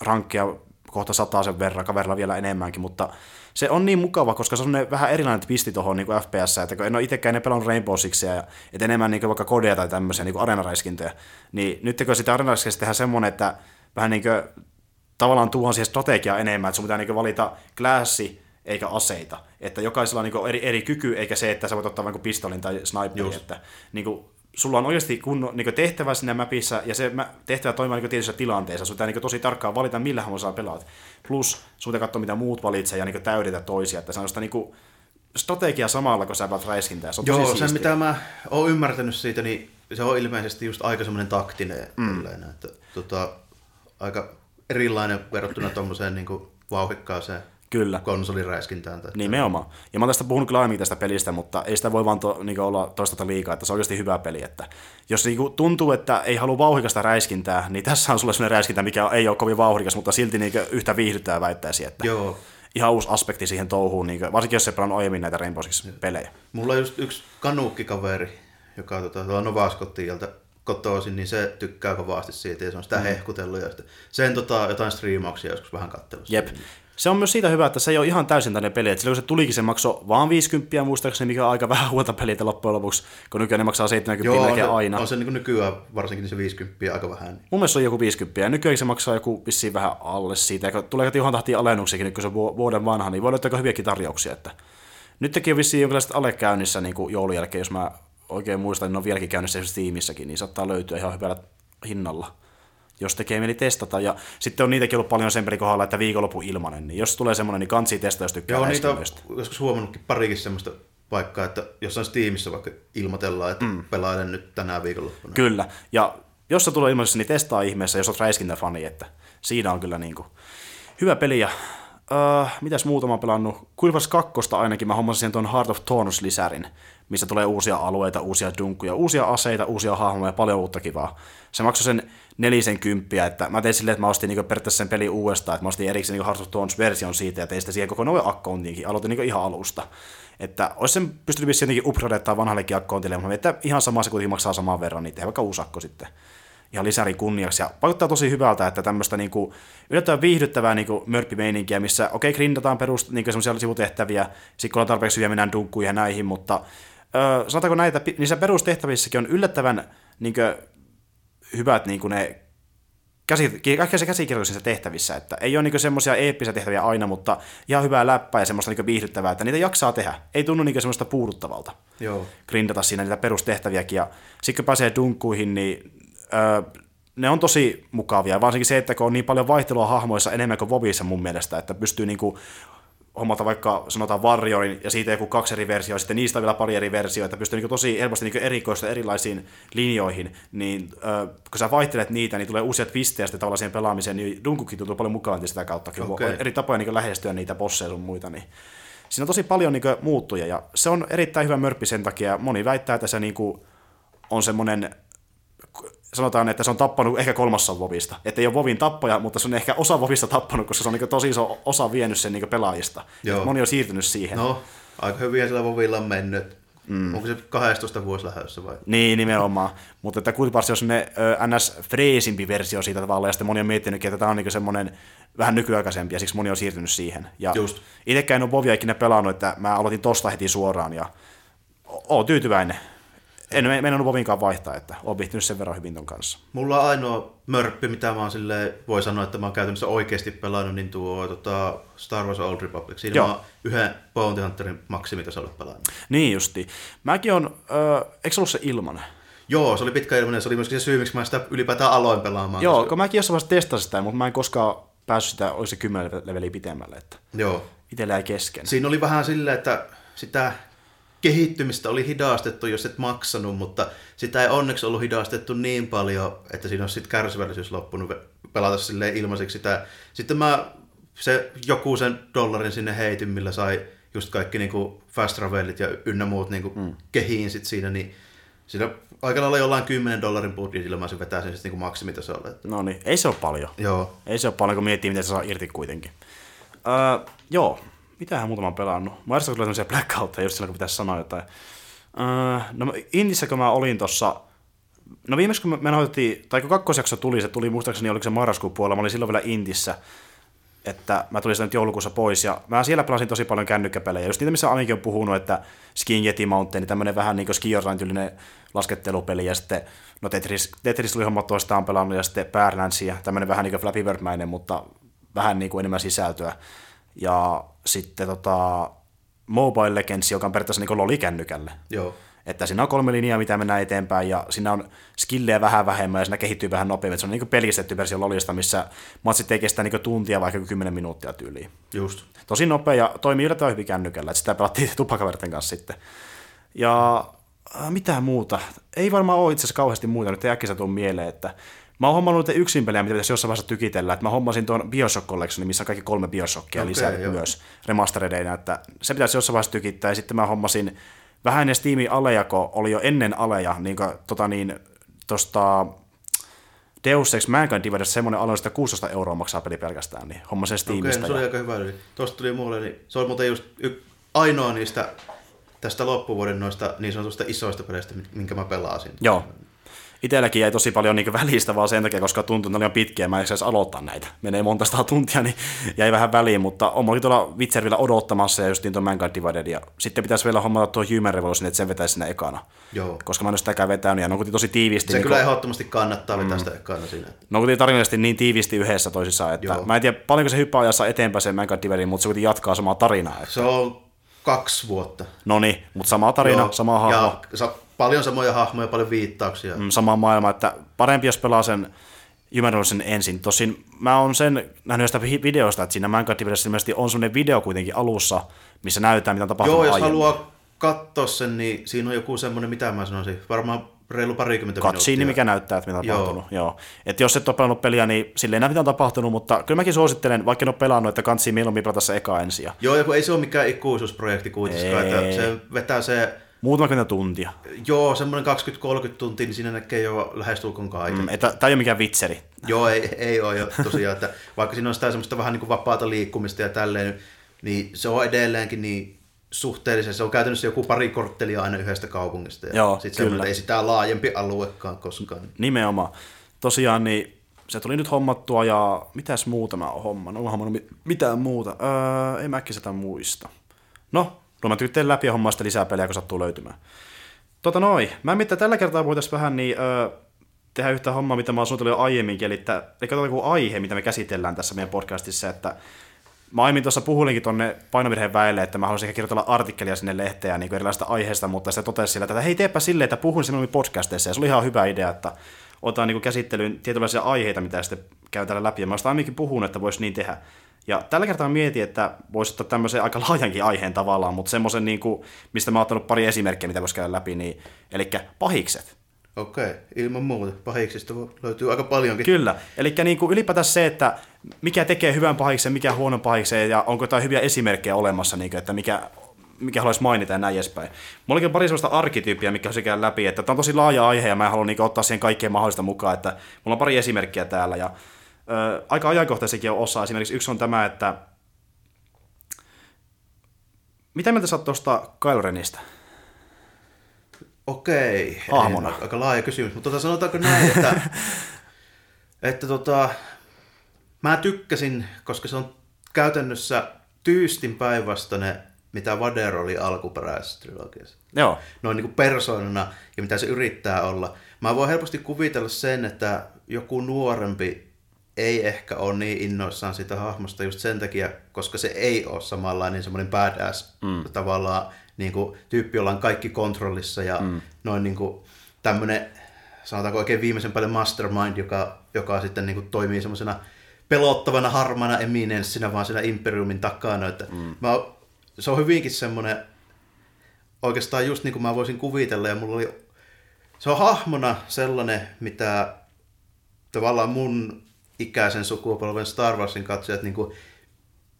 rankkia kohta sataa sen verran, kaverilla vielä enemmänkin, mutta se on niin mukava, koska se on vähän erilainen pisti tuohon niin FPS, että kun en ole itsekään ne pelannut Rainbow Sixia, ja et enemmän niin vaikka kodeja tai tämmöisiä niin areenaräiskintöjä, niin nyt kun sitä areenaräiskintöä tehdään semmoinen, että vähän niin kuin, tavallaan tuon siihen strategiaa enemmän, että sun pitää niin valita klassi eikä aseita, että jokaisella on niin eri, eri kyky, eikä se, että sä voit ottaa vaikka pistolin tai sniperin, Just. että niin kuin, sulla on oikeasti kunno, niin tehtävä siinä mapissa, ja se tehtävä toimii niin tietyissä tilanteissa. Sun pitää niin tosi tarkkaan valita, millä sä pelaat. Plus sun pitää katsoa, mitä muut valitsee, ja niin täydentää toisia. Että se on sitä niin strategia samalla, kun sä pelaat räiskintää. Se on Joo, tosi se siistiä. mitä mä oon ymmärtänyt siitä, niin se on ilmeisesti just aika semmoinen taktinen mm. että tota, aika erilainen verrattuna tuommoiseen niin vauhikkaaseen Kyllä. konsoliräiskintään. Tai Nimenomaan. Ja mä oon tästä puhunut kyllä aiemmin tästä pelistä, mutta ei sitä voi vaan to, niin olla toistata liikaa, että se on oikeasti hyvä peli. Että jos niin tuntuu, että ei halua vauhdikasta räiskintää, niin tässä on sulle sellainen räiskintä, mikä ei ole kovin vauhdikas, mutta silti niin yhtä viihdyttää väittäisi, että Joo. ihan uusi aspekti siihen touhuun, niin kuin, varsinkin jos se pelannut aiemmin näitä Rainbow Six-pelejä. Mulla on just yksi kanuukkikaveri, joka tota, tuolla Nova Scottilta kotoisin, niin se tykkää kovasti siitä ja se on sitä mm. hehkutellut ja sitten sen tota, jotain striimauksia joskus vähän katsellut. Jep. Se on myös siitä hyvä, että se ei ole ihan täysin tänne peli. Että silloin kun se tulikin, se maksoi vaan 50 muistaakseni, mikä on aika vähän huolta peliä loppujen lopuksi, kun nykyään ne maksaa 70 Joo, on se, aina. on se niin nykyään varsinkin se 50 aika vähän. Niin. Mun mielestä se on joku 50, ja nykyään se maksaa joku vissiin vähän alle siitä, ja tulee ihan tahtiin alennuksiakin, nyt kun se on vu- vuoden vanha, niin voi löytää hyviäkin tarjouksia, että nyt teki on vissiin jonkinlaiset alekäynnissä niin kuin joulun jälkeen, jos mä oikein muistan, niin ne on vieläkin käynnissä esimerkiksi Steamissäkin, niin saattaa löytyä ihan hyvällä hinnalla, jos tekee mieli testata. Ja sitten on niitäkin ollut paljon sen pelin kohdalla, että viikonloppu ilmanen, niin jos tulee semmoinen, niin kansi testaa, jos tykkää Joo, niitä on joskus huomannutkin parikin semmoista paikkaa, että jossain Steamissa vaikka ilmoitellaan, että mm. pelailen nyt tänään viikonloppuna. Kyllä, ja jos se tulee ilmaisessa, niin testaa ihmeessä, jos olet räiskintäfani, että siinä on kyllä niin kuin hyvä peli. Ja, öö, mitäs muuta mä oon pelannut? Kuilvas kakkosta ainakin mä hommasin siihen tuon Heart of Taunus-lisärin, missä tulee uusia alueita, uusia dunkkuja, uusia aseita, uusia hahmoja ja paljon uutta kivaa. Se maksoi sen nelisen kymppiä, että mä tein silleen, että mä ostin niinku periaatteessa sen peli uudestaan, että mä ostin erikseen niinku Heart of Taunus-version siitä ja tein sitä siihen koko noin akkoontiinkin, aloitin niinku ihan alusta. Että olisi sen pystynyt vissiin jotenkin upgradeettaa vanhallekin akkontille, mutta että ihan sama se kuitenkin maksaa saman verran, niin tehdään vaikka uusi akko sitten. ihan lisäri kunniaksi. Ja vaikuttaa tosi hyvältä, että tämmöistä niinku, yllättävän viihdyttävää niinku mörppimeininkiä, missä okei, okay, grindataan perus niinku semmoisia sivutehtäviä, sitten kun on tarpeeksi hyviä, mennään dunkkuihin ja näihin, mutta öö, sanotaanko näitä, niissä perustehtävissäkin on yllättävän niinku, hyvät niinku ne käsi, se käsikirjoituksissa tehtävissä, että ei ole niinku semmoisia eeppisiä tehtäviä aina, mutta ihan hyvää läppää ja semmoista niinku viihdyttävää, että niitä jaksaa tehdä. Ei tunnu niinku semmoista puuduttavalta. Joo. Grindata siinä niitä perustehtäviäkin ja sitten kun pääsee dunkkuihin, niin öö, ne on tosi mukavia, varsinkin se, että kun on niin paljon vaihtelua hahmoissa enemmän kuin Vovissa mun mielestä, että pystyy niinku hommata vaikka sanotaan Warriorin ja siitä joku kaksi eri versioa, sitten niistä vielä pari eri versioita, pystyy niin tosi helposti niin erikoista erilaisiin linjoihin, niin äh, kun sä vaihtelet niitä, niin tulee uusia twistejä sitten tavallaan siihen pelaamiseen, niin Dunkukin tuntuu paljon mukaan sitä kautta, kun okay. on eri tapoja niin lähestyä niitä bosseja sun muita, niin siinä on tosi paljon niin muuttuja, ja se on erittäin hyvä mörppi sen takia, moni väittää, että se niin on semmoinen sanotaan, että se on tappanut ehkä kolmassa Vovista. Että ei ole Vovin tappaja, mutta se on ehkä osa Vovista tappanut, koska se on niin tosi iso osa vienyt sen niin pelaajista. Joo. Moni on siirtynyt siihen. No, aika hyvin sillä Vovilla on mennyt. Mm. Onko se 12 vuosi lähdössä vai? Niin, nimenomaan. Mutta että kuitenkin on semmoinen ns. freesimpi versio siitä tavallaan, ja sitten moni on miettinyt, että tämä on niin semmoinen vähän nykyaikaisempi, ja siksi moni on siirtynyt siihen. Ja Just. itsekään en ole Vovia ikinä pelannut, että mä aloitin tosta heti suoraan, ja oon tyytyväinen en meinannut Vovinkaan vaihtaa, että olen viihtynyt sen verran hyvin ton kanssa. Mulla on ainoa mörppi, mitä mä oon silleen, voi sanoa, että mä oon käytännössä oikeasti pelannut, niin tuo tota, Star Wars Old Republic. Siinä Joo. mä oon yhden Bounty Hunterin maksimitasolle pelannut. Niin justi. Mäkin on, äh, eikö se ollut se ilmanen? Joo, se oli pitkä ilmanen, se oli myöskin se syy, miksi mä sitä ylipäätään aloin pelaamaan. Joo, koska... kun mäkin jossain vaiheessa testasin sitä, mutta mä en koskaan päässyt sitä, olisi se 10 leveliä pitemmälle. Että Joo. Itellä ei kesken. Siinä oli vähän silleen, että sitä kehittymistä oli hidastettu, jos et maksanut, mutta sitä ei onneksi ollut hidastettu niin paljon, että siinä on sitten kärsivällisyys loppunut pelata silleen ilmaiseksi sitä. Sitten mä se, joku sen dollarin sinne heitin, millä sai just kaikki niinku fast travelit ja ynnä muut niinku mm. kehiin sit siinä, niin siinä aika lailla jollain 10 dollarin budjetilla mä sen vetäisin sitten niinku maksimitasolle. No niin, ei se ole paljon. Joo. Ei se ole paljon, kun miettii, miten se saa irti kuitenkin. Uh, joo, mitähän muutama on pelannut? Mä järjestin kyllä sellaisia blackoutteja just silloin, kun pitäisi sanoa jotain. Uh, no Indissä, kun mä olin tuossa No viimeksi kun me nautettiin, tai kun kakkosjakso tuli, se tuli muistaakseni, oliko se marraskuun puolella, mä olin silloin vielä Indissä, että mä tulin sitä nyt joulukuussa pois, ja mä siellä pelasin tosi paljon kännykkäpelejä, just niitä, missä Amikin on puhunut, että Skin Yeti Mountain, tämmöinen vähän niin kuin Skiorline laskettelupeli, ja sitten no Tetris, Tetris tuli hommat toistaan pelannut, ja sitten Badlands, ja tämmöinen vähän niin kuin Flappy Bird-mäinen, mutta vähän niin kuin enemmän sisältöä. Ja sitten tota, Mobile Legends, joka on periaatteessa niin lolikännykälle. Joo. Että siinä on kolme linjaa, mitä mennään eteenpäin, ja siinä on skillejä vähän vähemmän, ja siinä kehittyy vähän nopeammin. Se on niin pelistetty versio Lolista, missä matsit ei kestä niin tuntia, vaikka 10 minuuttia tyyliin. Just. Tosi nopea, ja toimii yllättävän hyvin kännykällä, että sitä pelattiin tupakaverten kanssa sitten. Ja äh, mitä muuta? Ei varmaan ole itse asiassa kauheasti muuta, nyt ei äkkiä tule mieleen, että Mä oon hommannut yksin pelejä, mitä pitäisi jossain vaiheessa tykitellä. Että mä hommasin tuon Bioshock Collectionin, missä on kaikki kolme Bioshockia okay, lisää joo. myös remasteredeina, että se pitäisi jossain vaiheessa tykittää. Ja sitten mä hommasin vähän ennen Steamin alejako, oli jo ennen aleja, niin kuin, tota niin, tosta Deus Ex Mankind Divided semmoinen aloin, että 16 euroa maksaa peli pelkästään, niin homma sen Steamista. Okei, se oli ja... aika hyvä. Eli tuosta tuli mulle, niin se on muuten just y- ainoa niistä tästä loppuvuoden noista niin sanotusta isoista peleistä, minkä mä pelasin. Joo, itselläkin jäi tosi paljon niin välistä vaan sen takia, koska tuntui, että ne oli pitkiä, mä en edes aloittaa näitä. Menee monta sata tuntia, niin jäi vähän väliin, mutta on oli tuolla Witcherillä odottamassa ja just niin tuon Mankind Divided, ja sitten pitäisi vielä hommata tuo Human Revolution, että sen vetäisi sinne ekana. Joo. Koska mä en ole sitäkään vetänyt, ja ne on tosi tiivisti. Se niin kyllä kun... ehdottomasti kannattaa vetää mm. sitä ekana siinä. No on tarinallisesti niin tiivisti yhdessä toisissaan, että Joo. mä en tiedä paljonko se hyppää ajassa eteenpäin se Mankind Divided, mutta se kuitenkin jatkaa samaa tarinaa. Että... Se on kaksi vuotta. No niin, mutta sama tarina, Joo. sama hahmo. Ja sa- paljon samoja hahmoja, paljon viittauksia. Mm, sama maailma, että parempi jos pelaa sen Human ensin. Tosin mä oon sen nähnyt jostain videosta, että siinä Mankind ilmeisesti on semmoinen video kuitenkin alussa, missä näytetään, mitä on tapahtunut Joo, jos aiemmin. haluaa katsoa sen, niin siinä on joku semmoinen, mitä mä sanoisin, varmaan reilu parikymmentä Katsiini, minuuttia. mikä näyttää, että mitä on tapahtunut. Joo. Joo. Et jos et ole pelannut peliä, niin silleen näe, mitä on tapahtunut, mutta kyllä mäkin suosittelen, vaikka en ole pelannut, että kansi mieluummin pelata se eka ensin. Joo, ja kun ei se ole mikään ikuisuusprojekti kuitenkaan, että se vetää se Muutama kymmentä tuntia. Joo, semmoinen 20-30 tuntia, niin siinä näkee jo lähestulkoon kaiken. Mm, Tämä ei ole mikään vitseri. Joo, ei, ei ole jo tosiaan. Että vaikka siinä on sitä semmoista vähän niin kuin vapaata liikkumista ja tälleen, niin se on edelleenkin niin suhteellisen. Se on käytännössä joku pari korttelia aina yhdestä kaupungista. Ja Joo, sit kyllä. ei sitä laajempi aluekaan koskaan. Nimenomaan. tosiaan niin se tuli nyt hommattua ja mitäs muuta mä oon hommannut? Onko hommannut mitään muuta? Öö, en mä sitä muista. No, mä tytteen läpi ja hommaa lisää pelejä, kun sattuu löytymään. Tota noin, mä mitään tällä kertaa voitaisiin vähän niin, öö, tehdä yhtä hommaa, mitä mä oon suunnitellut jo aiemminkin, eli, että, eli joku aihe, mitä me käsitellään tässä meidän podcastissa, että Mä aiemmin tuossa puhulinkin tuonne painovirheen väelle, että mä haluaisin ehkä kirjoitella artikkelia sinne lehteen niin erilaisista aiheista, mutta se totesi sillä, että hei teepä silleen, että puhun sinun podcasteissa, ja se oli ihan hyvä idea, että otetaan niin käsittelyyn tietynlaisia aiheita, mitä sitten käy täällä läpi, ja mä olen aiemminkin puhunut, että voisi niin tehdä. Ja tällä kertaa mietin, että voisi ottaa tämmöisen aika laajankin aiheen tavallaan, mutta semmoisen, niin kuin, mistä mä oon ottanut pari esimerkkiä, mitä voisi käydä läpi, niin, eli pahikset. Okei, ilman muuta. Pahiksista löytyy aika paljonkin. Kyllä. Eli niin kuin ylipäätään se, että mikä tekee hyvän pahiksen, mikä huonon pahiksen, ja onko jotain hyviä esimerkkejä olemassa, niin kuin, että mikä, mikä haluaisi mainita ja näin edespäin. Mulla on pari sellaista arkityyppiä, mikä se käy läpi, että tämä on tosi laaja aihe ja mä en halua niin ottaa siihen kaikkeen mahdollista mukaan, että mulla on pari esimerkkiä täällä ja ö, aika ajankohtaisikin on osa. Esimerkiksi yksi on tämä, että mitä mieltä sä oot tuosta Kylo Renistä? Okei. Hahmona. Aika laaja kysymys, mutta tota, sanotaanko näin, että, että tota, mä tykkäsin, koska se on käytännössä tyystin päinvastainen, mitä Vader oli alkuperäisessä trilogiassa. Joo. Noin niin kuin persoonana ja mitä se yrittää olla. Mä voin helposti kuvitella sen, että joku nuorempi ei ehkä ole niin innoissaan sitä hahmosta just sen takia, koska se ei ole samanlainen semmoinen badass mm. tavallaan niin kuin, tyyppi, jolla on kaikki kontrollissa ja mm. noin niin kuin, tämmöinen, sanotaanko oikein viimeisen paljon mastermind, joka, joka sitten niin kuin, toimii semmoisena pelottavana harmana eminenssinä vaan siinä imperiumin takana. Että mm. mä, se on hyvinkin semmoinen, oikeastaan just niin kuin mä voisin kuvitella, ja mulla oli, se on hahmona sellainen, mitä tavallaan mun ikäisen sukupolven Star Warsin katsojat niin kuin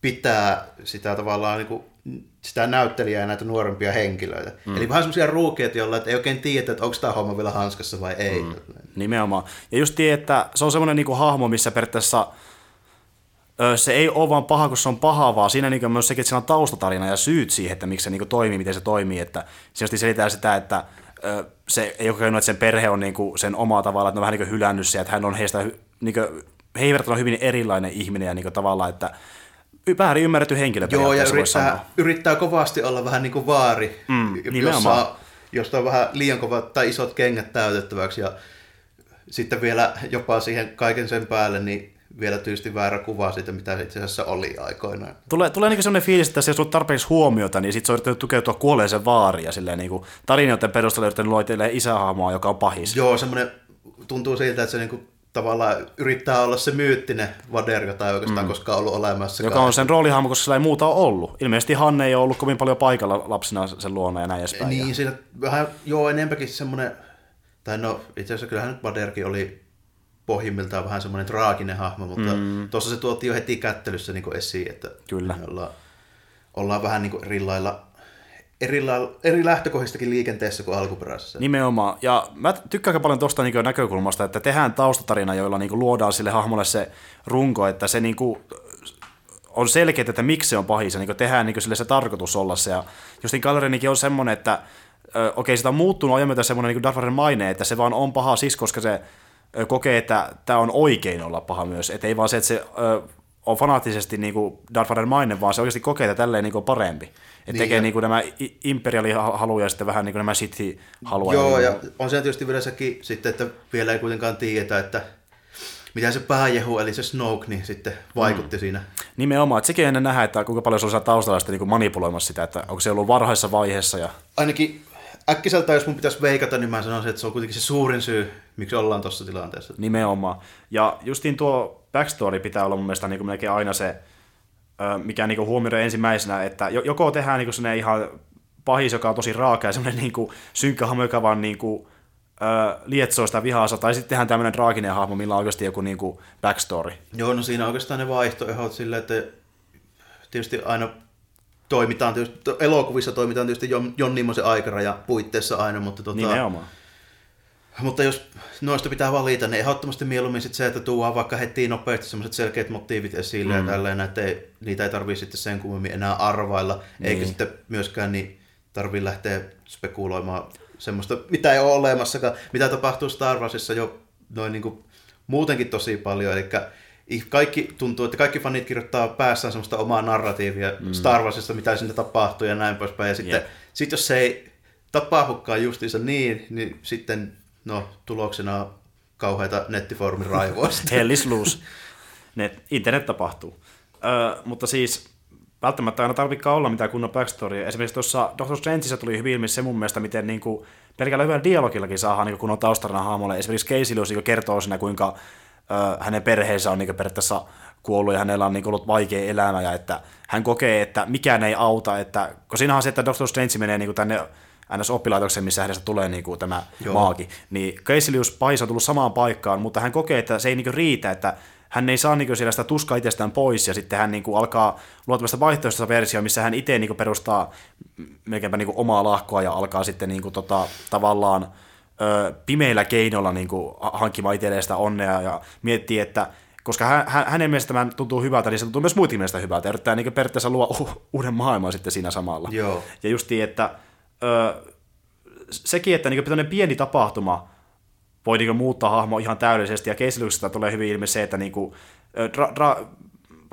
pitää sitä tavallaan niin kuin sitä näyttelijää ja näitä nuorempia henkilöitä. Mm. Eli vähän semmoisia ruukeita, joilla ei oikein tiedä, että onko tämä homma vielä hanskassa vai ei. Mm. Nimenomaan. Ja just tie, että se on semmoinen niinku hahmo, missä periaatteessa se ei ole vaan paha, kun se on paha, vaan siinä niinku myös sekin, että siinä on taustatarina ja syyt siihen, että miksi se niinku toimii, miten se toimii. Että se just selitää sitä, että se ei ole käynyt, että sen perhe on niinku sen oma tavalla, että ne on vähän niinku hylännyt se, että hän on heistä, niinku, he eivät ole hyvin erilainen ihminen ja niinku tavallaan, että väärin ymmärretty henkilö. Joo, ja yrittää, yrittää kovasti olla vähän niin kuin vaari, mm, jossa, josta on vähän liian kovat tai isot kengät täytettäväksi, ja sitten vielä jopa siihen kaiken sen päälle, niin vielä tyysti väärä kuva siitä, mitä se itse asiassa oli aikoinaan. Tulee, tulee niin sellainen fiilis, että jos on tarpeeksi huomiota, niin sitten se on yrittänyt tukeutua kuolleeseen vaariin ja silleen niin tarinoiden perusteella yrittänyt luoda isähahmoa, joka on pahis. Joo, semmoinen tuntuu siltä, että se niin kuin tavallaan yrittää olla se myyttinen Vader, jota ei oikeastaan mm. koskaan ollut olemassa. Joka on sen roolihahmo, koska sillä ei muuta ole ollut. Ilmeisesti Hanne ei ole ollut kovin paljon paikalla lapsena sen luona ja näin edespäin. Niin, siinä vähän, joo, enempäkin semmoinen, tai no itse asiassa kyllähän nyt Vaderkin oli pohjimmiltaan vähän semmoinen traaginen hahmo, mutta mm. tuossa se tuotiin jo heti kättelyssä niin esiin, että Kyllä. Ollaan, ollaan vähän niin kuin eri lailla eri, lähtökohdistakin liikenteessä kuin alkuperäisessä. Nimenomaan. Ja mä tykkään paljon tuosta niin näkökulmasta, että tehdään taustatarina, joilla niin luodaan sille hahmolle se runko, että se niin kuin on selkeä, että miksi se on pahis, ja niin tehdään niin sille se tarkoitus olla se. Ja Justin Gallerinikin on semmoinen, että okei, sitä on muuttunut ajan myötä semmoinen niin Darth maine, että se vaan on paha siksi, koska se kokee, että tämä on oikein olla paha myös. Että ei vaan se, että se on fanaattisesti niin kuin Darth maine, vaan se oikeasti kokee, että tälleen niin parempi. Että niin, tekee niin kuin nämä imperialihaluja ja sitten vähän niin kuin nämä sithi-haluja. Joo, ja on se tietysti vielä sekin sitten, että vielä ei kuitenkaan tiedetä, että mitä se pääjehu, eli se Snoke, niin sitten vaikutti mm. siinä. Nimenomaan, että sekin ennen nähdä, että kuinka paljon se on taustalla sitten niin manipuloimassa sitä, että onko se ollut varhaisessa vaiheessa. Ja... Ainakin äkkiseltä, jos mun pitäisi veikata, niin mä sanoisin, että se on kuitenkin se suurin syy, miksi ollaan tuossa tilanteessa. Nimenomaan. Ja justiin tuo backstory pitää olla mun mielestä niin kuin melkein aina se, mikä niin huomioidaan ensimmäisenä, että joko tehdään niin kuin ihan pahis, joka on tosi raaka ja semmoinen niin synkkä hahmo, joka vaan niin kuin, äh, lietsoo sitä vihaansa, tai sitten tehdään tämmöinen traaginen hahmo, millä on oikeasti joku niin kuin backstory. Joo, no siinä oikeastaan ne vaihtoehdot silleen, että tietysti aina toimitaan, tietysti, elokuvissa toimitaan tietysti Jon Nimmosen aikaraja puitteissa aina, mutta tota, Nimenomaan. Mutta jos noista pitää valita, niin ehdottomasti mieluummin sit se, että tuodaan vaikka heti nopeasti sellaiset selkeät motiivit esille mm. ja tälleen, että ei, niitä ei tarvitse sitten sen kummemmin enää arvailla, niin. eikä sitten myöskään niin tarvitse lähteä spekuloimaan semmoista, mitä ei ole olemassakaan, mitä tapahtuu Star Warsissa jo noin niin kuin muutenkin tosi paljon, eli kaikki tuntuu, että kaikki fanit kirjoittaa päässään semmoista omaa narratiivia mm. Star Warsista, mitä sinne tapahtuu ja näin poispäin. Ja sitten yep. sit jos se ei tapahdukaan justiinsa niin, niin sitten no, tuloksena kauheita nettifoorumin raivoista. Hellisluus. Net, internet tapahtuu. Ö, mutta siis välttämättä aina tarvikaan olla mitään kunnon backstorya. Esimerkiksi tuossa Doctor Strangeissa tuli hyvin ilmi se mun mielestä, miten niin kuin, pelkällä hyvällä dialogillakin saadaan niin kunnon taustarina hahmolle. Esimerkiksi Casey Lewis niin kertoo siinä, kuinka ö, hänen perheensä on niin periaatteessa kuollut ja hänellä on niin ollut vaikea elämä ja että hän kokee, että mikään ei auta, että, kun siinä on se, että Doctor Strange menee niin tänne ns. oppilaitoksen, missä hänestä tulee niin kuin tämä Joo. maagi, niin Caecilius Pais on tullut samaan paikkaan, mutta hän kokee, että se ei niin kuin riitä, että hän ei saa niin siellä sitä tuskaa itsestään pois, ja sitten hän niin kuin alkaa luottamasta vaihtoehtoista versiota, missä hän itse niin perustaa melkeinpä niin kuin omaa lahkoa ja alkaa sitten niin kuin tota, tavallaan ö, pimeillä keinoilla niin kuin hankkimaan itselleen sitä onnea ja miettii, että koska hän, hänen mielestä tämä tuntuu hyvältä, niin se tuntuu myös muiden mielestä hyvältä. Ja yrittää niin periaatteessa luo uuden maailman sitten siinä samalla. Joo. Ja justiin, että ö, sekin, että niin pieni tapahtuma voi niin muuttaa hahmo ihan täydellisesti, ja Keisilyksestä tulee hyvin ilmi se, että niin kuin, dra, dra,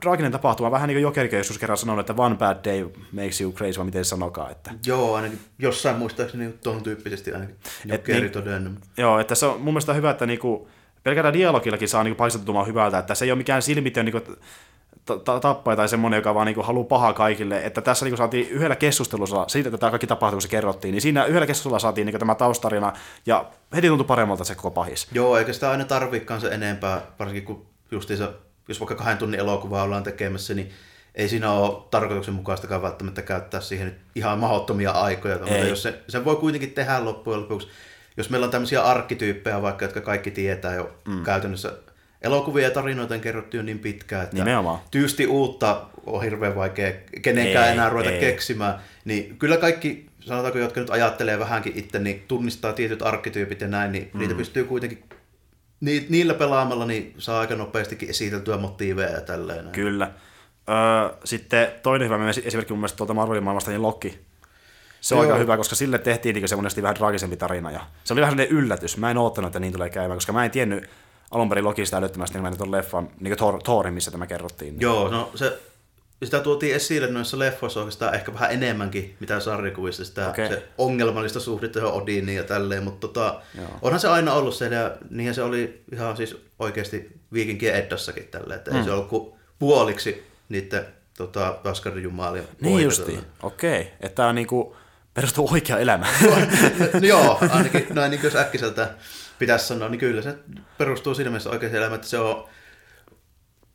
traaginen tapahtuma, vähän niin kuin Jokerkin joskus kerran sanonut, että one bad day makes you crazy, vai miten se sanokaa. Että... Joo, ainakin jossain muistaakseni tuohon tyyppisesti ainakin Jokeri niin, todennut. Joo, että se on mun mielestä hyvä, että niinku, pelkällä dialogillakin saa niinku paistettumaan hyvältä, että se ei ole mikään silmitön niinku, tappaja tai semmoinen, joka vaan niinku haluaa pahaa kaikille. Että tässä niinku saatiin yhdellä keskustelussa, siitä että tämä kaikki tapahtui, kun se kerrottiin, niin siinä yhdellä keskustelulla saatiin niinku tämä taustarina, ja heti tuntui paremmalta se koko pahis. Joo, eikä sitä aina tarvikaan se enempää, varsinkin kun justiinsa, jos vaikka kahden tunnin elokuvaa ollaan tekemässä, niin ei siinä ole tarkoituksenmukaistakaan välttämättä käyttää siihen ihan mahdottomia aikoja. Mutta jos se, sen voi kuitenkin tehdä loppujen lopuksi, jos meillä on tämmöisiä arkkityyppejä vaikka, jotka kaikki tietää jo mm. käytännössä elokuvia ja tarinoita on kerrottu jo niin pitkään, että Nimenomaan. tyysti uutta on hirveän vaikea kenenkään ei, enää ruveta ei. keksimään. Niin kyllä kaikki, sanotaanko, jotka nyt ajattelee vähänkin itse, niin tunnistaa tietyt arkkityypit ja näin, niin mm. niitä pystyy kuitenkin niillä pelaamalla niin saa aika nopeastikin esiteltyä motiiveja ja tälleen. Kyllä. Öö, sitten toinen hyvä esimerkki mun mielestä tuolta Marvelin maailmasta, niin Loki. Se on Joo. aika hyvä, koska sille tehtiin niin semmoinen vähän traagisempi tarina. Ja se oli vähän sellainen yllätys. Mä en oottanut, että niin tulee käymään, koska mä en tiennyt alun perin Lokista älyttömästi, niin tuon leffan, niin kuin Thorin, missä tämä kerrottiin. Niin. Joo, no se, sitä tuotiin esille noissa leffoissa oikeastaan ehkä vähän enemmänkin, mitä sarjakuvissa, sitä okay. se ongelmallista suhdetta johon Odiniin ja tälleen, mutta tota, onhan se aina ollut se, ja niinhän se oli ihan siis oikeasti Viikinkien Eddassakin tälleen, että mm. ei se ollut kuin puoliksi niiden tota, Asgardin jumalia. Niin justi, okei, okay. että tämä on niinku perustuu oikea elämä. no, joo, ainakin noin niin äkkiseltä pitäisi sanoa, niin kyllä se perustuu siinä mielessä oikein elämään, että se on...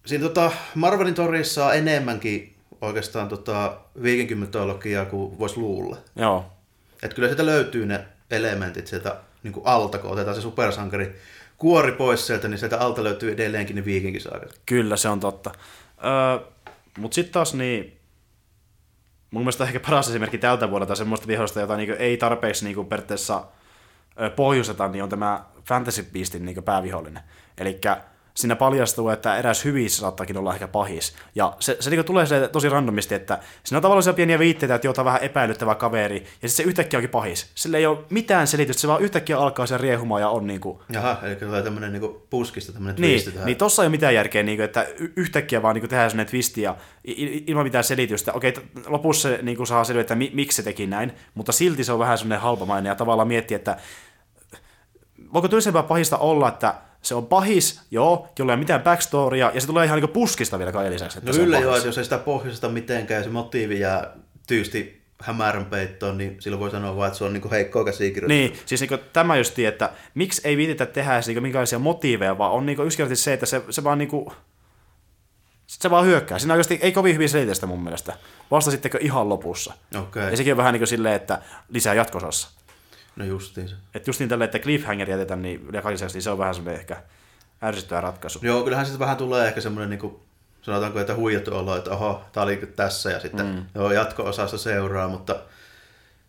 Siinä tota, Marvelin torissa on enemmänkin oikeastaan tota, viikinkymytologiaa kuin voisi luulla. Joo. Että kyllä sieltä löytyy ne elementit sieltä niin kuin alta, kun otetaan se supersankari kuori pois sieltä, niin sieltä alta löytyy edelleenkin ne viikinkisaakat. Kyllä, se on totta. Öö, Mutta sitten taas niin, mun mielestä ehkä paras esimerkki tältä vuodelta semmoista vihosta, jota niinku ei tarpeeksi niinku periaatteessa pohjusteta, niin on tämä Fantasy Beastin niin päävihollinen. Eli siinä paljastuu, että eräs hyvissä saattaakin olla ehkä pahis. Ja se, se niin tulee se tosi randomisti, että siinä on tavallaan pieniä viitteitä, että jota vähän epäilyttävä kaveri, ja sitten se yhtäkkiä onkin pahis. Sillä ei ole mitään selitystä, se vaan yhtäkkiä alkaa sen riehumaan ja on niin kuin... Jaha, eli tulee tämmöinen niin puskista tämmöinen niin, twisti tähän. Niin, tossa ei ole mitään järkeä, niin kuin, että yhtäkkiä vaan niin tehdään sellainen twisti ja ilman mitään selitystä. Okei, lopussa se niin saa mi, miksi se teki näin, mutta silti se on vähän semmoinen halpamainen ja tavallaan miettiä, että voiko tylsempää pahista olla, että se on pahis, joo, jolla ei ole mitään backstorya, ja se tulee ihan niin puskista vielä kai lisäksi. Että no kyllä joo, että jos ei sitä pohjasta mitenkään, ja se motiivi jää tyysti hämärän peittoon, niin silloin voi sanoa vaan, että se on niin heikkoa käsikirjoitusta. Niin, siis niin tämä just, että miksi ei viititä tehdä niin minkälaisia motiiveja, vaan on niin yksinkertaisesti se, että se, se vaan niin kuin, se vaan hyökkää. Siinä oikeasti ei kovin hyvin selitä mun mielestä. Vasta sittenkö ihan lopussa. Okay. Ja sekin on vähän niin kuin silleen, että lisää jatkosassa. No justiinsa. Että just niin tälle, että cliffhanger jätetään niin niin se on vähän semmoinen ehkä ärsyttävä ratkaisu. Joo, kyllähän sitten vähän tulee ehkä semmoinen niin kuin, sanotaanko, että huijattu olo, että oho, tämä oli tässä ja sitten mm. joo, jatko-osassa seuraa, mutta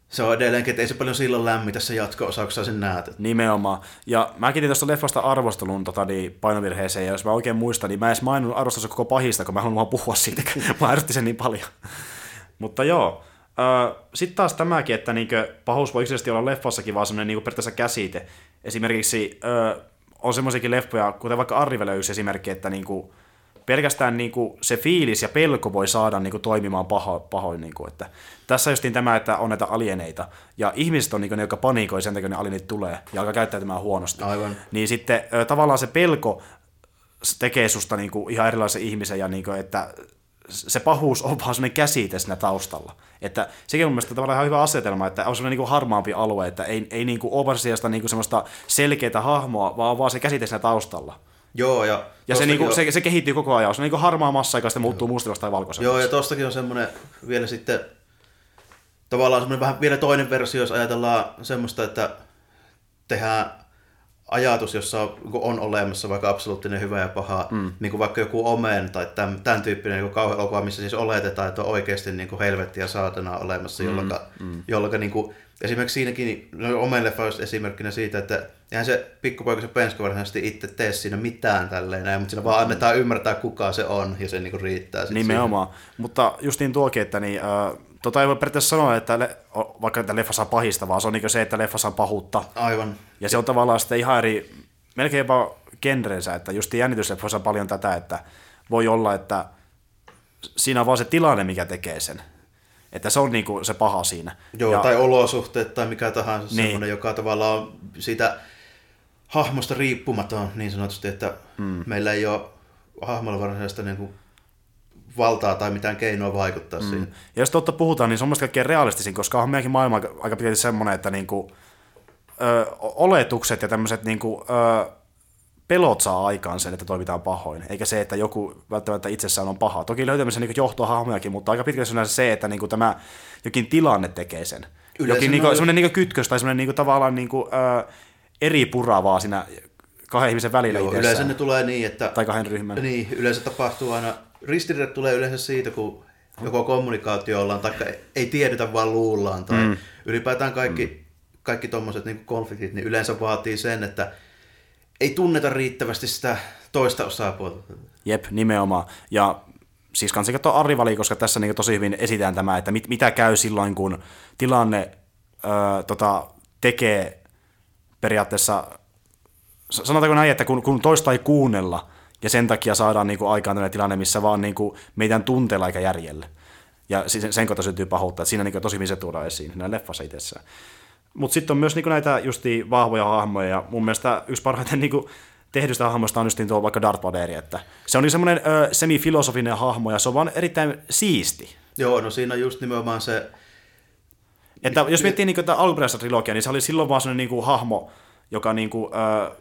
se on edelleenkin, että ei se paljon silloin lämmitä se jatko-osa, kun sen näet. Nimenomaan. Ja mä kiitin tuosta leffasta arvostelun tota, niin, painovirheeseen, ja jos mä oikein muistan, niin mä en edes maininnut arvostelua koko pahista, kun mä haluan puhua siitä, mä ärsytti sen niin paljon. Mutta joo, sitten taas tämäkin, että niinkö, pahuus voi yksinkertaisesti olla leffassakin vaan semmoinen niinkö periaatteessa käsite. Esimerkiksi ö, on semmoisiakin leffoja, kuten vaikka Arrivelle yksi esimerkki, että niinku, pelkästään niinku se fiilis ja pelko voi saada niinku toimimaan paho, pahoin. Niinku, että tässä justiin tämä, että on näitä alieneita, ja ihmiset on niinku ne, jotka paniikoi sen takia, kun ne alienit tulee, ja alkaa käyttäytymään huonosti. Aivan. Niin sitten ö, tavallaan se pelko tekee susta niinku ihan erilaisen ihmisen, ja niinku, että se pahuus on vaan sellainen käsite siinä taustalla. Että sekin on mun mielestä tavallaan ihan hyvä asetelma, että on sellainen niin harmaampi alue, että ei, ei niin kuin ole niin kuin semmoista selkeää hahmoa, vaan vaan se käsite siinä taustalla. Joo, ja, Ja se, niin kuin, on- se, se, kehittyy koko ajan. Se on niin kuin harmaa massa, joka sitten muuttuu mustaksi tai valkoiseksi. Joo, ja tostakin on semmoinen vielä sitten tavallaan semmoinen vähän vielä toinen versio, jos ajatellaan semmoista, että tehdään ajatus, jossa on, olemassa vaikka absoluuttinen hyvä ja paha, mm. niin kuin vaikka joku Omen tai tämän, tämän tyyppinen niin kauhean elokuva, missä siis oletetaan, että on oikeasti niin kuin helvetti ja saatana olemassa, mm. jolloin, mm. jolloin niin kuin, esimerkiksi siinäkin, no Omen leffa esimerkkinä siitä, että eihän se pikkupoika se pensko varsinaisesti itse tee siinä mitään tälleen, näin, mutta siinä vaan annetaan ymmärtää, kuka se on, ja se niin kuin riittää. sit Nimenomaan. Mutta justiin tuokin, että niin, äh, tota ei voi periaatteessa sanoa, että le, vaikka että leffassa on pahista, vaan se on niin se, että leffassa on pahuutta. Aivan. Ja se on tavallaan sitten ihan eri, melkein jopa genrensä, että just jännitysleffoissa on paljon tätä, että voi olla, että siinä on vaan se tilanne, mikä tekee sen. Että se on niinku se paha siinä. Joo, ja, tai olosuhteet tai mikä tahansa Niin. niin. semmoinen, joka tavallaan on siitä hahmosta riippumaton niin sanotusti, että mm. meillä ei ole hahmolla varsinaista niin kuin valtaa tai mitään keinoa vaikuttaa mm. siihen. ja jos totta puhutaan, niin se on mielestäni kaikkein realistisin, koska on meidänkin maailma aika, pitkälti semmoinen, että niinku, ö, oletukset ja tämmöiset niinku, ö, pelot saa aikaan sen, että toimitaan pahoin, eikä se, että joku välttämättä itsessään on paha. Toki löytämisen niin johtohahmojakin, mutta aika pitkälti on se, että niinku tämä jokin tilanne tekee sen. Yleensä jokin niinku, noin- semmoinen niinku kytkös tai semmoinen niinku, tavallaan niinku, ö, eri puravaa siinä kahden ihmisen välillä Joo, itsessään. yleensä ne tulee niin, että... Tai kahden ryhmän. Niin, yleensä tapahtuu aina... Ristiriidat tulee yleensä siitä, kun joko kommunikaatio ollaan, tai ei tiedetä, vaan luullaan, tai mm. ylipäätään kaikki, mm. kaikki tuommoiset niin konfliktit, niin yleensä vaatii sen, että ei tunneta riittävästi sitä toista osapuolta. Jep, nimenomaan. Ja siis kanssa katsoa Arrivali, koska tässä niin tosi hyvin esitään tämä, että mit, mitä käy silloin, kun tilanne öö, tota, tekee periaatteessa, sanotaanko näin, että kun, kun toista ei kuunnella, ja sen takia saadaan niin kuin, aikaan tämmöinen tilanne, missä vaan niin kuin, meidän tunteella eikä järjellä. Ja sen, sen kautta syntyy pahuutta, että siinä niin kuin, tosi hyvin se tuodaan esiin, siinä leffassa itsessään. Mutta sitten on myös niin näitä justi vahvoja hahmoja, ja mun mielestä yksi parhaiten niin kuin, tehdystä hahmoista on just tuo vaikka Darth Vader, että se on niin semmoinen ö, semifilosofinen hahmo, ja se on vaan erittäin siisti. Joo, no siinä on just nimenomaan se, Että jos miettii niin tätä alkuperäistä trilogiaa, niin se oli silloin vaan sellainen niin kuin, hahmo, joka niin kuin, ö,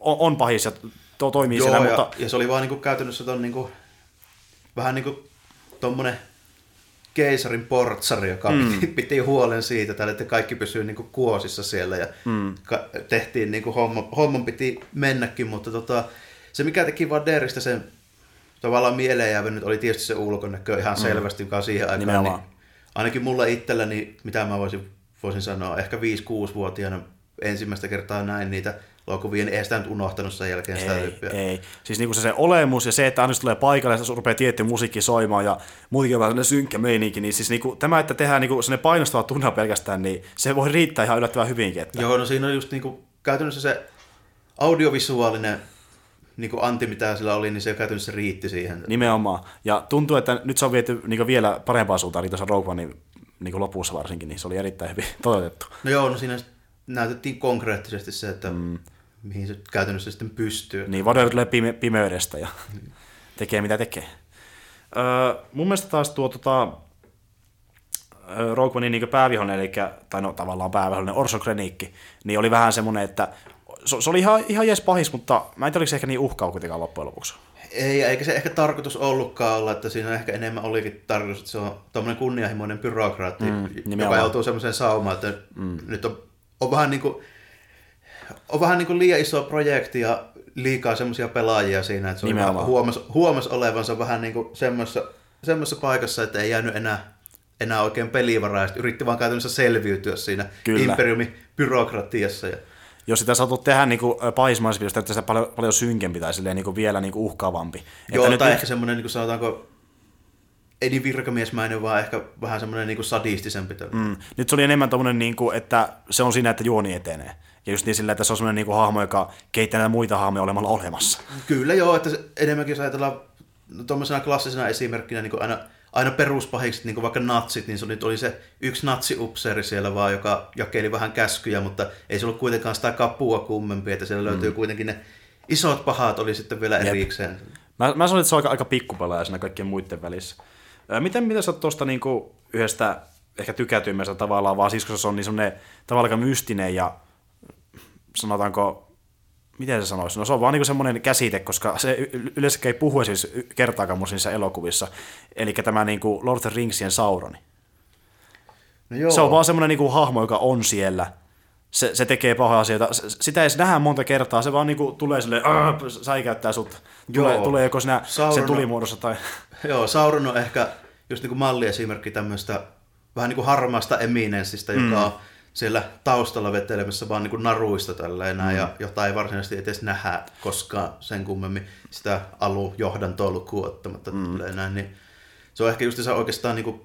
on, on pahis ja to, toimii Joo, siellä, ja, mutta ja se oli vaan niinku käytännössä ton niinku, vähän niinku tommonen keisarin portsari, joka mm. piti, piti, huolen siitä, tälle, että kaikki pysyy niinku kuosissa siellä ja mm. ka- tehtiin niinku homma, homman piti mennäkin, mutta tota, se mikä teki Vaderista sen tavallaan mieleen jäävä nyt oli tietysti se ulkonäkö ihan mm. selvästi, joka siihen aikaan, niin, Nimenomaan. ainakin mulla itselläni, mitä mä voisin, voisin sanoa, ehkä 5-6-vuotiaana ensimmäistä kertaa näin niitä elokuvia, niin ei sitä nyt unohtanut sen jälkeen sitä ei, tyyppiä. ei. Siis niin kuin se, se olemus ja se, että aina tulee paikalle ja rupeaa tietty musiikki soimaan ja muutenkin on vähän synkkä meininki, niin siis niin kuin, tämä, että tehdään niin kuin sellainen painostava tunne pelkästään, niin se voi riittää ihan yllättävän hyvinkin. Että, Joo, no siinä on just niinku, käytännössä se audiovisuaalinen niinku anti, mitä sillä oli, niin se käytännössä riitti siihen. Nimenomaan. Ja tuntuu, että nyt se on viety niin vielä parempaan suuntaan, niin tuossa Rogue Onein niin kuin lopussa varsinkin, niin se oli erittäin hyvin toteutettu. No joo, no siinä näytettiin konkreettisesti se, että mm. Mihin se käytännössä sitten pystyy. Niin, Vader tulee pime- pimeydestä ja tekee mitä tekee. Öö, mun mielestä taas tuo tota, Rogue niin päävihollinen, eli, tai no tavallaan päävihollinen Orson Krennic, niin oli vähän semmoinen, että se, se oli ihan, ihan jees pahis, mutta mä en tiedä, oliko se ehkä niin uhkaa kuitenkaan loppujen lopuksi. Ei, eikä se ehkä tarkoitus ollutkaan olla, että siinä ehkä enemmän olikin tarkoitus, että se on tuommoinen kunnianhimoinen byrokraatti, Mm, joka joutuu semmoiseen saumaan, että mm. nyt on, on vähän niin kuin on vähän niin kuin liian iso projekti ja liikaa semmoisia pelaajia siinä, että se vähän huomas, huomas olevansa vähän niin kuin semmoisessa, semmoisessa paikassa, että ei jäänyt enää, enää oikein pelivaraa, ja yritti vaan käytännössä selviytyä siinä Kyllä. imperiumin byrokratiassa. Ja, Jos sitä saatu tehdä niin pahismaisvideosta, että se paljon, paljon synkempi tai silleen, niin kuin vielä niin kuin uhkaavampi. joo, että tai nyt, ehkä semmoinen, niin kuin sanotaanko, ei niin virkamiesmäinen, vaan ehkä vähän semmoinen niin kuin sadistisempi. Mm. Nyt se oli enemmän tommonen, niin kuin, että se on siinä, että juoni etenee. Ja just niin sillä, että se on semmoinen niinku hahmo, joka kehittää näitä muita hahmoja olemalla olemassa. Kyllä joo, että enemmänkin jos ajatellaan no, tuommoisena klassisena esimerkkinä niin kuin aina, aina peruspahikset, niin kuin vaikka natsit, niin se oli, oli se yksi natsiupseeri siellä vaan, joka jakeli vähän käskyjä, mutta ei se ollut kuitenkaan sitä kapua kummempi, että siellä löytyy mm. kuitenkin ne isot pahat oli sitten vielä erikseen. Mä, mä sanoin, että se on aika, aika pikkupelaaja siinä kaikkien muiden välissä. Miten, miten sä tuosta niinku yhdestä ehkä tykätymmästä tavallaan, vaan siis koska se on niin semmoinen tavallaan aika mystinen ja sanotaanko, miten se sanoisi, no se on vaan niinku semmoinen käsite, koska se yleensä ei puhu siis kertaakaan mun niissä elokuvissa, eli tämä niinku Lord of the Ringsien Sauroni. No joo. Se on vaan semmoinen niinku hahmo, joka on siellä. Se, se tekee pahoja asioita. Sitä ei nähdä monta kertaa. Se vaan niinku tulee silleen, "Arr!" säikäyttää sut. Tulee, Joo. tulee joko siinä sen Sauron on- tulimuodossa tai... Joo, Sauron on ehkä just niin kuin malliesimerkki tämmöistä vähän niin kuin harmaasta eminenssistä, joka mm. on siellä taustalla vetelemässä vaan niin kuin naruista tälleen mm. ja jota ei varsinaisesti edes nähdä koskaan sen kummemmin sitä alujohdantoa lukuun ottamatta mm. näin, niin se on ehkä just se oikeastaan niin kuin,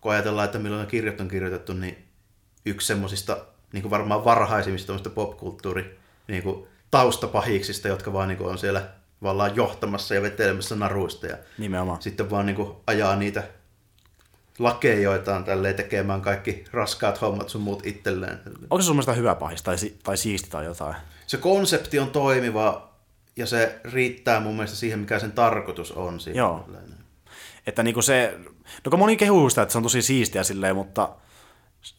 kun ajatellaan, että milloin ne kirjat on kirjoitettu, niin yksi semmoisista niin kuin varmaan varhaisimmista popkulttuuri niin kuin taustapahiksista, jotka vaan niin kuin on siellä vallaan johtamassa ja vetelemässä naruista ja Nimenomaan. sitten vaan niin kuin ajaa niitä lakejoitaan tälleen tekemään kaikki raskaat hommat sun muut itselleen. Onko se sun mielestä hyvä pahis tai, si- tai siisti tai jotain? Se konsepti on toimiva ja se riittää mun mielestä siihen, mikä sen tarkoitus on. Siinä. Joo. Että niinku se, no kun moni kehuu sitä, että se on tosi siistiä silleen, mutta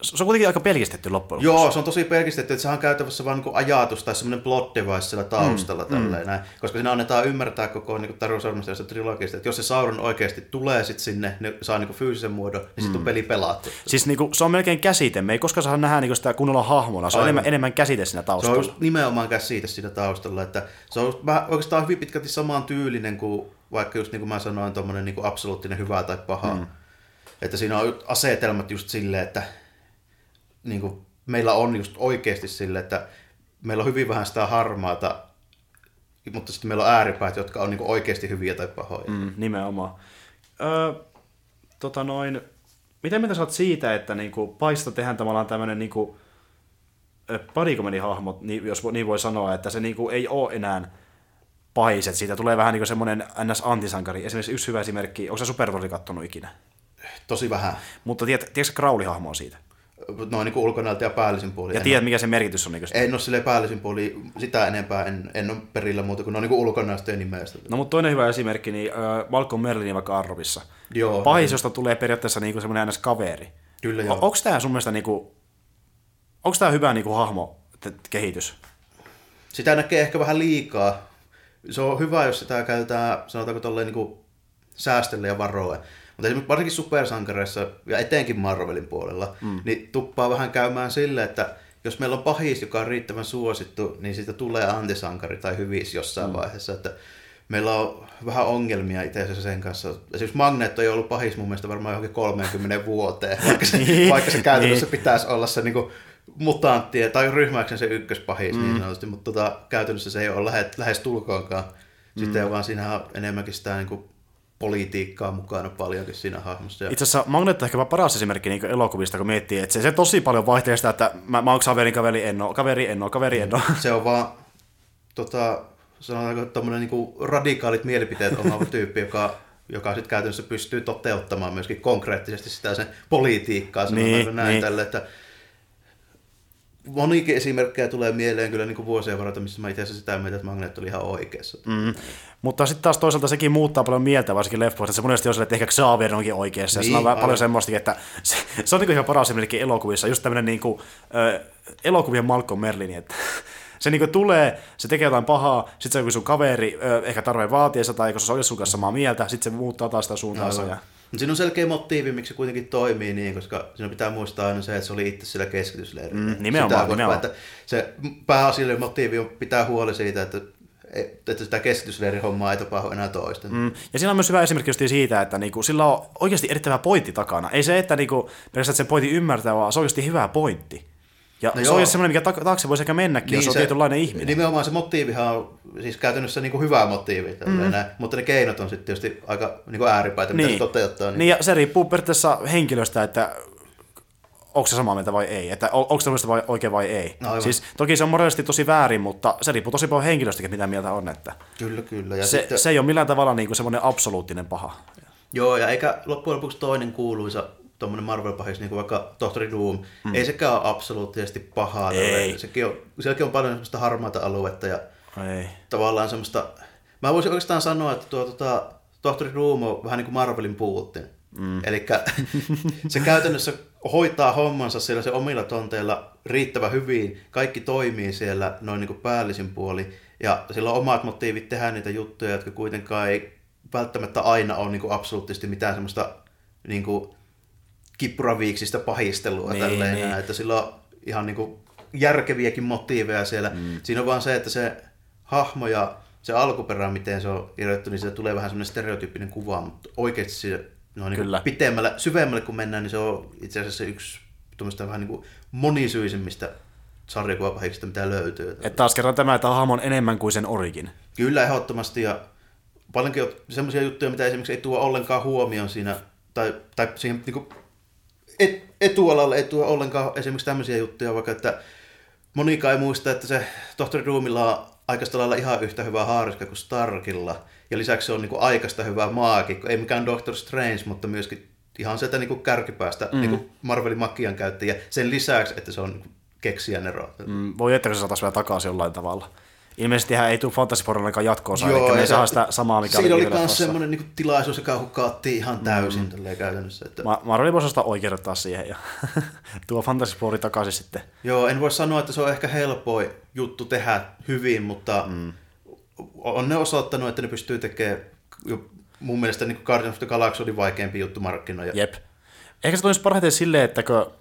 se on kuitenkin aika pelkistetty loppujen lopuksi. Joo, se on tosi pelkistetty, että sehän on käytävässä vain niin ajatus tai semmoinen plot device siellä taustalla. Mm, tälleen, näin. Koska siinä annetaan ymmärtää koko niin Taru Sormesta trilogista, että jos se Sauron oikeasti tulee sit sinne, ne saa niin fyysisen muodon, niin sitten on peli pelattu. Siis niinku, se on melkein käsite. Me ei koskaan saa nähdä niinku sitä kunnolla hahmona. Se on Aivan. enemmän, enemmän käsite siinä Se on taustalla. nimenomaan käsite siinä taustalla, että se on vähän, oikeastaan hyvin pitkälti samaan tyylinen kuin vaikka just niin kuin mä sanoin, tuommoinen niin absoluuttinen hyvä tai paha. Mm. Että siinä on asetelmat just silleen, että niin kuin meillä on just oikeasti sille, että meillä on hyvin vähän sitä harmaata, mutta sitten meillä on ääripäät, jotka on niin kuin oikeasti hyviä tai pahoja. Mm. Nimenomaan. Öö, tota noin, miten mitä sä oot siitä, että niinku paista tehdään tavallaan tämmönen niinku bodycomedy-hahmot, niin, jos niin voi sanoa, että se niinku ei ole enää pahis, että siitä tulee vähän niinku semmoinen NS-antisankari. Esimerkiksi yksi hyvä esimerkki, onko sä Supertrolli kattonut ikinä? Tosi vähän. Mutta tiedät, tiedätkö Crowley-hahmo on siitä? Noin niin kuin ulkonäöltä ja päällisin puolin. Ja tiedät, mikä se merkitys on? Niin En ole silleen päällisin puoli sitä enempää, en, en ole perillä muuta kuin no niin ulkonäöstä ja nimestä. No mutta toinen hyvä esimerkki, niin äh, Malcolm Merlin vaikka Arrovissa. Joo. Pahis, josta tulee periaatteessa niinku semmoinen NS-kaveri. Kyllä joo. O- onko tämä sun mielestä niinku, onko tämä hyvä niinku hahmo te- kehitys? Sitä näkee ehkä vähän liikaa. Se on hyvä, jos sitä käytetään, sanotaanko tolleen niin säästelle ja varoen. Mutta esimerkiksi varsinkin supersankareissa ja etenkin Marvelin puolella, mm. niin tuppaa vähän käymään sille, että jos meillä on pahis, joka on riittävän suosittu, niin siitä tulee antisankari tai hyvis jossain mm. vaiheessa. Että meillä on vähän ongelmia itse asiassa sen kanssa. Esimerkiksi Magneto ei ollut pahis mun mielestä varmaan johonkin 30 vuoteen, vaikka se, Niin, vaikka se käytännössä niin. pitäisi olla se niin mutantti tai ryhmäyksen se ykköspahis mm. niin sanotusti, mutta tota, käytännössä se ei ole lähes, lähes tulkoonkaan. Sitten mm. vaan siinä on enemmänkin sitä niin kuin, politiikkaa mukana paljonkin siinä hahmossa. Itse asiassa Magneto on ehkä paras esimerkki niin elokuvista, kun miettii, että se, se tosi paljon vaihtelee sitä, että mä, mä oon kaveri, kaveri, en oo, kaveri, en oo, kaveri, en oo. se on vaan tota, sanotaanko tommonen niinku radikaalit mielipiteet omaava tyyppi, joka, joka sitten käytännössä pystyy toteuttamaan myöskin konkreettisesti sitä sen politiikkaa, sanotaanko Niin, näin niin. tälle, että monikin esimerkkejä tulee mieleen kyllä niin kuin vuosien varrella, missä mä itse asiassa sitä mieltä, että Magneto oli ihan oikeassa. Mm. Mutta sitten taas toisaalta sekin muuttaa paljon mieltä, varsinkin leffoista, että se monesti on sille, että ehkä Xavier onkin oikeassa. Niin, ja on aivan. paljon semmoistakin, että se, se on niin ihan paras esimerkki elokuvissa, just tämmöinen niin kuin, äh, elokuvien Malcolm Merlin, että se niin tulee, se tekee jotain pahaa, sitten se joku sun kaveri äh, ehkä tarvitsee vaatiessa tai koska se on sun kanssa samaa mieltä, sitten se muuttaa taas sitä suuntaansa. Ja... Mut Siinä on selkeä motiivi, miksi se kuitenkin toimii niin, koska siinä pitää muistaa aina se, että se oli itse sillä keskitysleirillä. Mm, nimenomaan, Sitä, nimenomaan. Että se pääasiallinen motiivi on pitää huoli siitä, että, että sitä keskitysleirin hommaa ei tapahdu enää toisten. Mm. Ja siinä on myös hyvä esimerkki just siitä, että niinku, sillä on oikeasti erittäin pointti takana. Ei se, että niinku, pelkästään että sen pointti ymmärtää, vaan se on oikeasti hyvä pointti. Ja No se joo. on semmoinen, mikä ta- taakse voisi ehkä mennäkin, niin jos on se- tietynlainen ihminen. Nimenomaan se motiivihan on siis käytännössä niin kuin hyvä motiivi, mm. näin, mutta ne keinot on sitten tietysti aika niin kuin ääripäitä, mitä se toteuttaa. Niin. niin, ja se riippuu periaatteessa henkilöstä, että onko se samaa mieltä vai ei, että on- onko tämmöistä vai, oikein vai ei. No aivan. siis toki se on moraalisesti tosi väärin, mutta se riippuu tosi paljon henkilöstäkin, mitä mieltä on, että Kyllä, kyllä. Ja se, sitten, se ei ole millään tavalla niin kuin semmoinen absoluuttinen paha. Joo, ja eikä loppujen lopuksi toinen kuuluisa tuommoinen Marvel-pahis, niin kuin vaikka Tohtori Doom, mm. ei sekään ole absoluuttisesti pahaa. Ei. Sekin on, sielläkin on paljon semmoista harmaata aluetta ja Ei. tavallaan semmoista... Mä voisin oikeastaan sanoa, että tuo tota, Tohtori Doom on vähän niin kuin Marvelin Putin. Mm. Eli se käytännössä hoitaa hommansa siellä se omilla tonteilla riittävän hyvin. Kaikki toimii siellä noin niin kuin päällisin puoli. Ja sillä on omat motiivit tehdä niitä juttuja, jotka kuitenkaan ei välttämättä aina ole niin kuin absoluuttisesti mitään semmoista niin kuin kippuraviiksistä pahistelua Niin, tälleen, niin. että sillä on ihan niin kuin järkeviäkin motiiveja siellä. Mm. Siinä on vaan se, että se hahmo ja se alkuperä, miten se on kirjoitettu, niin se tulee vähän semmoinen stereotyyppinen kuva, mutta oikeasti se no niin Kyllä. kuin pitemmälle, syvemmälle kun mennään, niin se on itse asiassa yksi vähän niin kuin monisyisimmistä sarjakuvapahiksista, mitä löytyy. Että taas kerran tämä, että hahmo on enemmän kuin sen origin. Kyllä ehdottomasti ja paljonkin on semmoisia juttuja, mitä esimerkiksi ei tuo ollenkaan huomioon siinä, tai, tai siihen niin kuin et, ei tuo ollenkaan esimerkiksi tämmöisiä juttuja, vaikka että monikaan ei muista, että se tohtori Doomilla on aikaista lailla ihan yhtä hyvä haariska kuin Starkilla, ja lisäksi se on niin kuin aikaista hyvä maagikko, ei mikään Doctor Strange, mutta myöskin ihan sieltä niin kuin kärkipäästä mm. niin kuin Marvelin makian käyttäjä, sen lisäksi, että se on niin kuin keksijän ero. Mm, voi että se saataisiin vielä takaisin jollain tavalla. Ilmeisesti hän ei tule Fantasy Forellakaan jatkoonsa, eli me saa sitä samaa, mikä Siinä oli myös semmoinen niin tilaisuus, joka hukkaattiin ihan täysin mm. käytännössä. Että... Ma- Marvel voisi ostaa oikeudettaa siihen ja tuo Fantasy Four takaisin sitten. Joo, en voi sanoa, että se on ehkä helpoin juttu tehdä hyvin, mutta mm. on ne osoittanut, että ne pystyy tekemään jo mun mielestä niin Guardians of the Galaxy oli vaikeampi juttu markkinoida. Jep. Ehkä se tulisi parhaiten silleen, että kun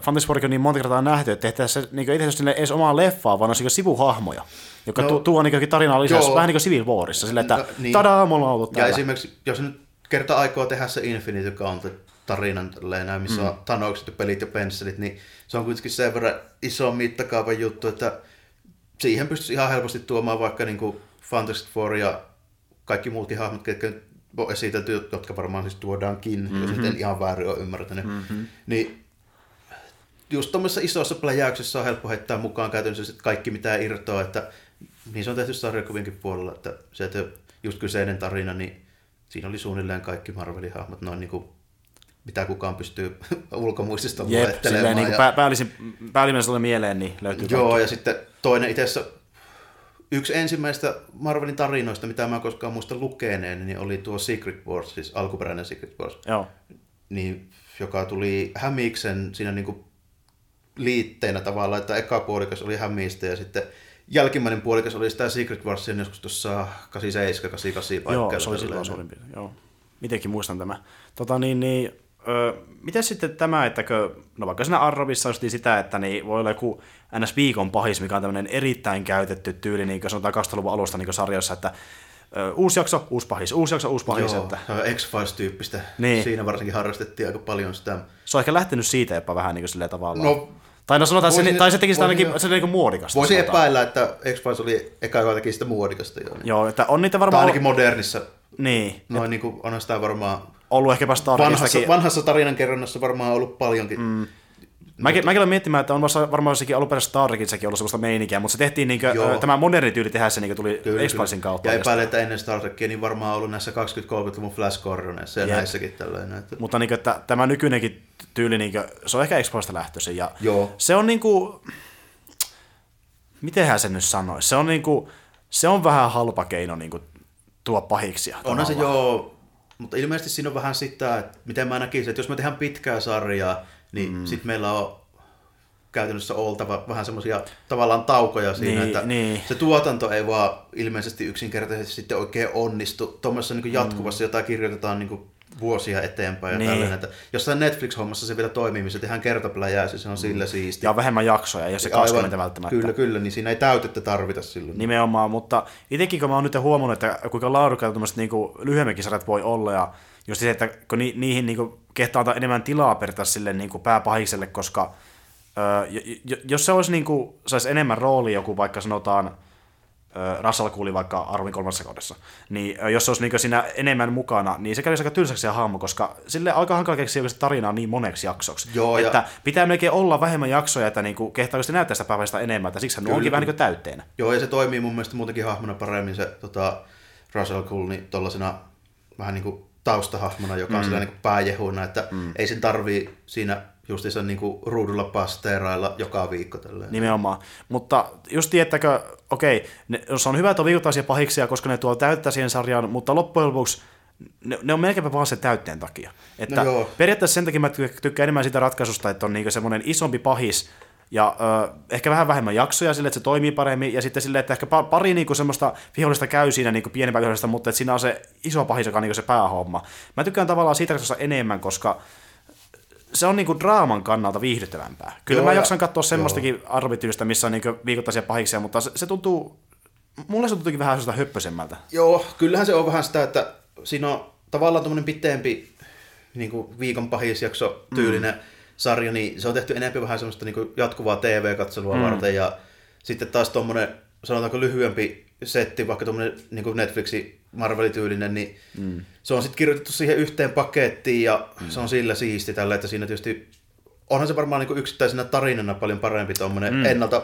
Fantasy Four on niin monta kertaa nähty, että tehtäisiin se niin tehtäisi sinne edes omaa leffaa, vaan olisi niin sivuhahmoja, joka no, tu- tuo niin jokin tarinaa lisää, joo. vähän niin kuin Civil Warissa, silleen, että no, niin. tadaa, mulla on ollut Ja täällä. esimerkiksi, jos nyt kerta aikoo tehdä se Infinity Gauntlet tarinan, tälleen näin, missä mm. on Thanokset ja pelit ja pensselit, niin se on kuitenkin sen verran iso mittakaavan juttu, että siihen pystyisi ihan helposti tuomaan vaikka niin kuin Fantastic Four ja kaikki muutkin hahmot, ketkä nyt on esitelty, jotka varmaan siis tuodaankin, mm-hmm. jos nyt en ihan väärin ole ymmärtänyt, mm-hmm. niin just tuommoisessa isossa pläjäyksessä on helppo heittää mukaan käytännössä kaikki mitä irtoaa, että niin se on tehty sarjakuvienkin puolella, että se, että just kyseinen tarina, niin siinä oli suunnilleen kaikki Marvelin hahmot noin niin kuin, mitä kukaan pystyy ulkomuistista Jep, luettelemaan. niin ja- pää, päällisin, päällimmäisellä mieleen, niin löytyy Joo, ja sitten toinen itse yksi ensimmäistä Marvelin tarinoista, mitä mä koskaan muista lukeneen, niin oli tuo Secret Wars, siis alkuperäinen Secret Wars, Joo. niin, joka tuli Hämiksen siinä niin kuin liitteenä tavallaan, että eka puolikas oli Hämistä ja sitten jälkimmäinen puolikas oli sitä Secret Warsin joskus tuossa 87, 88 paikkeilla. Joo, se oli silloin suurin piirtein. Joo. Mitenkin muistan tämä. Tota, niin, niin, ö, miten sitten tämä, että no vaikka siinä Arrobissa just sitä, että niin voi olla joku NS viikon pahis, mikä on tämmöinen erittäin käytetty tyyli, niin kuin sanotaan 2000-luvun alusta niin sarjoissa, että ö, uusi jakso, uusi pahis, uusi jakso, uusi pahis. Joo, Että X-Files-tyyppistä. Niin. Siinä varsinkin harrastettiin aika paljon sitä. se on ehkä lähtenyt siitä jopa vähän niin kuin tavallaan. No, tai no sanotaan, voisin- se, tai se teki sitä voisin- ainakin se oli niin muodikasta. Voisi epäillä, että X-Files oli eka, joka teki sitä muodikasta jo. Niin. Joo, että on niitä Tai varmaan ainakin modernissa. niin, Noin niin kuin on sitä varmaan ollut ehkäpä vanhassa, Starkistakin. vanhassa tarinankerronnassa varmaan ollut paljonkin. Mm. Mäkin, mäkin olen miettimään, että on vasta- varmaan jossakin alunperäisessä Star Trekissäkin ollut sellaista meininkiä, mutta se tehtiin niin kuin, tämä moderni tyyli tehdä se niin tuli kyllä. kautta. Ja epäilen, että ennen Star Trekia niin varmaan ollut näissä 20-30-luvun Flash Gordoneissa ja Jep. näissäkin tällainen. Että... Mutta niin kuin, että tämä nykyinenkin tyyli, niin kuin, se on ehkä X-Filesta lähtöisin. Ja Joo. Se on niin kuin, mitenhän se nyt sanoisi, se on, niin kuin, se on vähän halpa keino niin kuin, tuo pahiksia. Onhan se joo, mutta ilmeisesti siinä on vähän sitä, että miten mä näkisin, että jos me tehdään pitkää sarjaa, niin mm. sitten meillä on käytännössä oltava vähän semmoisia tavallaan taukoja siinä, Niin, että niin. se tuotanto ei vaan ilmeisesti yksinkertaisesti sitten oikein onnistu. Tuommoisessa niin jatkuvassa, jota kirjoitetaan niin vuosia eteenpäin ja Niin. tällainen. Että jossain Netflix-hommassa se vielä toimii, missä tehdään kertapläjää, se on sillä siistiä. Ja on vähemmän jaksoja, ole se 20 välttämättä. Kyllä, kyllä, niin siinä ei täytettä tarvita silloin. Nimenomaan, mutta itsekin kun mä oon nyt huomannut, että kuinka laadukkaita tämmöiset niinku lyhyemmänkin sarjat voi olla, ja just se, että kun ni, niihin niinku kehtaa antaa enemmän tilaa periaatteessa sille niinku pääpahikselle, koska ö, jos se olisi niinku, saisi enemmän roolia joku vaikka sanotaan, Russell kuuli vaikka Arvin kolmannessa kaudessa, niin jos se olisi niin siinä enemmän mukana, niin se kävisi aika tylsäksi se hahmo, koska sille aika hankala keksiä tarinaa niin moneksi jaksoksi. Joo, ja- että pitää melkein olla vähemmän jaksoja, että niin kehtaa oikeasti näyttää sitä päivästä enemmän, että siksi hän onkin vähän niin kuin täytteenä. Joo, ja se toimii mun mielestä muutenkin hahmona paremmin se tota, Russell Crowe niin tollasena vähän niin kuin taustahahmona, joka on mm. niin kuin pääjehuina, että mm. ei sen tarvii siinä justiinsa niin kuin ruudulla pasteerailla joka viikko tälleen. Nimenomaan. Mutta just tiettäkö, okei, ne, se on hyvä, että on viikoittaisia pahiksia, koska ne tuo täyttää siihen sarjaan, mutta loppujen lopuksi ne, ne on melkeinpä vaan sen täytteen takia. Että No joo. periaatteessa sen takia mä ty- tykkään enemmän siitä ratkaisusta, että on niinku semmoinen isompi pahis, ja ö, ehkä vähän vähemmän jaksoja sille, että se toimii paremmin, ja sitten sille, että ehkä pa- pari niinku semmoista vihollista käy siinä niinku pienempää vihollista, mutta että siinä on se iso pahis, joka on niinku se päähomma. Mä tykkään tavallaan siitä enemmän, koska se on niinku draaman kannalta viihdyttävämpää. Kyllä Joo, mä ja- jaksan katsoa semmoistakin arvityistä, missä on niinku viikoittaisia pahiksia, mutta se, se tuntuu, mulle se tuntuukin vähän sellaista höppösemmältä. Joo, kyllähän se on vähän sitä, että siinä on tavallaan tuommoinen pitempi niin kuin viikon pahisjakso tyylinen mm. Sarja, niin se on tehty enemmän vähän semmoista niin kuin jatkuvaa TV-katselua mm. varten, ja sitten taas tuommoinen, sanotaanko lyhyempi setti, vaikka tuommoinen niin Netflixin Marvel-tyylinen, niin mm. se on sitten kirjoitettu siihen yhteen pakettiin, ja mm. se on sillä siisti tällä, että siinä tietysti onhan se varmaan niin yksittäisenä tarinana paljon parempi tuommoinen mm. ennalta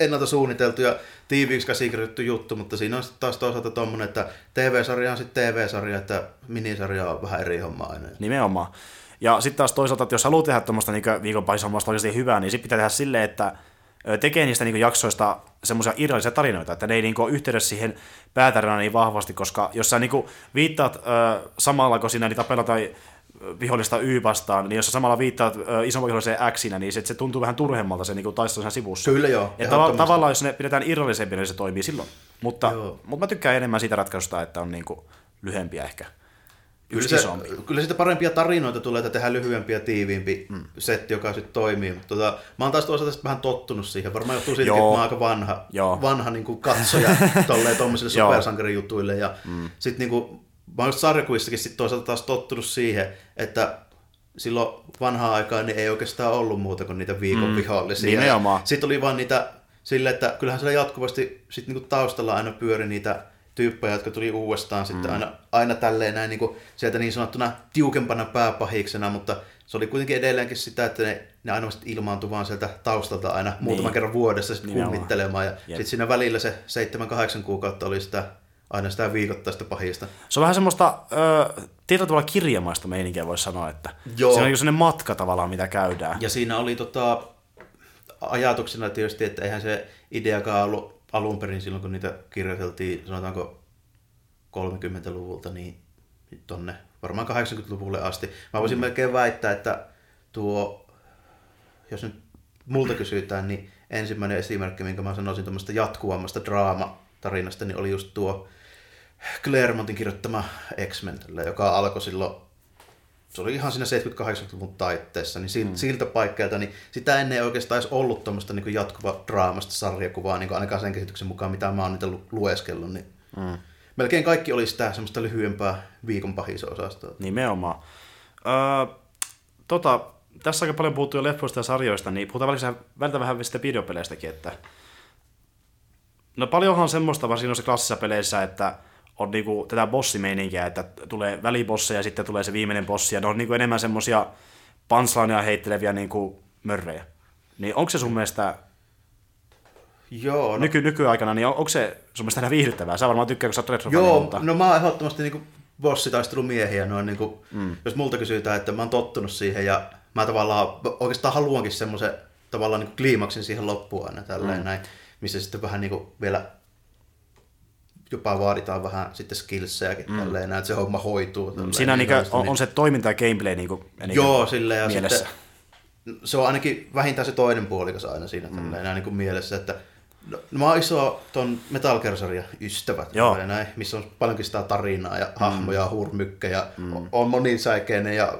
ennalta suunniteltu ja tiiviiksi käsikirjoitettu juttu, mutta siinä on sitten taas toisaalta tuommoinen, että TV-sarja on sitten TV-sarja, että minisarja on vähän eri homma aina. Nimenomaan. Ja sitten taas toisaalta, että jos haluaa tehdä tuommoista niin viikonpaishommasta oikeasti hyvää, niin sitten pitää tehdä silleen, että tekee niistä niin jaksoista semmoisia irrallisia tarinoita, että ne ei niin ole yhteydessä siihen päätarinaan niin vahvasti, koska jos sä niin viittaat ö, samalla, kun siinä tapella tai ö, vihollista Y vastaan, niin jos sä samalla viittaat ö, isomman viholliseen X, niin se, se tuntuu vähän turhemmalta se niin taistelu siinä sivussa. Kyllä joo, Ja ehdottomasti. tavallaan, jos ne pidetään irrallisempia, niin se toimii silloin. Mutta, Joo. mutta mä tykkään enemmän siitä ratkaisusta, että on niin lyhempiä ehkä. Kyllä, Just se, isompi. kyllä siitä parempia tarinoita tulee, että tehdään lyhyempi ja tiiviimpi mm. setti, joka sitten toimii. Mutta tota, mä oon taas toisaalta sit vähän tottunut siihen. Varmaan johtuu siitä, että mä oon aika vanha, Joo. vanha niin kuin katsoja tolleen tommosille Joo. supersankarijutuille. Ja mm. sitten niin kuin, mä oon just sarjakuvissakin sit toisaalta taas tottunut siihen, että silloin vanhaa aikaa niin ei oikeastaan ollut muuta kuin niitä viikon mm. vihollisia. Nimenomaan. Sitten oli vaan niitä sille, että kyllähän siellä jatkuvasti sit niinku taustalla aina pyöri niitä tyyppejä, jotka tuli uudestaan sitten aina, aina tälleen näin niinku sieltä niin sanottuna tiukempana pääpahiksena, mutta se oli kuitenkin edelleenkin sitä, että ne, ne aina ilmaantui vaan sieltä taustalta aina muutaman kerran vuodessa sitten kummittelemaan. Ja sitten siinä välillä se 7-8 kuukautta oli sitä aina sitä viikoittaista pahista. Se on vähän semmoista ö, tietyllä tavalla kirjamaista meininkiä, voisi sanoa, että Joo. se on niin sellainen matka tavallaan, mitä käydään. Ja siinä oli tota, ajatuksena tietysti, että eihän se ideakaan ollut alun perin silloin, kun niitä kirjoiteltiin, sanotaanko 30-luvulta, niin tonne varmaan 80-luvulle asti. Mä voisin melkein väittää, että tuo, jos nyt multa kysytään, niin ensimmäinen esimerkki, minkä mä sanoisin tuommoista jatkuvammasta draamatarinasta, niin oli just tuo Claremontin kirjoittama X-Men, joka alkoi silloin se oli ihan siinä 70-80-luvun taitteessa, niin siltä, mm. siltä paikkeilta, niin sitä ennen ei oikeastaan edes ollut tuommoista niin jatkuva draamasta sarjakuvaa, niin ainakaan sen käsityksen mukaan, mitä mä oon niitä lu- lueskellut, niin mm. melkein kaikki oli sitä semmoista lyhyempää viikon pahiso-osastoa. Nimenomaan. Öö, tota, tässä aika paljon puhuttu jo leffoista ja sarjoista, niin puhutaan välillä, välillä vähän sitten videopeleistäkin, että no paljonhan on semmoista varsinkin noissa klassisissa peleissä, että on niinku tätä bossimeininkiä, että tulee välibosseja ja sitten tulee se viimeinen bossi, ja ne on niinku enemmän semmoisia punchlineja heitteleviä niinku mörrejä. Niin onko se sun mielestä Joo, no, nyky, nykyaikana, niin on, onko se sun mielestä viihdyttävää? Sä varmaan tykkää, kun sä oot retro joo, mutta... no mä oon ehdottomasti niin bossitaistelumiehiä, noin niin kuin, mm. jos multa kysytään, että mä oon tottunut siihen ja mä tavallaan oikeastaan haluankin semmoisen tavallaan niin kliimaksin siihen loppuun aina tälleen mm. näin, missä sitten vähän niin kuin vielä jopa vaaditaan vähän sitten skillsejäkin mm. tälleen että se homma hoituu. Tälleen, Siinä niin niinku, just, on, on, se toiminta ja gameplay niinku, enemmän Joo, silleen ja mielessä. sitten se on ainakin vähintään se toinen puolikas aina siinä mm. tälleen, näin niin kuin mielessä, että No, no mä oon iso ton Metal Gear-sarjan ystävä, näin, missä on paljonkin sitä tarinaa ja hahmoja, mm. hurmykkejä, mm. on monisäikeinen ja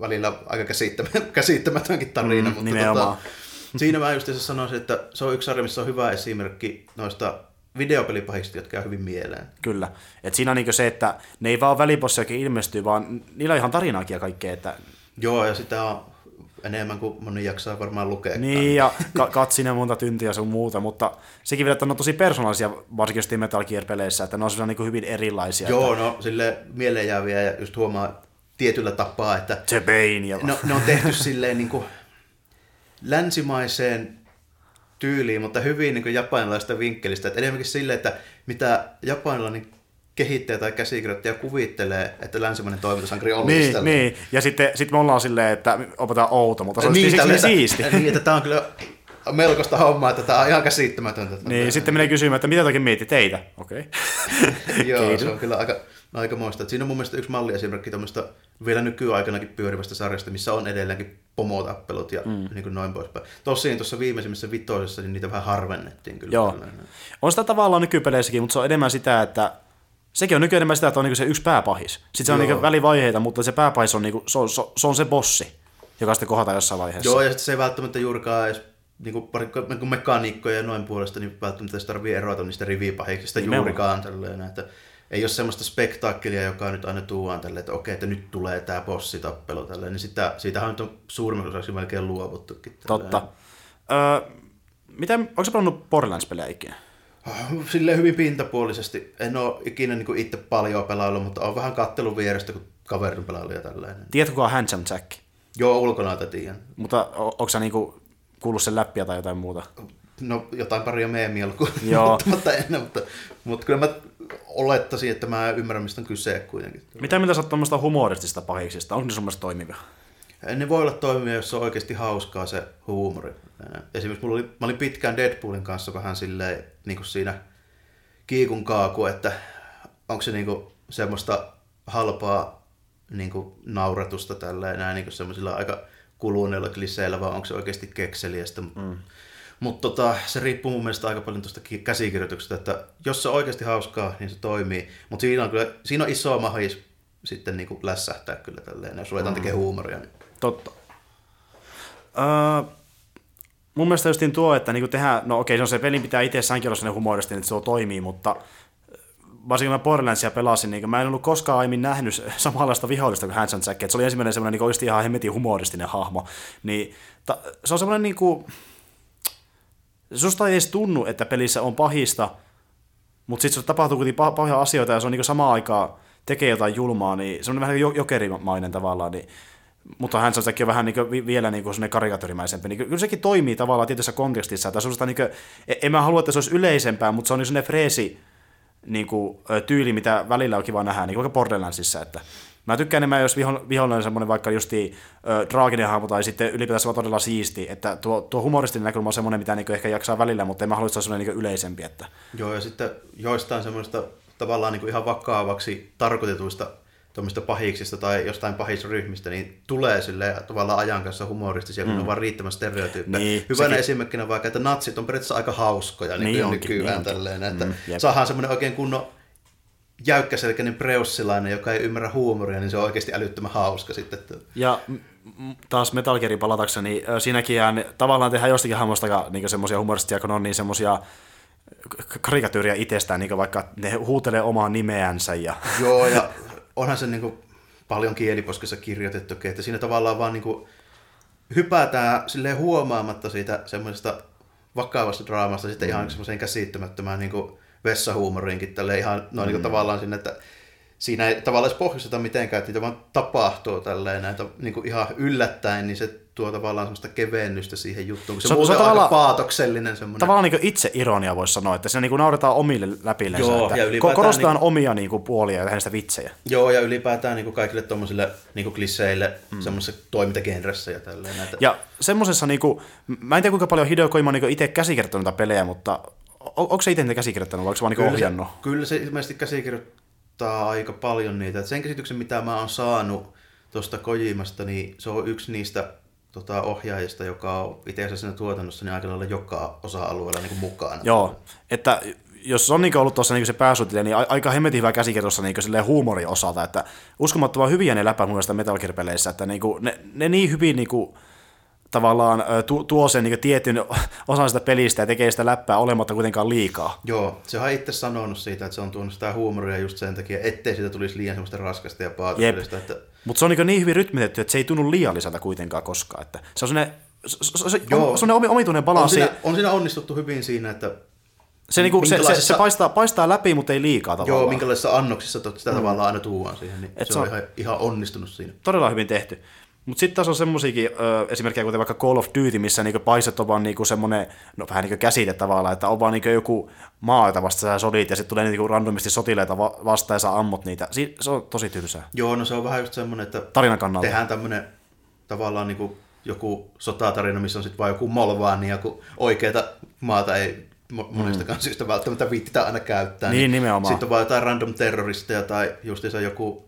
välillä aika käsittämä- käsittämätönkin tarina, Mm, mutta nimenomaan. tota, siinä mä just sanoisin, että se on yksi sarja, missä on hyvä esimerkki noista videopelipahista, jotka käy hyvin mieleen. Kyllä. Et siinä on niinku se, että ne ei vaan välibossiakin ilmestyy, vaan niillä on ihan tarinaakin ja kaikkea. Että... Joo, ja sitä on enemmän kuin moni jaksaa varmaan lukea. Niin, ja ka- katsin ja monta tyntiä sun muuta, mutta sekin vielä, että ne on tosi persoonallisia, varsinkin just Metal Gear-peleissä, että ne on niin hyvin erilaisia. Joo, että... no sille mieleenjääviä ja just huomaa tietyllä tapaa, että Bane ja... no, ne on tehty silleen niin kuin länsimaiseen tyyliin, mutta hyvin niin japanilaista vinkkelistä. Että enemmänkin silleen, että mitä japanilainen kehittäjä tai käsikirjoittaja kuvittelee, että länsimainen toimintasankari on niin, niin, ja sitten sit me ollaan silleen, että opetaan outo, mutta se on niin, siksi että, siisti. Niin, että tämä on kyllä melkoista hommaa, että tämä on ihan käsittämätöntä. Niin, tämä. sitten menee kysymään, että mitä toki mieti teitä. Okei. Okay. Joo, se on kyllä aika, aika muista. Siinä on mun mielestä yksi malliesimerkki tämmöistä vielä nykyaikanakin pyörivästä sarjasta, missä on edelleenkin pomotappelut ja mm. niin kuin noin poispäin. Tosin tuossa viimeisimmässä vitoisessa niin niitä vähän harvennettiin kyllä. Joo. On sitä tavallaan nykypeleissäkin, mutta se on enemmän sitä, että sekin on nykyään enemmän sitä, että on niinku se yksi pääpahis. Sitten se on niinku välivaiheita, mutta se pääpahis on, niinku, se, on, se on se bossi, joka sitten kohdataan jossain vaiheessa. Joo, ja sitten se ei välttämättä juurikaan edes niin kuin mekaniikkoja ja noin puolesta, niin välttämättä se tarvii eroata niistä rivipahiksista juurikaan tälleen, että ei ole semmoista spektaakkelia, joka nyt aina tuodaan tälleen, että okei, että nyt tulee tämä bossitappelu tälleen, niin sitä, siitähän on suurimmaksi osaksi melkein luovuttukin. Tälleen. Totta. Öö, miten, onko se pelannut Borderlands-pelejä ikinä? Silleen hyvin pintapuolisesti. En ole ikinä niin itse paljon pelaillut, mutta on vähän kattelun vierestä, kun kaverin pelailu ja tällainen. Tiedätkö, kuka on Handsome Jack? Joo, ulkona tiedän. Mutta onko sä niinku kuullut sen läppiä tai jotain muuta? No jotain paria meemiä lukuun, mutta ennen, mutta, mutta kyllä mä olettaisin, että mä ymmärrän, mistä on kyse kuitenkin. Mitä mitä sä oot tuommoista humoristisista pahiksista? Onko ne sun mielestä toimivia? Ne voi olla toimivia, jos on oikeasti hauskaa se huumori. Esimerkiksi mulla oli, mä olin pitkään Deadpoolin kanssa vähän silleen niin kuin siinä kiikun kaaku, että onko se niin kuin semmoista halpaa niin kuin nauratusta tälleen näin niin semmoisilla aika kuluneilla kliseillä, vai onko se oikeasti kekseliästä. Mm. Mutta tota, se riippuu mun mielestä aika paljon tuosta käsikirjoituksesta, että jos se on oikeasti hauskaa, niin se toimii. Mutta siinä on, kyllä, siinä on iso mahis sitten niin kuin lässähtää kyllä tälleen, jos ruvetaan mm. tekemään huumoria. Niin. Totta. Uh, mun mielestä justiin tuo, että niin tehdään, no okei, se on se pelin pitää itsessäänkin olla sellainen humoristi, että se toimii, mutta varsinkin mä Borderlandsia pelasin, niin mä en ollut koskaan aiemmin nähnyt samanlaista vihollista kuin Hanson Jack. se oli ensimmäinen semmoinen niin oikeasti ihan hemmetin humoristinen hahmo. Niin, ta, se on semmoinen niin kuin, susta ei edes tunnu, että pelissä on pahista, mutta sitten se tapahtuu kuitenkin pahoja asioita ja se on niin samaan aikaan tekee jotain julmaa, niin se on vähän niin jokerimainen tavallaan, niin mutta hän on vähän niin vielä niin kuin karikatyrimäisempi. Niin kyllä sekin toimii tavallaan tietyssä kontekstissa. Että niin kuin, e- en mä halua, että se olisi yleisempää, mutta se on niin freesi niin kuin, tyyli, mitä välillä on kiva nähdä, niin kuin Borderlandsissa. Että mä tykkään enemmän, jos vihollinen on semmoinen vaikka justi draaginen hahmo tai sitten ylipäätään se on todella siisti. Että tuo, tuo humoristinen näkökulma on semmoinen, mitä niin ehkä jaksaa välillä, mutta en mä halua, että se on niin yleisempi. Että... Joo, ja sitten joistain semmoista tavallaan niin kuin ihan vakaavaksi tarkoitetuista tuommoista pahiksista tai jostain pahisryhmistä, niin tulee sille tavallaan ajan kanssa humoristisia, kun mm. ne on vaan riittävän stereotyyppejä. Niin, Hyvänä sekin... esimerkkinä vaikka, että natsit on periaatteessa aika hauskoja niin, niin onkin, nykyään niin tälleen, että mm, saadaan semmoinen oikein kunnon jäykkäselkäinen preussilainen, joka ei ymmärrä huumoria, niin se on oikeasti älyttömän hauska sitten. Ja taas Metal Gearin palatakseni, niin siinäkin tavallaan tehdään jostakin hahmosta niin semmoisia humoristia, kun on niin semmoisia karikatyyriä itsestään, niin vaikka ne huutelee omaa nimeänsä. Ja... Joo, ja onhan se niin kuin paljon kieliposkessa kirjoitettu, että siinä tavallaan vaan niin kuin hypätään silleen huomaamatta siitä semmoisesta vakavasta draamasta sitten mm. ihan semmoiseen käsittämättömään niin kuin vessahuumoriinkin tälle ihan noin mm. niin kuin tavallaan sinne, että siinä ei tavallaan edes pohjusteta mitenkään, että niitä vaan tapahtuu tälleen näitä niin kuin ihan yllättäen, niin se tuo tavallaan semmoista kevennystä siihen juttuun, kun se, se, on, se on aika paatoksellinen semmoinen. Tavallaan niin itse ironia voisi sanoa, että siinä niin nauretaan omille läpille. Joo, ja ylipäätään korostetaan niin omia niin kuin, puolia ja tehdään sitä vitsejä. Joo, ja ylipäätään niin kuin kaikille tuommoisille niin kliseille mm. semmoisessa toimintagenressä ja tälleen. Näitä. Ja semmoisessa, niin kuin, mä en tiedä kuinka paljon Hideo Kojima on niin itse käsikirjoittanut pelejä, mutta onko se itse niitä käsikirjoittanut vai onko se vaan niin ohjannut? Kyllä se ilmeisesti käsikirjoittaa aika paljon niitä. Et sen käsityksen, mitä mä oon saanut tuosta Kojimasta, niin se on yksi niistä tota, ohjaajista, joka on itse asiassa siinä tuotannossa niin aika lailla joka osa-alueella niin mukana. Joo, että jos on niin ollut tuossa niin se pääsuutilija, niin aika hemmetin hyvä käsikirjoitussa niin huumorin osalta, että uskomattoman hyviä ne läpät mun mielestä Metal että niin kuin, ne, ne, niin hyvin niin kuin, tavallaan tu, tuo sen niin tietyn osan sitä pelistä ja tekee sitä läppää olematta kuitenkaan liikaa. Joo, se on itse sanonut siitä, että se on tuonut sitä huumoria just sen takia, ettei siitä tulisi liian semmoista raskasta ja paatollista. Että... Mutta se on niin, niin hyvin rytmitetty, että se ei tunnu liialliselta kuitenkaan koskaan. Että se on sellainen, se, se, Joo. on, sellainen omituinen balanssi. On siinä, on siinä onnistuttu hyvin siinä, että se, niinku, se, se, se paistaa, paistaa läpi, mutta ei liikaa tavallaan. Joo, minkälaisissa annoksissa sitä mm. tavallaan aina tuuaan siihen, niin Et se, se on ihan, ihan onnistunut siinä. Todella hyvin tehty. Mutta sitten taas on semmoisiakin esimerkkejä, kuten vaikka Call of Duty, missä niinku paiset on vaan niinku semmoinen, no vähän niin kuin käsite tavallaan, että on vaan niinku joku maa, jota vasta sä sodit, ja sitten tulee niinku randomisti sotileita vastaan ja sä ammut niitä. Si- se on tosi tylsää. Joo, no se on vähän just semmoinen, että Tarinan kannalta. tehdään tämmöinen tavallaan niinku joku sotatarina, missä on sitten vaan joku molvaania, kun oikeita maata ei monestakaan mm. syystä välttämättä viittitä aina käyttää. Niin, niin nimenomaan. Sitten on vaan jotain random terroristeja tai justiinsa joku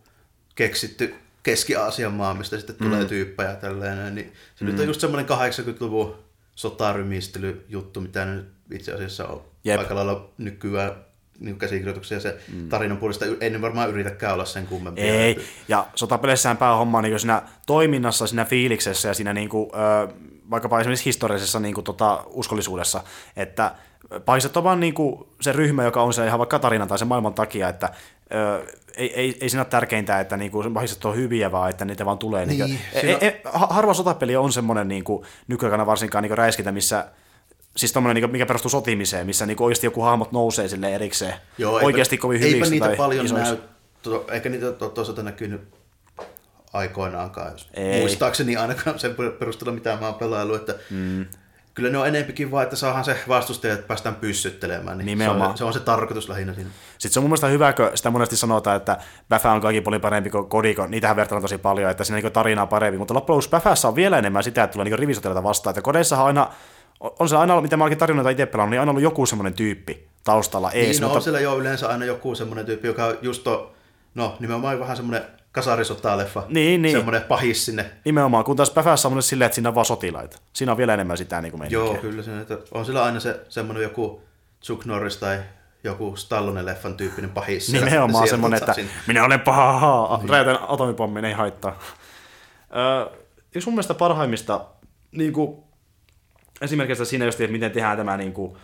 keksitty Keski-Aasian maa, mistä sitten mm. tulee tyyppejä tälleen. Niin se mm. nyt on just semmoinen 80-luvun sotarymistelyjuttu, mitä nyt itse asiassa on Jep. aika lailla nykyään niin käsikirjoituksia se mm. tarinan puolesta en varmaan yritäkään olla sen kummempi. Ei, ja sotapeleissähän päähomma on niin siinä toiminnassa, siinä fiiliksessä ja siinä niin kuin, vaikkapa esimerkiksi historiallisessa niin kuin, tota, uskollisuudessa, että paiset on vaan niin kuin se ryhmä, joka on se ihan vaikka tarinan tai sen maailman takia, että ö, ei, ei, ei siinä ole tärkeintä, että niinku paiset on hyviä, vaan että niitä vaan tulee. Niin, niin, siinä... e, e, harva sotapeli on semmoinen niinku, nykyaikana varsinkaan niinku räiskintä, missä Siis tommonen, niinku, mikä perustuu sotimiseen, missä niinku oikeasti joku hahmot nousee sille erikseen. Joo, oikeasti eipä, kovin hyviksi. Eipä niitä tai paljon isoiksi. näy, to, eikä niitä to, toisaalta näkynyt aikoinaankaan, Ei. muistaakseni ainakaan sen perusteella, mitä mä oon pelaillut, että mm kyllä ne on enempikin vaan, että saadaan se vastustaja, että päästään pyssyttelemään. Niin Nimenomaan. Se on, se on se tarkoitus lähinnä siinä. Sitten se on mun mielestä hyvä, kun sitä monesti sanotaan, että Bäfä on kaikki paljon parempi kuin Kodiko. Niitähän vertaillaan tosi paljon, että siinä niin tarinaa parempi. Mutta loppujen lopuksi Bäfässä on vielä enemmän sitä, että tulee niin rivisotelijoita vastaan. Että kodeissahan aina, on se aina ollut, mitä mä olenkin tarinoita itse pelannut, niin aina ollut joku semmoinen tyyppi taustalla ees. Niin, no, mutta... on siellä jo yleensä aina joku semmoinen tyyppi, joka just on, no nimenomaan vähän semmoinen kasarisota-leffa. Niin, niin. Semmoinen pahis sinne. Nimenomaan, kun taas Päfässä on silleen, että siinä on vaan sotilaita. Siinä on vielä enemmän sitä niin kuin Joo, kyllä. Se, että on sillä aina se semmoinen joku Chuck Norris tai joku Stallone-leffan tyyppinen pahis. Nimenomaan semmoinen, että sinne. minä olen paha, niin. räjätän atomipommin, ei haittaa. Öö, yksi mun mielestä parhaimmista niin kuin, esimerkiksi siinä just, että miten tehdään tämä niin kuin,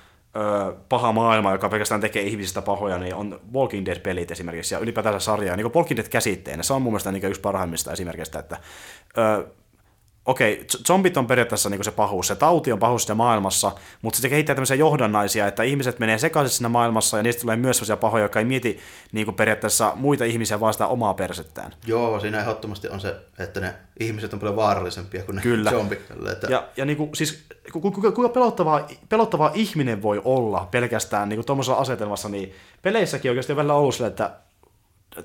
paha maailma, joka pelkästään tekee ihmisistä pahoja, niin on Walking Dead-pelit esimerkiksi, ja ylipäätään sarja. Niin Walking Dead-käsitteenä, se on mun mielestä niin yksi parhaimmista esimerkiksi, että ö, okei, zombit on periaatteessa niin se pahuus, se tauti on pahuus siinä maailmassa, mutta se kehittää tämmöisiä johdannaisia, että ihmiset menee sekaisin siinä maailmassa ja niistä tulee myös sellaisia pahoja, jotka ei mieti niin kuin periaatteessa muita ihmisiä, vaan sitä omaa persettään. Joo, siinä ehdottomasti on se, että ne ihmiset on paljon vaarallisempia kuin ne Kyllä. zombit. Että... Ja, ja niin kuin, siis kuinka, kuinka pelottavaa, pelottavaa ihminen voi olla pelkästään niin tuommoisella asetelmassa, niin peleissäkin oikeasti on välillä ollut sille, että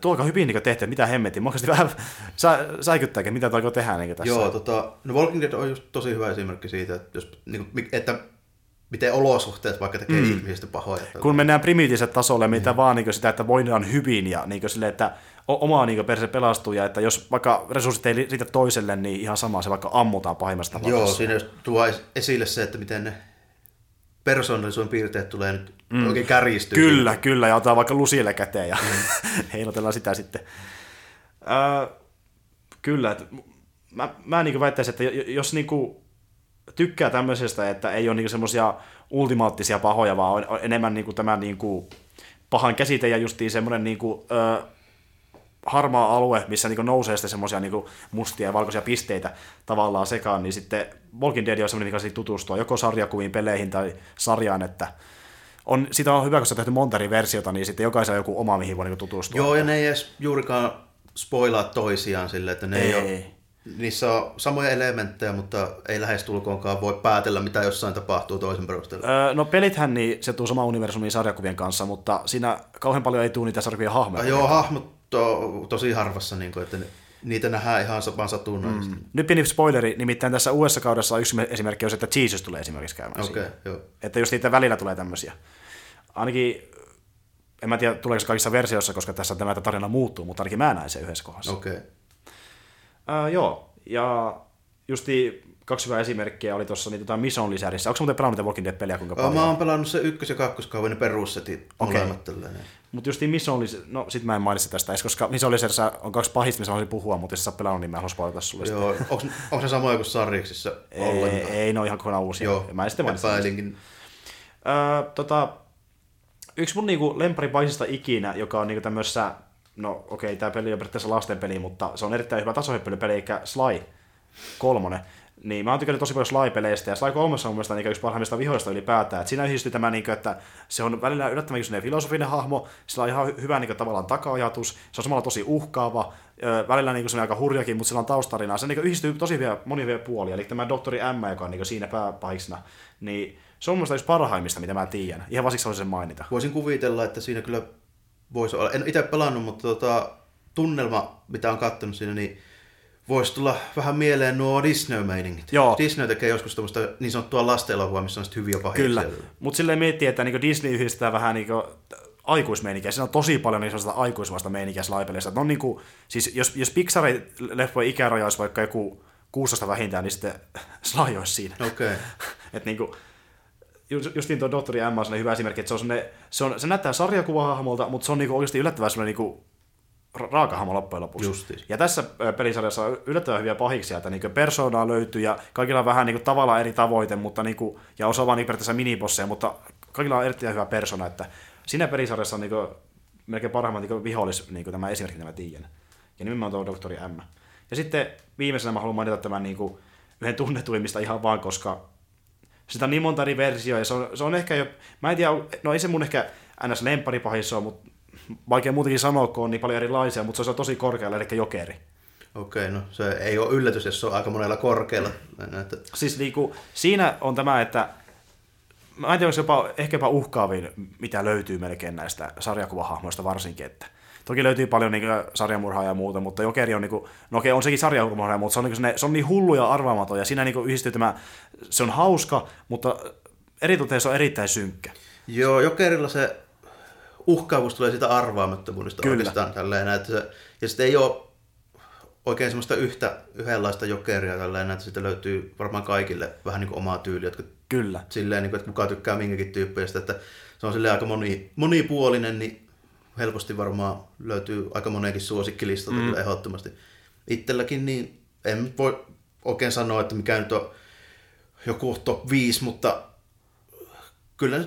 tuo aika hyvin niin tehty, mitä hemmetin. Mä vähän sä, säikyttääkin, mitä tuo tehdä niin tässä. Joo, tota, no Walking Dead on just tosi hyvä esimerkki siitä, että, jos, niin kuin, että miten olosuhteet vaikka tekee mm. ihmisistä pahoja. Kun mennään primitiiviselle tasolle, mitä mm. vaan niin sitä, että voidaan hyvin ja niin sille, että oma niin perse pelastuu ja että jos vaikka resurssit ei riitä toiselle, niin ihan sama se vaikka ammutaan pahimmasta tapauksessa. Joo, siinä tuo esille se, että miten ne persoonallisuuden piirteet tulee nyt mm. oikein kärjistyä. Kyllä, kyllä, ja otetaan vaikka lusille käteen ja mm. heilotellaan sitä sitten. Äh, kyllä, että mä, mä niin väittäisin, että jos niin kuin tykkää tämmöisestä, että ei ole niin semmoisia ultimaattisia pahoja, vaan on enemmän niin kuin tämä niin kuin pahan käsite ja justiin semmoinen niin kuin, äh, harmaa alue, missä niin nousee sitten semmoisia niin mustia ja valkoisia pisteitä tavallaan sekaan, niin sitten Walking Dead on semmoinen, mikä tutustua joko sarjakuviin, peleihin tai sarjaan, että on, sitä on hyvä, kun se on tehty monta eri versiota, niin sitten jokaisella on joku oma, mihin voi niin tutustua. Joo, ja ne ei edes juurikaan spoilaa toisiaan sille, että ne ei, ei ole, niissä on samoja elementtejä, mutta ei lähestulkoonkaan voi päätellä, mitä jossain tapahtuu toisen perusteella. Öö, no pelithän, niin se tuu sama universumiin sarjakuvien kanssa, mutta siinä kauhean paljon ei tule niitä sarjakuvien hahmoja. Ah, joo, hahmot to, tosi harvassa, niin kuin, että niitä nähdään ihan vaan satunnaisesti. Mm. Nyt pieni spoileri, nimittäin tässä uudessa kaudessa yksi esimerkki on se, että Jesus tulee esimerkiksi käymään okay, joo. Että just niitä välillä tulee tämmöisiä. Ainakin, en mä tiedä tuleeko se kaikissa versioissa, koska tässä tämä tarina muuttuu, mutta ainakin mä näen sen yhdessä kohdassa. Okei. Okay. Uh, joo, ja justi kaksi hyvää esimerkkiä oli tuossa niin, tota Mission Lisärissä. Onko muuten pelannut niitä Walking Dead-peliä kuinka paljon? Mä oon pelannut se ykkös- ja kakkoskauden Okei. molemmat tälleen. Mutta just niin Mission Lis- no sit mä en mainitse tästä edes, koska Mission Lisärissä on kaksi pahista, missä haluaisin puhua, mutta jos sä pelannut, niin mä en halua spoilata sulle. Joo, onks, onks ne samoja kuin sarjiksissa Ei, ei, ne on ihan kokonaan uusia. Joo, mä en sitten mainitse. epäilinkin. Öö, tota, yksi mun niinku lempparipaisista ikinä, joka on niinku tämmössä, no okei, tää peli on periaatteessa lasten peli, mutta se on erittäin hyvä tasohyppelypeli, eli Sly kolmonen. Niin mä oon tykännyt tosi paljon Sly-peleistä, ja Sly 3 on mun mielestä niinku yksi parhaimmista vihoista ylipäätään. Et siinä yhdistyy tämä, niinku, että se on välillä yllättävän filosofinen hahmo, sillä on ihan hy- hyvä niinku, tavallaan taka-ajatus, se on samalla tosi uhkaava, välillä niinku, se on aika hurjakin, mutta sillä on taustarinaa. Se niinku, yhdistyy tosi hyviä, monia hyviä puolia, eli tämä Doktori M, joka on niinku, siinä pääpahiksena, niin se on mun mielestä yksi parhaimmista, mitä mä tiedän. Ihan vaan siksi haluaisin sen mainita. Voisin kuvitella, että siinä kyllä voisi olla, en itse pelannut, mutta tota, tunnelma, mitä on katsonut siinä, niin voisi tulla vähän mieleen nuo Disney-meiningit. Joo. Disney tekee joskus tämmöistä niin sanottua lastenelokuvaa, missä on sitten hyviä pahiksia. Kyllä, mutta silleen miettii, että niinku Disney yhdistää vähän niinku aikuismeininkiä. Siinä on tosi paljon niin sellaista aikuisvasta meininkiä slaipeleissä. Ne on niinku, siis jos, jos Pixarin leffojen ikäraja olisi vaikka joku 16 vähintään, niin sitten Sly olisi siinä. Okei. Okay. Et niinku, just, justiin tuo Dottori M on hyvä esimerkki, että se, on se, on, se näyttää sarjakuvahahmolta, mutta se on niinku oikeasti yllättävän sellainen niinku ra- raakahahmo loppujen lopuksi. Justiis. Ja tässä pelisarjassa on yllättävän hyviä pahiksia, että niinku persoonaa löytyy ja kaikilla on vähän niinku tavallaan eri tavoite, mutta niinku, ja osa vaan niinku periaatteessa minibosseja, mutta kaikilla on erittäin hyvä persona, että siinä pelisarjassa on niinku melkein parhaimmat niinku vihollis niinku tämä esimerkki, mitä mä tiedän. Ja nimenomaan tuo Doktori M. Ja sitten viimeisenä mä haluan mainita tämän niinku yhden tunnetuimmista ihan vaan, koska sitä on niin monta eri versioa, ja se on, se on ehkä jo, mä en tiedä, no ei se mun ehkä ns. lempparipahissa ole, mutta vaikea muutenkin sanoa, kun on niin paljon erilaisia, mutta se on tosi korkealla, eli jokeri. Okei, okay, no se ei ole yllätys, jos se on aika monella korkealla. Että, Siis niinku, siinä on tämä, että mä en tiedä, jopa, ehkä jopa uhkaavin, mitä löytyy melkein näistä sarjakuvahahmoista varsinkin, että Toki löytyy paljon niin sarjamurhaa ja muuta, mutta Jokeri on, niin kuin, no okei, on sekin sarjamurhaa, mutta se on, niin kuin, se on niin hullu ja arvaamaton, ja siinä niin yhdistyy tämä, se on hauska, mutta eritoten se on erittäin synkkä. Joo, Jokerilla se uhkaavuus tulee siitä arvaamattomuudesta Kyllä. oikeastaan tälleen, että se, ja sitten ei ole oikein semmoista yhtä, yhdenlaista jokeria tälleen, että siitä löytyy varmaan kaikille vähän niin kuin omaa tyyliä, jotka Kyllä. silleen, niin kuin, että kuka tykkää minkäkin tyyppiä, että se on silleen aika moni, monipuolinen, niin helposti varmaan löytyy aika monenkin suosikkilistalta mm. ehdottomasti. Itselläkin niin en voi oikein sanoa, että mikä nyt on joku top 5, mutta kyllä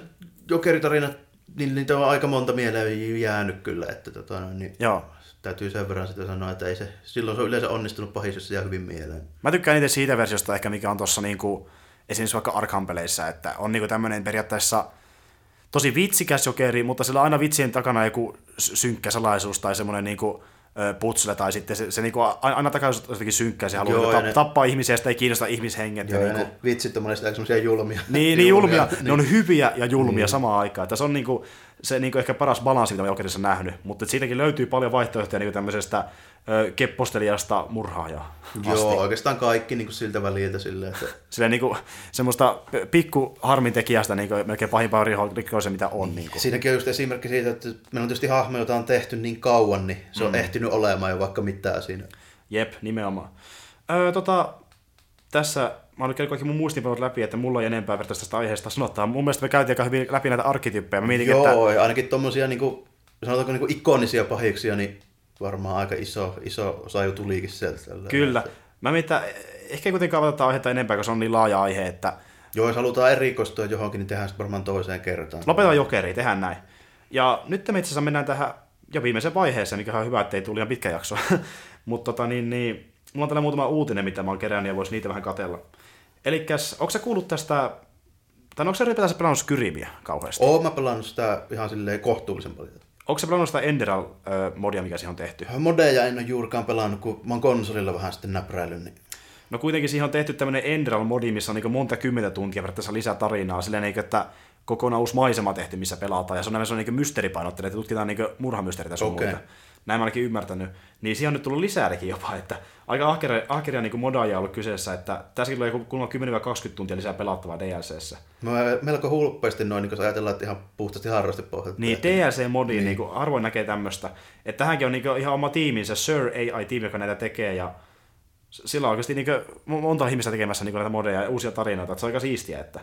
jokeritarinat, niin niitä on aika monta mieleen jäänyt kyllä, että tota, niin Joo. täytyy sen verran sitä sanoa, että ei se, silloin se on yleensä onnistunut pahis, jos se jää hyvin mieleen. Mä tykkään itse siitä versiosta ehkä, mikä on tuossa niinku, esimerkiksi vaikka Arkham-peleissä, että on niinku tämmöinen periaatteessa tosi vitsikäs jokeri, mutta sillä on aina vitsien takana joku sy- synkkä salaisuus tai semmoinen niinku, ö, putsle, tai sitten se, se niinku aina takaisin jotenkin synkkää, se haluaa Joo, niinku ja tap, ne- tappaa ihmisiä ja sitä ei kiinnosta ihmishenget. Joo, ja ja niinku, ne vitsit on monesti aika semmoisia julmia. niin, niin julmia, ne niin. on hyviä ja julmia samaan aikaan. Se on niinku, se niinku ehkä paras balanssi, mitä mä Jokerissa nähnyt. Mutta siitäkin löytyy paljon vaihtoehtoja niinku tämmöisestä keppostelijasta murhaajaa. Joo, oikeastaan kaikki niin kuin siltä väliltä silleen, että Silleen niinku, semmoista p- pikku harmintekijästä niinku, melkein pahimpaa rikollisen, mitä on. Niinku. siinäkin on just esimerkki siitä, että meillä on tietysti hahmo, jota on tehty niin kauan, niin se on mm. ehtinyt olemaan jo vaikka mitään siinä. Jep, nimenomaan. Öö, tota, tässä mä oon nyt käynyt kaikki mun muistinpanot läpi, että mulla ei enempää vertaista tästä aiheesta sanotaan. Mun mielestä me käytiin aika hyvin läpi näitä arkkityyppejä. Mä mietin, että Joo, ja ainakin tommosia niin kuin, sanotaanko niin kuin ikonisia pahiksia, niin varmaan aika iso, iso osa jo tulikin sieltä. Tällä kyllä. Mä että ehkä ei kuitenkaan avata tätä aihetta enempää, koska se on niin laaja aihe, että Joo, jos halutaan erikoistua johonkin, niin tehdään se varmaan toiseen kertaan. lopetetaan jokeri, tehdään näin. Ja nyt me itse asiassa mennään tähän jo viimeiseen vaiheeseen, mikä on hyvä, ettei tuli liian pitkä jakso. Mutta tota, niin, niin, mulla on täällä muutama uutinen, mitä mä oon kerännyt ja vois niitä vähän katella. Elikkäs, onko sä kuullut tästä, tai onko sä ylipäätänsä pelannut Skyrimiä kauheasti? Oon mä pelannut sitä ihan silleen kohtuullisen paljon. Onko sä pelannut sitä Enderal-modia, mikä siihen on tehty? Modeja en ole juurikaan pelannut, kun mä oon konsolilla vähän sitten näpräillyt, niin No kuitenkin siihen on tehty tämmöinen Enderal-modi, missä on niin monta kymmentä tuntia periaatteessa lisää tarinaa, silleen niin, että kokonaan uusi maisema tehty, missä pelataan, ja se on, se on niin mysteeripainotteinen, että tutkitaan niin murhamysteeritä sun Okei. muuta. Näin mä ainakin ymmärtänyt. Niin siihen on nyt tullut lisääkin jopa, että aika ahkeria, ahkeria niin modaajia on ollut kyseessä, että tässäkin tulee joku kulma 10-20 tuntia lisää pelattavaa DLCssä. mä melko hulppeasti noin, niin kun ajatellaan, että ihan puhtaasti harrastepohjalta. Niin, DLC-modi, niin. niin harvoin näkee tämmöistä. Että tähänkin on niin ihan oma tiiminsä, Sir AI-tiimi, joka näitä tekee, ja sillä on oikeasti niin kuin, monta ihmistä tekemässä niin näitä modeja ja uusia tarinoita, että se on aika siistiä, että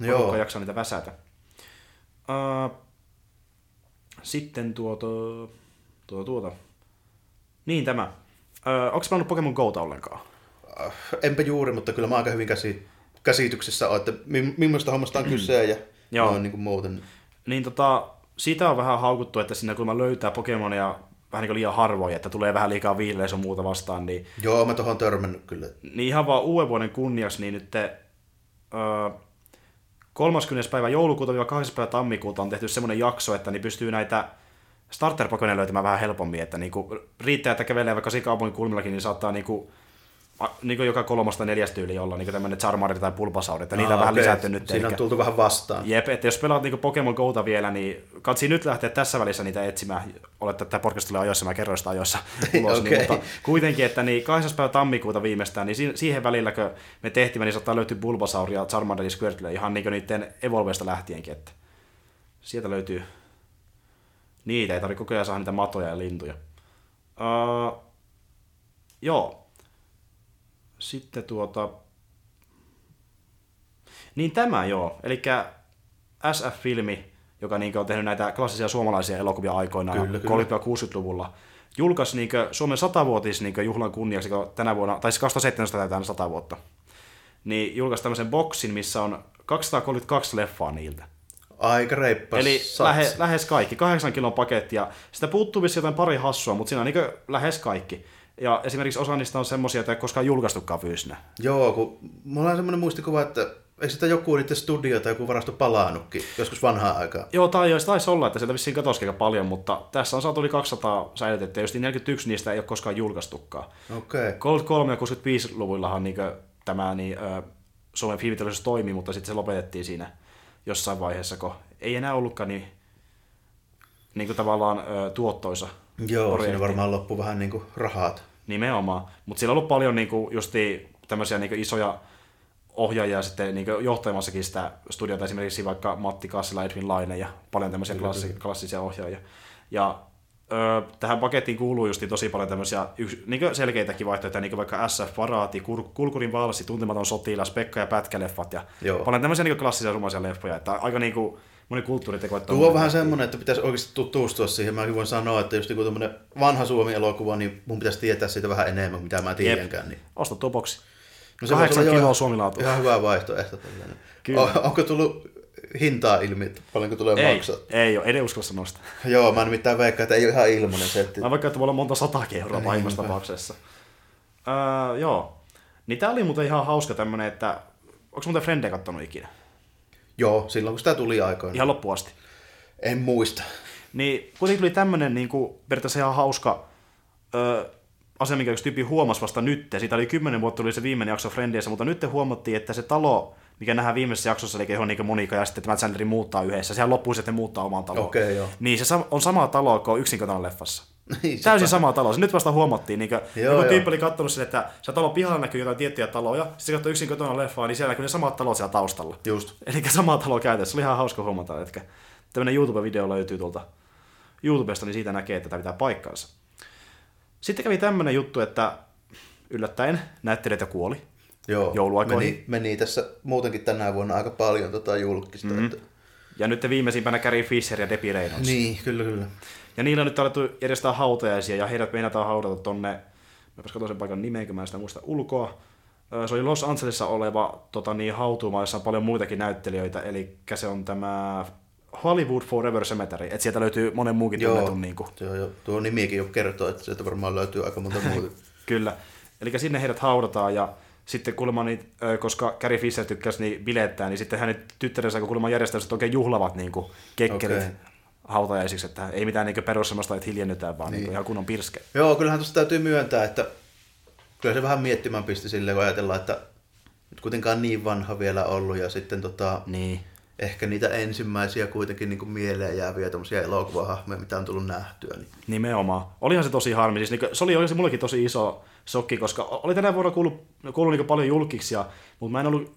Joo. porukka jaksaa niitä väsätä. Uh, sitten tuota, tuota, tuota. Niin tämä. Uh, onko pelannut Pokemon Gota ollenkaan? Äh, Enpä juuri, mutta kyllä mä aika hyvin käsi, käsityksessä olen, että mi- millaista hommasta on kyse ja Joo. noin niin kuin muuten. Niin tota, siitä on vähän haukuttu, että siinä kun mä löytää Pokemonia vähän niin liian harvoin, että tulee vähän liikaa viileä sun muuta vastaan, niin, Joo, mä tohon törmännyt kyllä. niin ihan vaan uuden vuoden kunniaksi, niin nyt te, öö, 30. päivä joulukuuta 8. päivä tammikuuta on tehty semmoinen jakso, että niin pystyy näitä starter Pokemonia löytämään vähän helpommin, että niinku, riittää, että kävelee vaikka kaupungin kulmillakin, niin saattaa niinku, a, niinku joka kolmasta neljästä tyyli olla niinku tämmöinen Charmander tai Bulbasaur, että niitä on vähän okei. lisätty nyt. Siinä on tultu vähän vastaan. Jep, että jos pelaat niinku Pokemon Gota vielä, niin katsi nyt lähteä tässä välissä niitä etsimään. Olette, että tämä podcast tulee ajoissa, mä kerroin sitä ajoissa ulos. Okei. niin, mutta kuitenkin, että niin 8. päivä tammikuuta viimeistään, niin si- siihen välillä, kun me tehtiin, niin saattaa löytyä Bulbasaur ja Charmander ja Squirtle ihan niin niiden Evolvesta lähtienkin, että sieltä löytyy niitä, ei tarvitse koko ajan saada niitä matoja ja lintuja. Uh, joo. Sitten tuota, niin tämä joo, eli SF-filmi, joka niin on tehnyt näitä klassisia suomalaisia elokuvia aikoinaan Kyllä, kyllä. 30-60-luvulla, julkaisi niin Suomen 100-vuotis niin juhlan kunniaksi, kun tänä vuonna, tai siis 2017 täytetään 100 vuotta, niin julkaisi tämmöisen boksin, missä on 232 leffaa niiltä. Aika reippas Eli lähe, lähes kaikki, 8 kilon paketti, ja sitä puuttuu vissi jotain pari hassua, mutta siinä on niin lähes kaikki. Ja esimerkiksi osa niistä on semmoisia, että ei koskaan julkaistukaan fyysinä. Joo, kun mulla on semmoinen muistikuva, että eikö sitä joku niiden studio tai joku varasto palannutkin joskus vanhaa aikaa? Joo, tai jos taisi olla, että sieltä vissiin katosikin aika paljon, mutta tässä on saatu yli 200 säilytettyä, ja just 41 niistä ei ole koskaan julkaistukaan. Okei. Okay. 33 ja 65-luvuillahan niin tämä niin, ö, Suomen filmiteollisuus toimi, mutta sitten se lopetettiin siinä jossain vaiheessa, kun ei enää ollutkaan niin, niin kuin tavallaan ö, tuottoisa Joo, projekti. siinä varmaan loppu vähän niin kuin rahat. Nimenomaan. Mutta siellä on ollut paljon niinku, justi tämmöisiä niinku, isoja ohjaajia sitten niinku, johtajamassakin sitä studiota, esimerkiksi vaikka Matti Kassila, Edwin Laine ja paljon tämmöisiä klassi, klassisia ohjaajia. Ja ö, tähän pakettiin kuuluu just tosi paljon tämmöisiä yks, niinku selkeitäkin vaihtoehtoja, niin vaikka SF Paraati, Kur, Kulkurin valssi, Tuntematon sotilas, Pekka ja Pätkäleffat ja Joo. paljon tämmöisiä niinku klassisia suomalaisia leffoja, että aika niinku moni kulttuuriteko. Tuo on vähän semmoinen, että pitäisi oikeasti tutustua siihen. Mäkin voin sanoa, että just joku tämmöinen vanha Suomi-elokuva, niin mun pitäisi tietää siitä vähän enemmän, kuin mitä mä tiedänkään. Niin. Osta tuo boksi. No se voisi Kahdeksan olla jo kiloa ihan- suomilaatu. Ihan hyvä vaihtoehto. Kyllä. On, onko tullut hintaa ilmi, että paljonko tulee Ei, maksaa? ei ole, en uskalla sanoa sitä. Joo, mä nimittäin veikkaan, että ei ole ihan ilmainen setti. Mä vaikka, että voi olla monta satakin euroa Niin, pahimmassa tapauksessa. Öö, joo. Niin tää oli muuten ihan hauska tämmönen, että... Onko muuten Frende kattonut ikinä? Joo, silloin kun sitä tuli aikoina. Ihan loppuun asti. En muista. Niin kuitenkin tuli tämmönen niin kuin, periaatteessa ihan hauska öö, asia, minkä yksi tyyppi huomasi vasta nyt. Siitä oli kymmenen vuotta tuli se viimeinen jakso Frendiessä, mutta nyt huomattiin, että se talo, mikä nähdään viimeisessä jaksossa, eli johon niin Monika ja sitten tämä Chandleri muuttaa yhdessä. Sehän loppuu sitten muuttaa omaan taloon. Okei, joo. Niin se on sama talo kuin yksinkertainen leffassa. Niin, Täysin sama talo. Se nyt vasta huomattiin. Niin Joo, joku joo. tyyppi oli katsonut sen, että se talon pihalla näkyy jotain tiettyjä taloja, sitten se katsoi yksin kotona leffaa, niin siellä näkyy ne samat talot siellä taustalla. Just. Eli sama talo käytössä. Se oli ihan hauska huomata, että tämmöinen YouTube-video löytyy tuolta YouTubesta, niin siitä näkee, että tämä pitää paikkansa. Sitten kävi tämmöinen juttu, että yllättäen näyttelijät kuoli. Joo, jouluaikoihin. meni, meni tässä muutenkin tänä vuonna aika paljon tota julkista. Mhm. Mm-hmm. Että... Ja nyt viimeisimpänä Carrie Fisher ja Debbie Reynolds. Niin, kyllä, kyllä. Ja niillä on nyt alettu järjestää hautajaisia, ja heidät meinataan haudata tonne, mä katsoin sen paikan nimeä, kun mä en sitä muista ulkoa. Se oli Los Angelesissa oleva tota, niin, hautuma, jossa on paljon muitakin näyttelijöitä, eli se on tämä Hollywood Forever Cemetery, että sieltä löytyy monen muukin Joo, tunnetun. Niin kuin, joo, joo. Tuo nimikin jo kertoo, että sieltä varmaan löytyy aika monta muuta. kyllä. Eli sinne heidät haudataan, ja sitten kuulemma, niin, koska Carrie Fisher tykkäsi niin bilettää, niin sitten hänen tyttärensä, kun kuulemma järjestävät oikein juhlavat niin kuin, kekkerit Okei. hautajaisiksi, että ei mitään niin perus semmoista, että hiljennytään, vaan niin. Niin Niin. ihan kunnon pirske. joo, kyllähän tuosta täytyy myöntää, että kyllä se vähän miettimään pisti silleen, kun ajatellaan, että nyt kuitenkaan niin vanha vielä ollut ja sitten tota, Niin. Ehkä niitä ensimmäisiä kuitenkin niin kuin mieleen jääviä tommosia elokuvahahmoja, mitä on tullut nähtyä. Niin. Nimenomaan. Olihan se tosi harmi. Siis, niin, se oli oikeasti mullekin tosi iso shokki, koska oli tänä vuonna kuullut, kuullut niin paljon julkiksia, mutta mä en ollut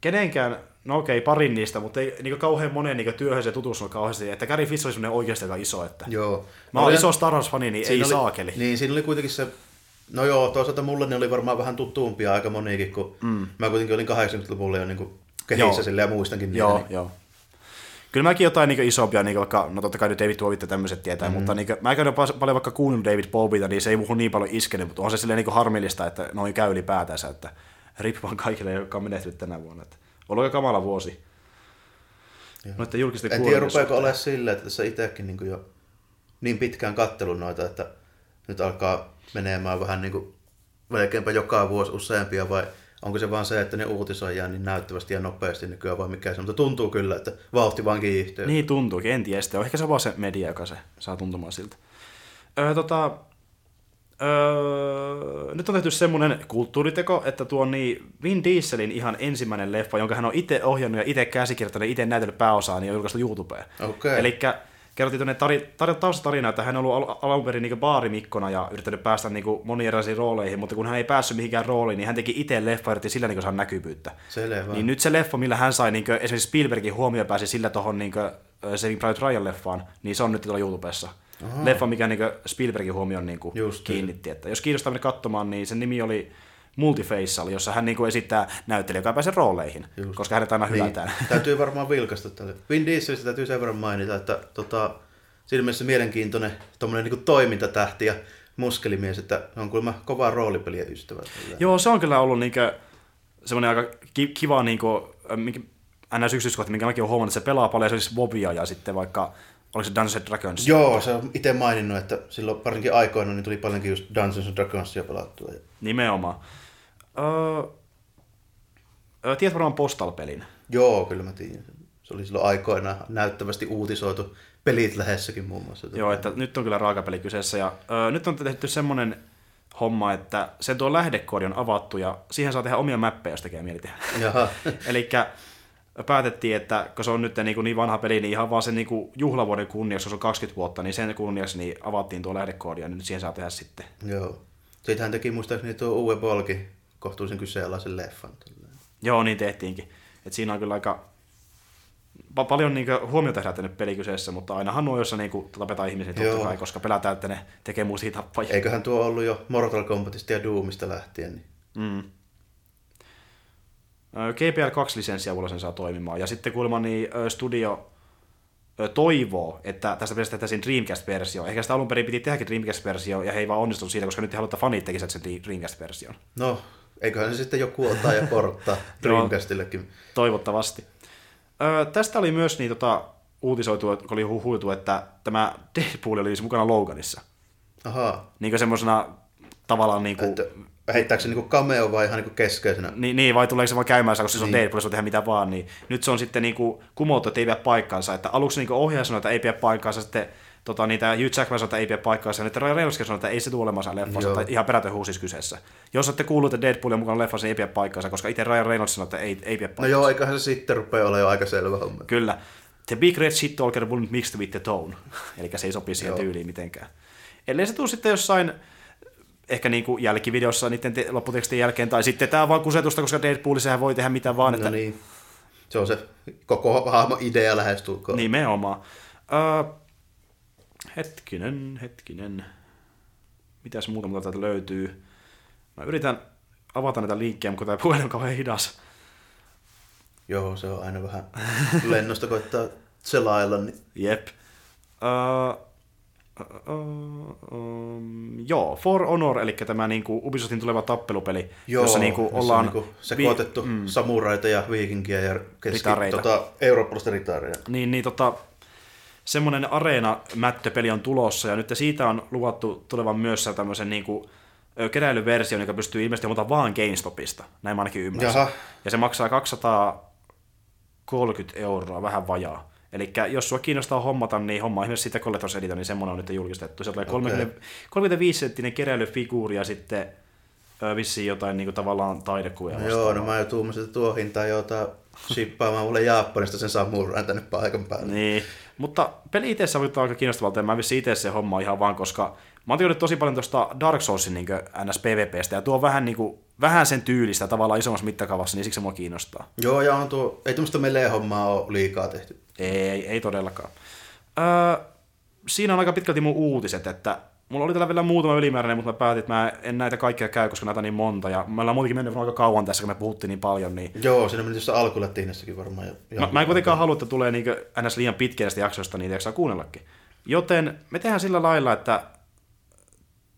kenenkään, no okei, parin niistä, mutta ei niin kauhean monen niin työhön se tutustunut kauheasti, että Gary Fisher oli semmoinen oikeasti aika iso, että Joo. mä oon Oli- iso Star Wars-fani, niin ei oli, saakeli. Niin, siinä oli kuitenkin se No joo, toisaalta mulle ne oli varmaan vähän tuttuumpia aika moniikin, kun mm. mä kuitenkin olin 80-luvulla jo niin kehissä sille ja muistankin niitä. Joo, niin. joo. Kyllä mäkin jotain niin isompia, niin vaikka, no totta kai nyt David Bowie tämmöiset tietää, mm-hmm. mutta niin kuin, mä käyn jopa paljon vaikka kuunnellut David Bowieta, niin se ei muuhun niin paljon iskenyt, mutta on se silleen niin harmillista, että noin käy ylipäätänsä, että rip vaan kaikille, jotka on menehtynyt tänä vuonna. Että ollut jo kamala vuosi. No, että julkisten en tiedä, rupeako olemaan silleen, että tässä itsekin niin jo niin pitkään kattelun noita, että nyt alkaa menemään vähän niin kuin melkeinpä joka vuosi useampia vai onko se vaan se, että ne uutisoidaan niin näyttävästi ja nopeasti nykyään vai mikä se, mutta tuntuu kyllä, että vauhti vaan kiihtyy. Niin tuntuu, en tiedä. Ehkä se on vaan se media, joka se saa tuntumaan siltä. Öö, tota, öö, nyt on tehty semmoinen kulttuuriteko, että tuo niin Vin Dieselin ihan ensimmäinen leffa, jonka hän on itse ohjannut ja itse käsikirjoittanut ja itse näytellyt pääosaa, niin on julkaistu YouTubeen. Okay. Eli kerrottiin tuonne tari, tar, taustatarina, että hän on ollut al- alun perin niin baarimikkona ja yrittänyt päästä niin moniin erilaisiin rooleihin, mutta kun hän ei päässyt mihinkään rooliin, niin hän teki itse leffa ja sillä niin saa näkyvyyttä. Selvä. Niin nyt se leffa, millä hän sai niin kuin, esimerkiksi Spielbergin huomio pääsi sillä tuohon niin Saving Private Ryan-leffaan, niin se on nyt tuolla YouTubessa. Aha. Leffa, mikä niin Spielbergin huomioon niin kiinnitti. Että jos kiinnostaa mennä katsomaan, niin sen nimi oli Multifacial, jossa hän niinku esittää näyttelijä, joka pääsee rooleihin, Just. koska hänet aina niin. hylätään. Täytyy varmaan vilkasta tälle. Vin Dieselistä täytyy sen verran mainita, että tota, siinä mielessä mielenkiintoinen niin toimintatähti ja muskelimies, että on kuulemma kova roolipelien ystävä. Joo, se on kyllä ollut niinku, semmoinen aika kiva niinku, minkä, ns. yksityiskohta, minkä mäkin olen huomannut, että se pelaa paljon esimerkiksi Bobia ja sitten vaikka Oliko se Dungeons Dragons? Joo, se on itse maininnut, että silloin parinkin aikoina niin tuli paljonkin just Dungeons Dragonsia pelattua. Nimenomaan. Öö, tiedät varmaan Postal-pelin? Joo, kyllä mä tiedän. Se oli silloin aikoina näyttävästi uutisoitu pelit lähessäkin muun muassa. Joo, että nyt on kyllä raakapeli kyseessä. Ja, öö, nyt on tehty semmoinen homma, että sen tuo lähdekoodi on avattu ja siihen saa tehdä omia mappeja, jos tekee mieli tehdä. Eli päätettiin, että kun se on nyt niin, kuin niin vanha peli, niin ihan vaan sen niin kuin juhlavuoden kunniaksi, jos on 20 vuotta, niin sen kunniaksi niin avattiin tuo lähdekoodi ja nyt siihen saa tehdä sitten. Joo. Sitten hän teki muistaakseni tuo uuden Polki kohtuullisen kyseenalaisen leffan. Joo, niin tehtiinkin. Et siinä on kyllä aika pa- paljon niin huomiota herättänyt peli kyseessä, mutta ainahan nuo, jossa niin tapetaan ihmisiä totta kai, koska pelätään, että ne tekee muusia tappajia. Eiköhän tuo ollut jo Mortal Kombatista ja Doomista lähtien. Niin. Mm. GPL 2 lisenssiä sen saa toimimaan. Ja sitten kuulemma niin studio toivoo, että tästä pelistä tehtäisiin Dreamcast-versio. Ehkä sitä alun perin piti tehdäkin Dreamcast-versio, ja he ei vaan onnistunut siitä, koska nyt he halutaan, että fanit tekisivät sen Dreamcast-version. No, eiköhän se sitten joku ottaa ja porttaa Dreamcastillekin. Toivottavasti. Öö, tästä oli myös niin, tota, uutisoitu, kun oli huhuitu, että tämä Deadpool oli siis mukana Loganissa. Ahaa. Niin kuin semmoisena tavallaan niin kuin... Että heittääkö se niinku cameo vai ihan niinku keskeisenä? Niin, niin, vai tuleeko se vaan käymään, koska se on niin. Deadpool, se on tehdä mitä vaan, niin nyt se on sitten niinku kumottu, että ei pidä paikkaansa, että aluksi niinku ohjaaja sanoi, että ei pidä paikkaansa, sitten tota, niitä Hugh Jackman sanoi, että ei pidä paikkaansa, nyt Ryan Reynolds sanoi, että ei se tule olemaan leffassa, tai ihan perätön huusis kyseessä. Jos olette kuullut, että Deadpool on mukana leffassa, niin ei pidä paikkaansa, koska itse Ryan Reynolds sanoi, että ei, ei pidä paikkaansa. No joo, eiköhän se sitten rupea olemaan jo aika selvä homma. Kyllä. The Big Red Shit Talker wouldn't mix with the tone, eli se ei sopi siihen tyyliin mitenkään. Ellei se tule sitten jossain ehkä niin kuin jälkivideossa niiden te- lopputekstin jälkeen, tai sitten tämä on vaan kusetusta, koska Deadpoolisehän voi tehdä mitä vaan. No että... niin. Se on se koko hahmo idea lähestulkoon. Nimenomaan. Uh, hetkinen, hetkinen. Mitäs muuta muuta täältä löytyy? Mä yritän avata näitä linkkejä, mutta tämä puhelin on kauhean hidas. Joo, se on aina vähän lennosta koittaa selailla. Niin... Jep. Uh, Uh, um, joo, For Honor, eli tämä niin kuin Ubisoftin tuleva tappelupeli, joo, jossa niin kuin ollaan... Niin sekoitettu vi- mm. samuraita ja viikinkiä ja keski, tota, eurooppalaista ritaaria. Niin, niin tota, semmoinen areena-mättöpeli on tulossa, ja nyt siitä on luvattu tulevan myös tämmöisen niin kuin, keräilyversio, joka pystyy ilmeisesti mutta vaan GameStopista, näin mä ainakin ymmärsin. Jaha. Ja se maksaa 230 euroa, vähän vajaa. Eli jos sua kiinnostaa hommata, niin homma esimerkiksi sitä Collectors Edition, niin semmoinen on nyt julkistettu. Se tulee okay. 30, 35 senttinen keräilyfiguuri ja sitten ö, vissiin jotain niin kuin, tavallaan taidekuvia no Joo, no mä jo tuumasin, että tuo hinta jota shippaamaan mulle Japanista sen samurain tänne paikan päälle. Niin, mutta peli itse on aika kiinnostavalta ja mä vissiin itse se homma ihan vaan, koska mä oon tosi paljon tuosta Dark Soulsin niin NS PvPstä ja tuo on vähän, niin kuin, vähän sen tyylistä tavallaan isommassa mittakaavassa, niin siksi se mua kiinnostaa. Joo, ja on tuo, ei tuommoista melee-hommaa ole liikaa tehty. Ei, ei todellakaan. Öö, siinä on aika pitkälti mun uutiset, että mulla oli tällä vielä muutama ylimääräinen, mutta mä päätin, että mä en näitä kaikkia käy, koska näitä on niin monta. Ja me ollaan muutenkin mennyt aika kauan tässä, kun me puhuttiin niin paljon. Niin... Joo, siinä meni tuossa alkulatiinassakin varmaan. Jo, mä, mä en kuitenkaan halua, että tulee niin ns. liian näistä jaksoista, niitä jaksaa kuunnellakin. Joten me tehdään sillä lailla, että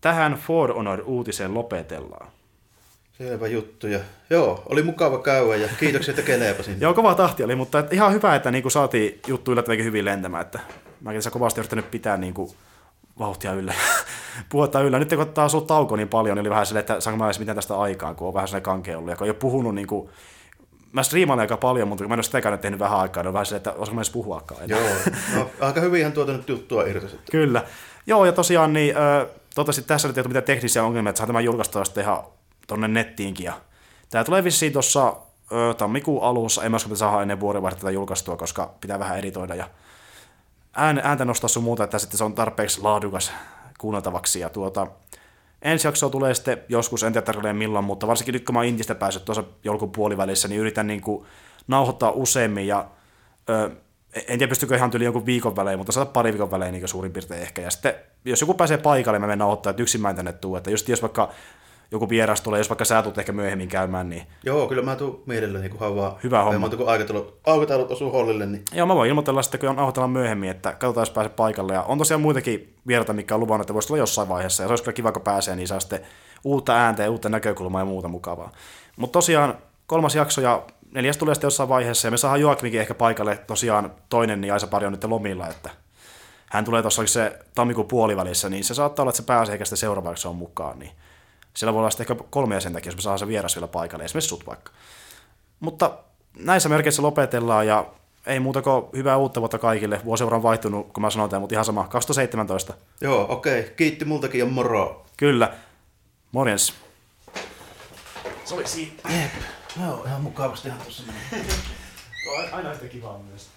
tähän For Honor-uutiseen lopetellaan. Selvä juttu. Ja, joo, oli mukava käydä ja kiitoksia, että keleepasin. joo, kova tahti oli, mutta ihan hyvä, että niin saatiin juttu yllättävänkin hyvin lentämään. Että mäkin tässä kovasti yrittänyt pitää niin kuin vauhtia yllä, puhetta yllä. Nyt kun taas ollut tauko niin paljon, niin oli vähän silleen, että saanko mä edes mitään tästä aikaan, kun on vähän sellainen kankea ollut, ja kun ei ole puhunut niin kuin, mä striimaan aika paljon, mutta kun mä en ole sitäkään tehnyt vähän aikaa, niin on vähän silleen, että osaanko mä edes puhuakaan. Joo, no, aika hyvin ihan tuota nyt juttua irti sitten. Kyllä. Joo, ja tosiaan niin, toivottavasti tässä nyt ei ole mitään teknisiä ongelmia, että saa tämän julkaistua sitten ihan tonne nettiinkin. Ja tämä tulee vissiin tuossa tammikuun alussa, en mä usko, saada ennen vuodenvaihdetta julkaistua, koska pitää vähän editoida ja ääntä nostaa sun muuta, että sitten se on tarpeeksi laadukas kuunneltavaksi. Ja tuota, ensi jaksoa tulee sitten joskus, en tiedä milloin, mutta varsinkin nyt kun mä oon Intistä päässyt tuossa joulukuun puolivälissä, niin yritän niin kuin nauhoittaa useammin ja ö, en tiedä pystykö ihan tyyli jonkun viikon välein, mutta saada pari viikon välein niin suurin piirtein ehkä. Ja sitten jos joku pääsee paikalle, mä menen nauhoittaa, että yksin mä en tänne tuu. Että just jos vaikka joku vieras tulee, jos vaikka sä tulet ehkä myöhemmin käymään, niin... Joo, kyllä mä tuun mielelläni, kun haluaa... Hyvä homma. Mutta kun aikataulut, aikataulut osuu hollille, niin... Joo, mä voin ilmoitella sitten, kun nauhoitellaan myöhemmin, että katsotaan, jos pääsee paikalle. Ja on tosiaan muitakin vieraita, mikä on luvannut, että voisi tulla jossain vaiheessa. Ja se olisi kyllä kiva, kun pääsee, niin saa sitten uutta ääntä ja uutta näkökulmaa ja muuta mukavaa. Mutta tosiaan kolmas jakso ja neljäs tulee sitten jossain vaiheessa. Ja me saadaan Joakimikin ehkä paikalle tosiaan toinen, niin Aisa pari on nyt lomilla, että hän tulee tuossa se tammikuun puolivälissä, niin se saattaa olla, että se pääsee ehkä sitten seuraavaksi on mukaan. Niin siellä voi olla sitten ehkä kolme jäsentäkin, jos me saadaan se vieras vielä paikalle, esimerkiksi sut vaikka. Mutta näissä merkeissä lopetellaan ja ei muuta kuin hyvää uutta vuotta kaikille. Vuosi on vaihtunut, kun mä sanon tämän, mutta ihan sama. 2017. Joo, okei. Okay. Kiitti multakin ja moro. Kyllä. Morjens. Se oli siinä. Jep. Joo, ihan mukavasti ihan tuossa meni. aina yhtä kivaa myös.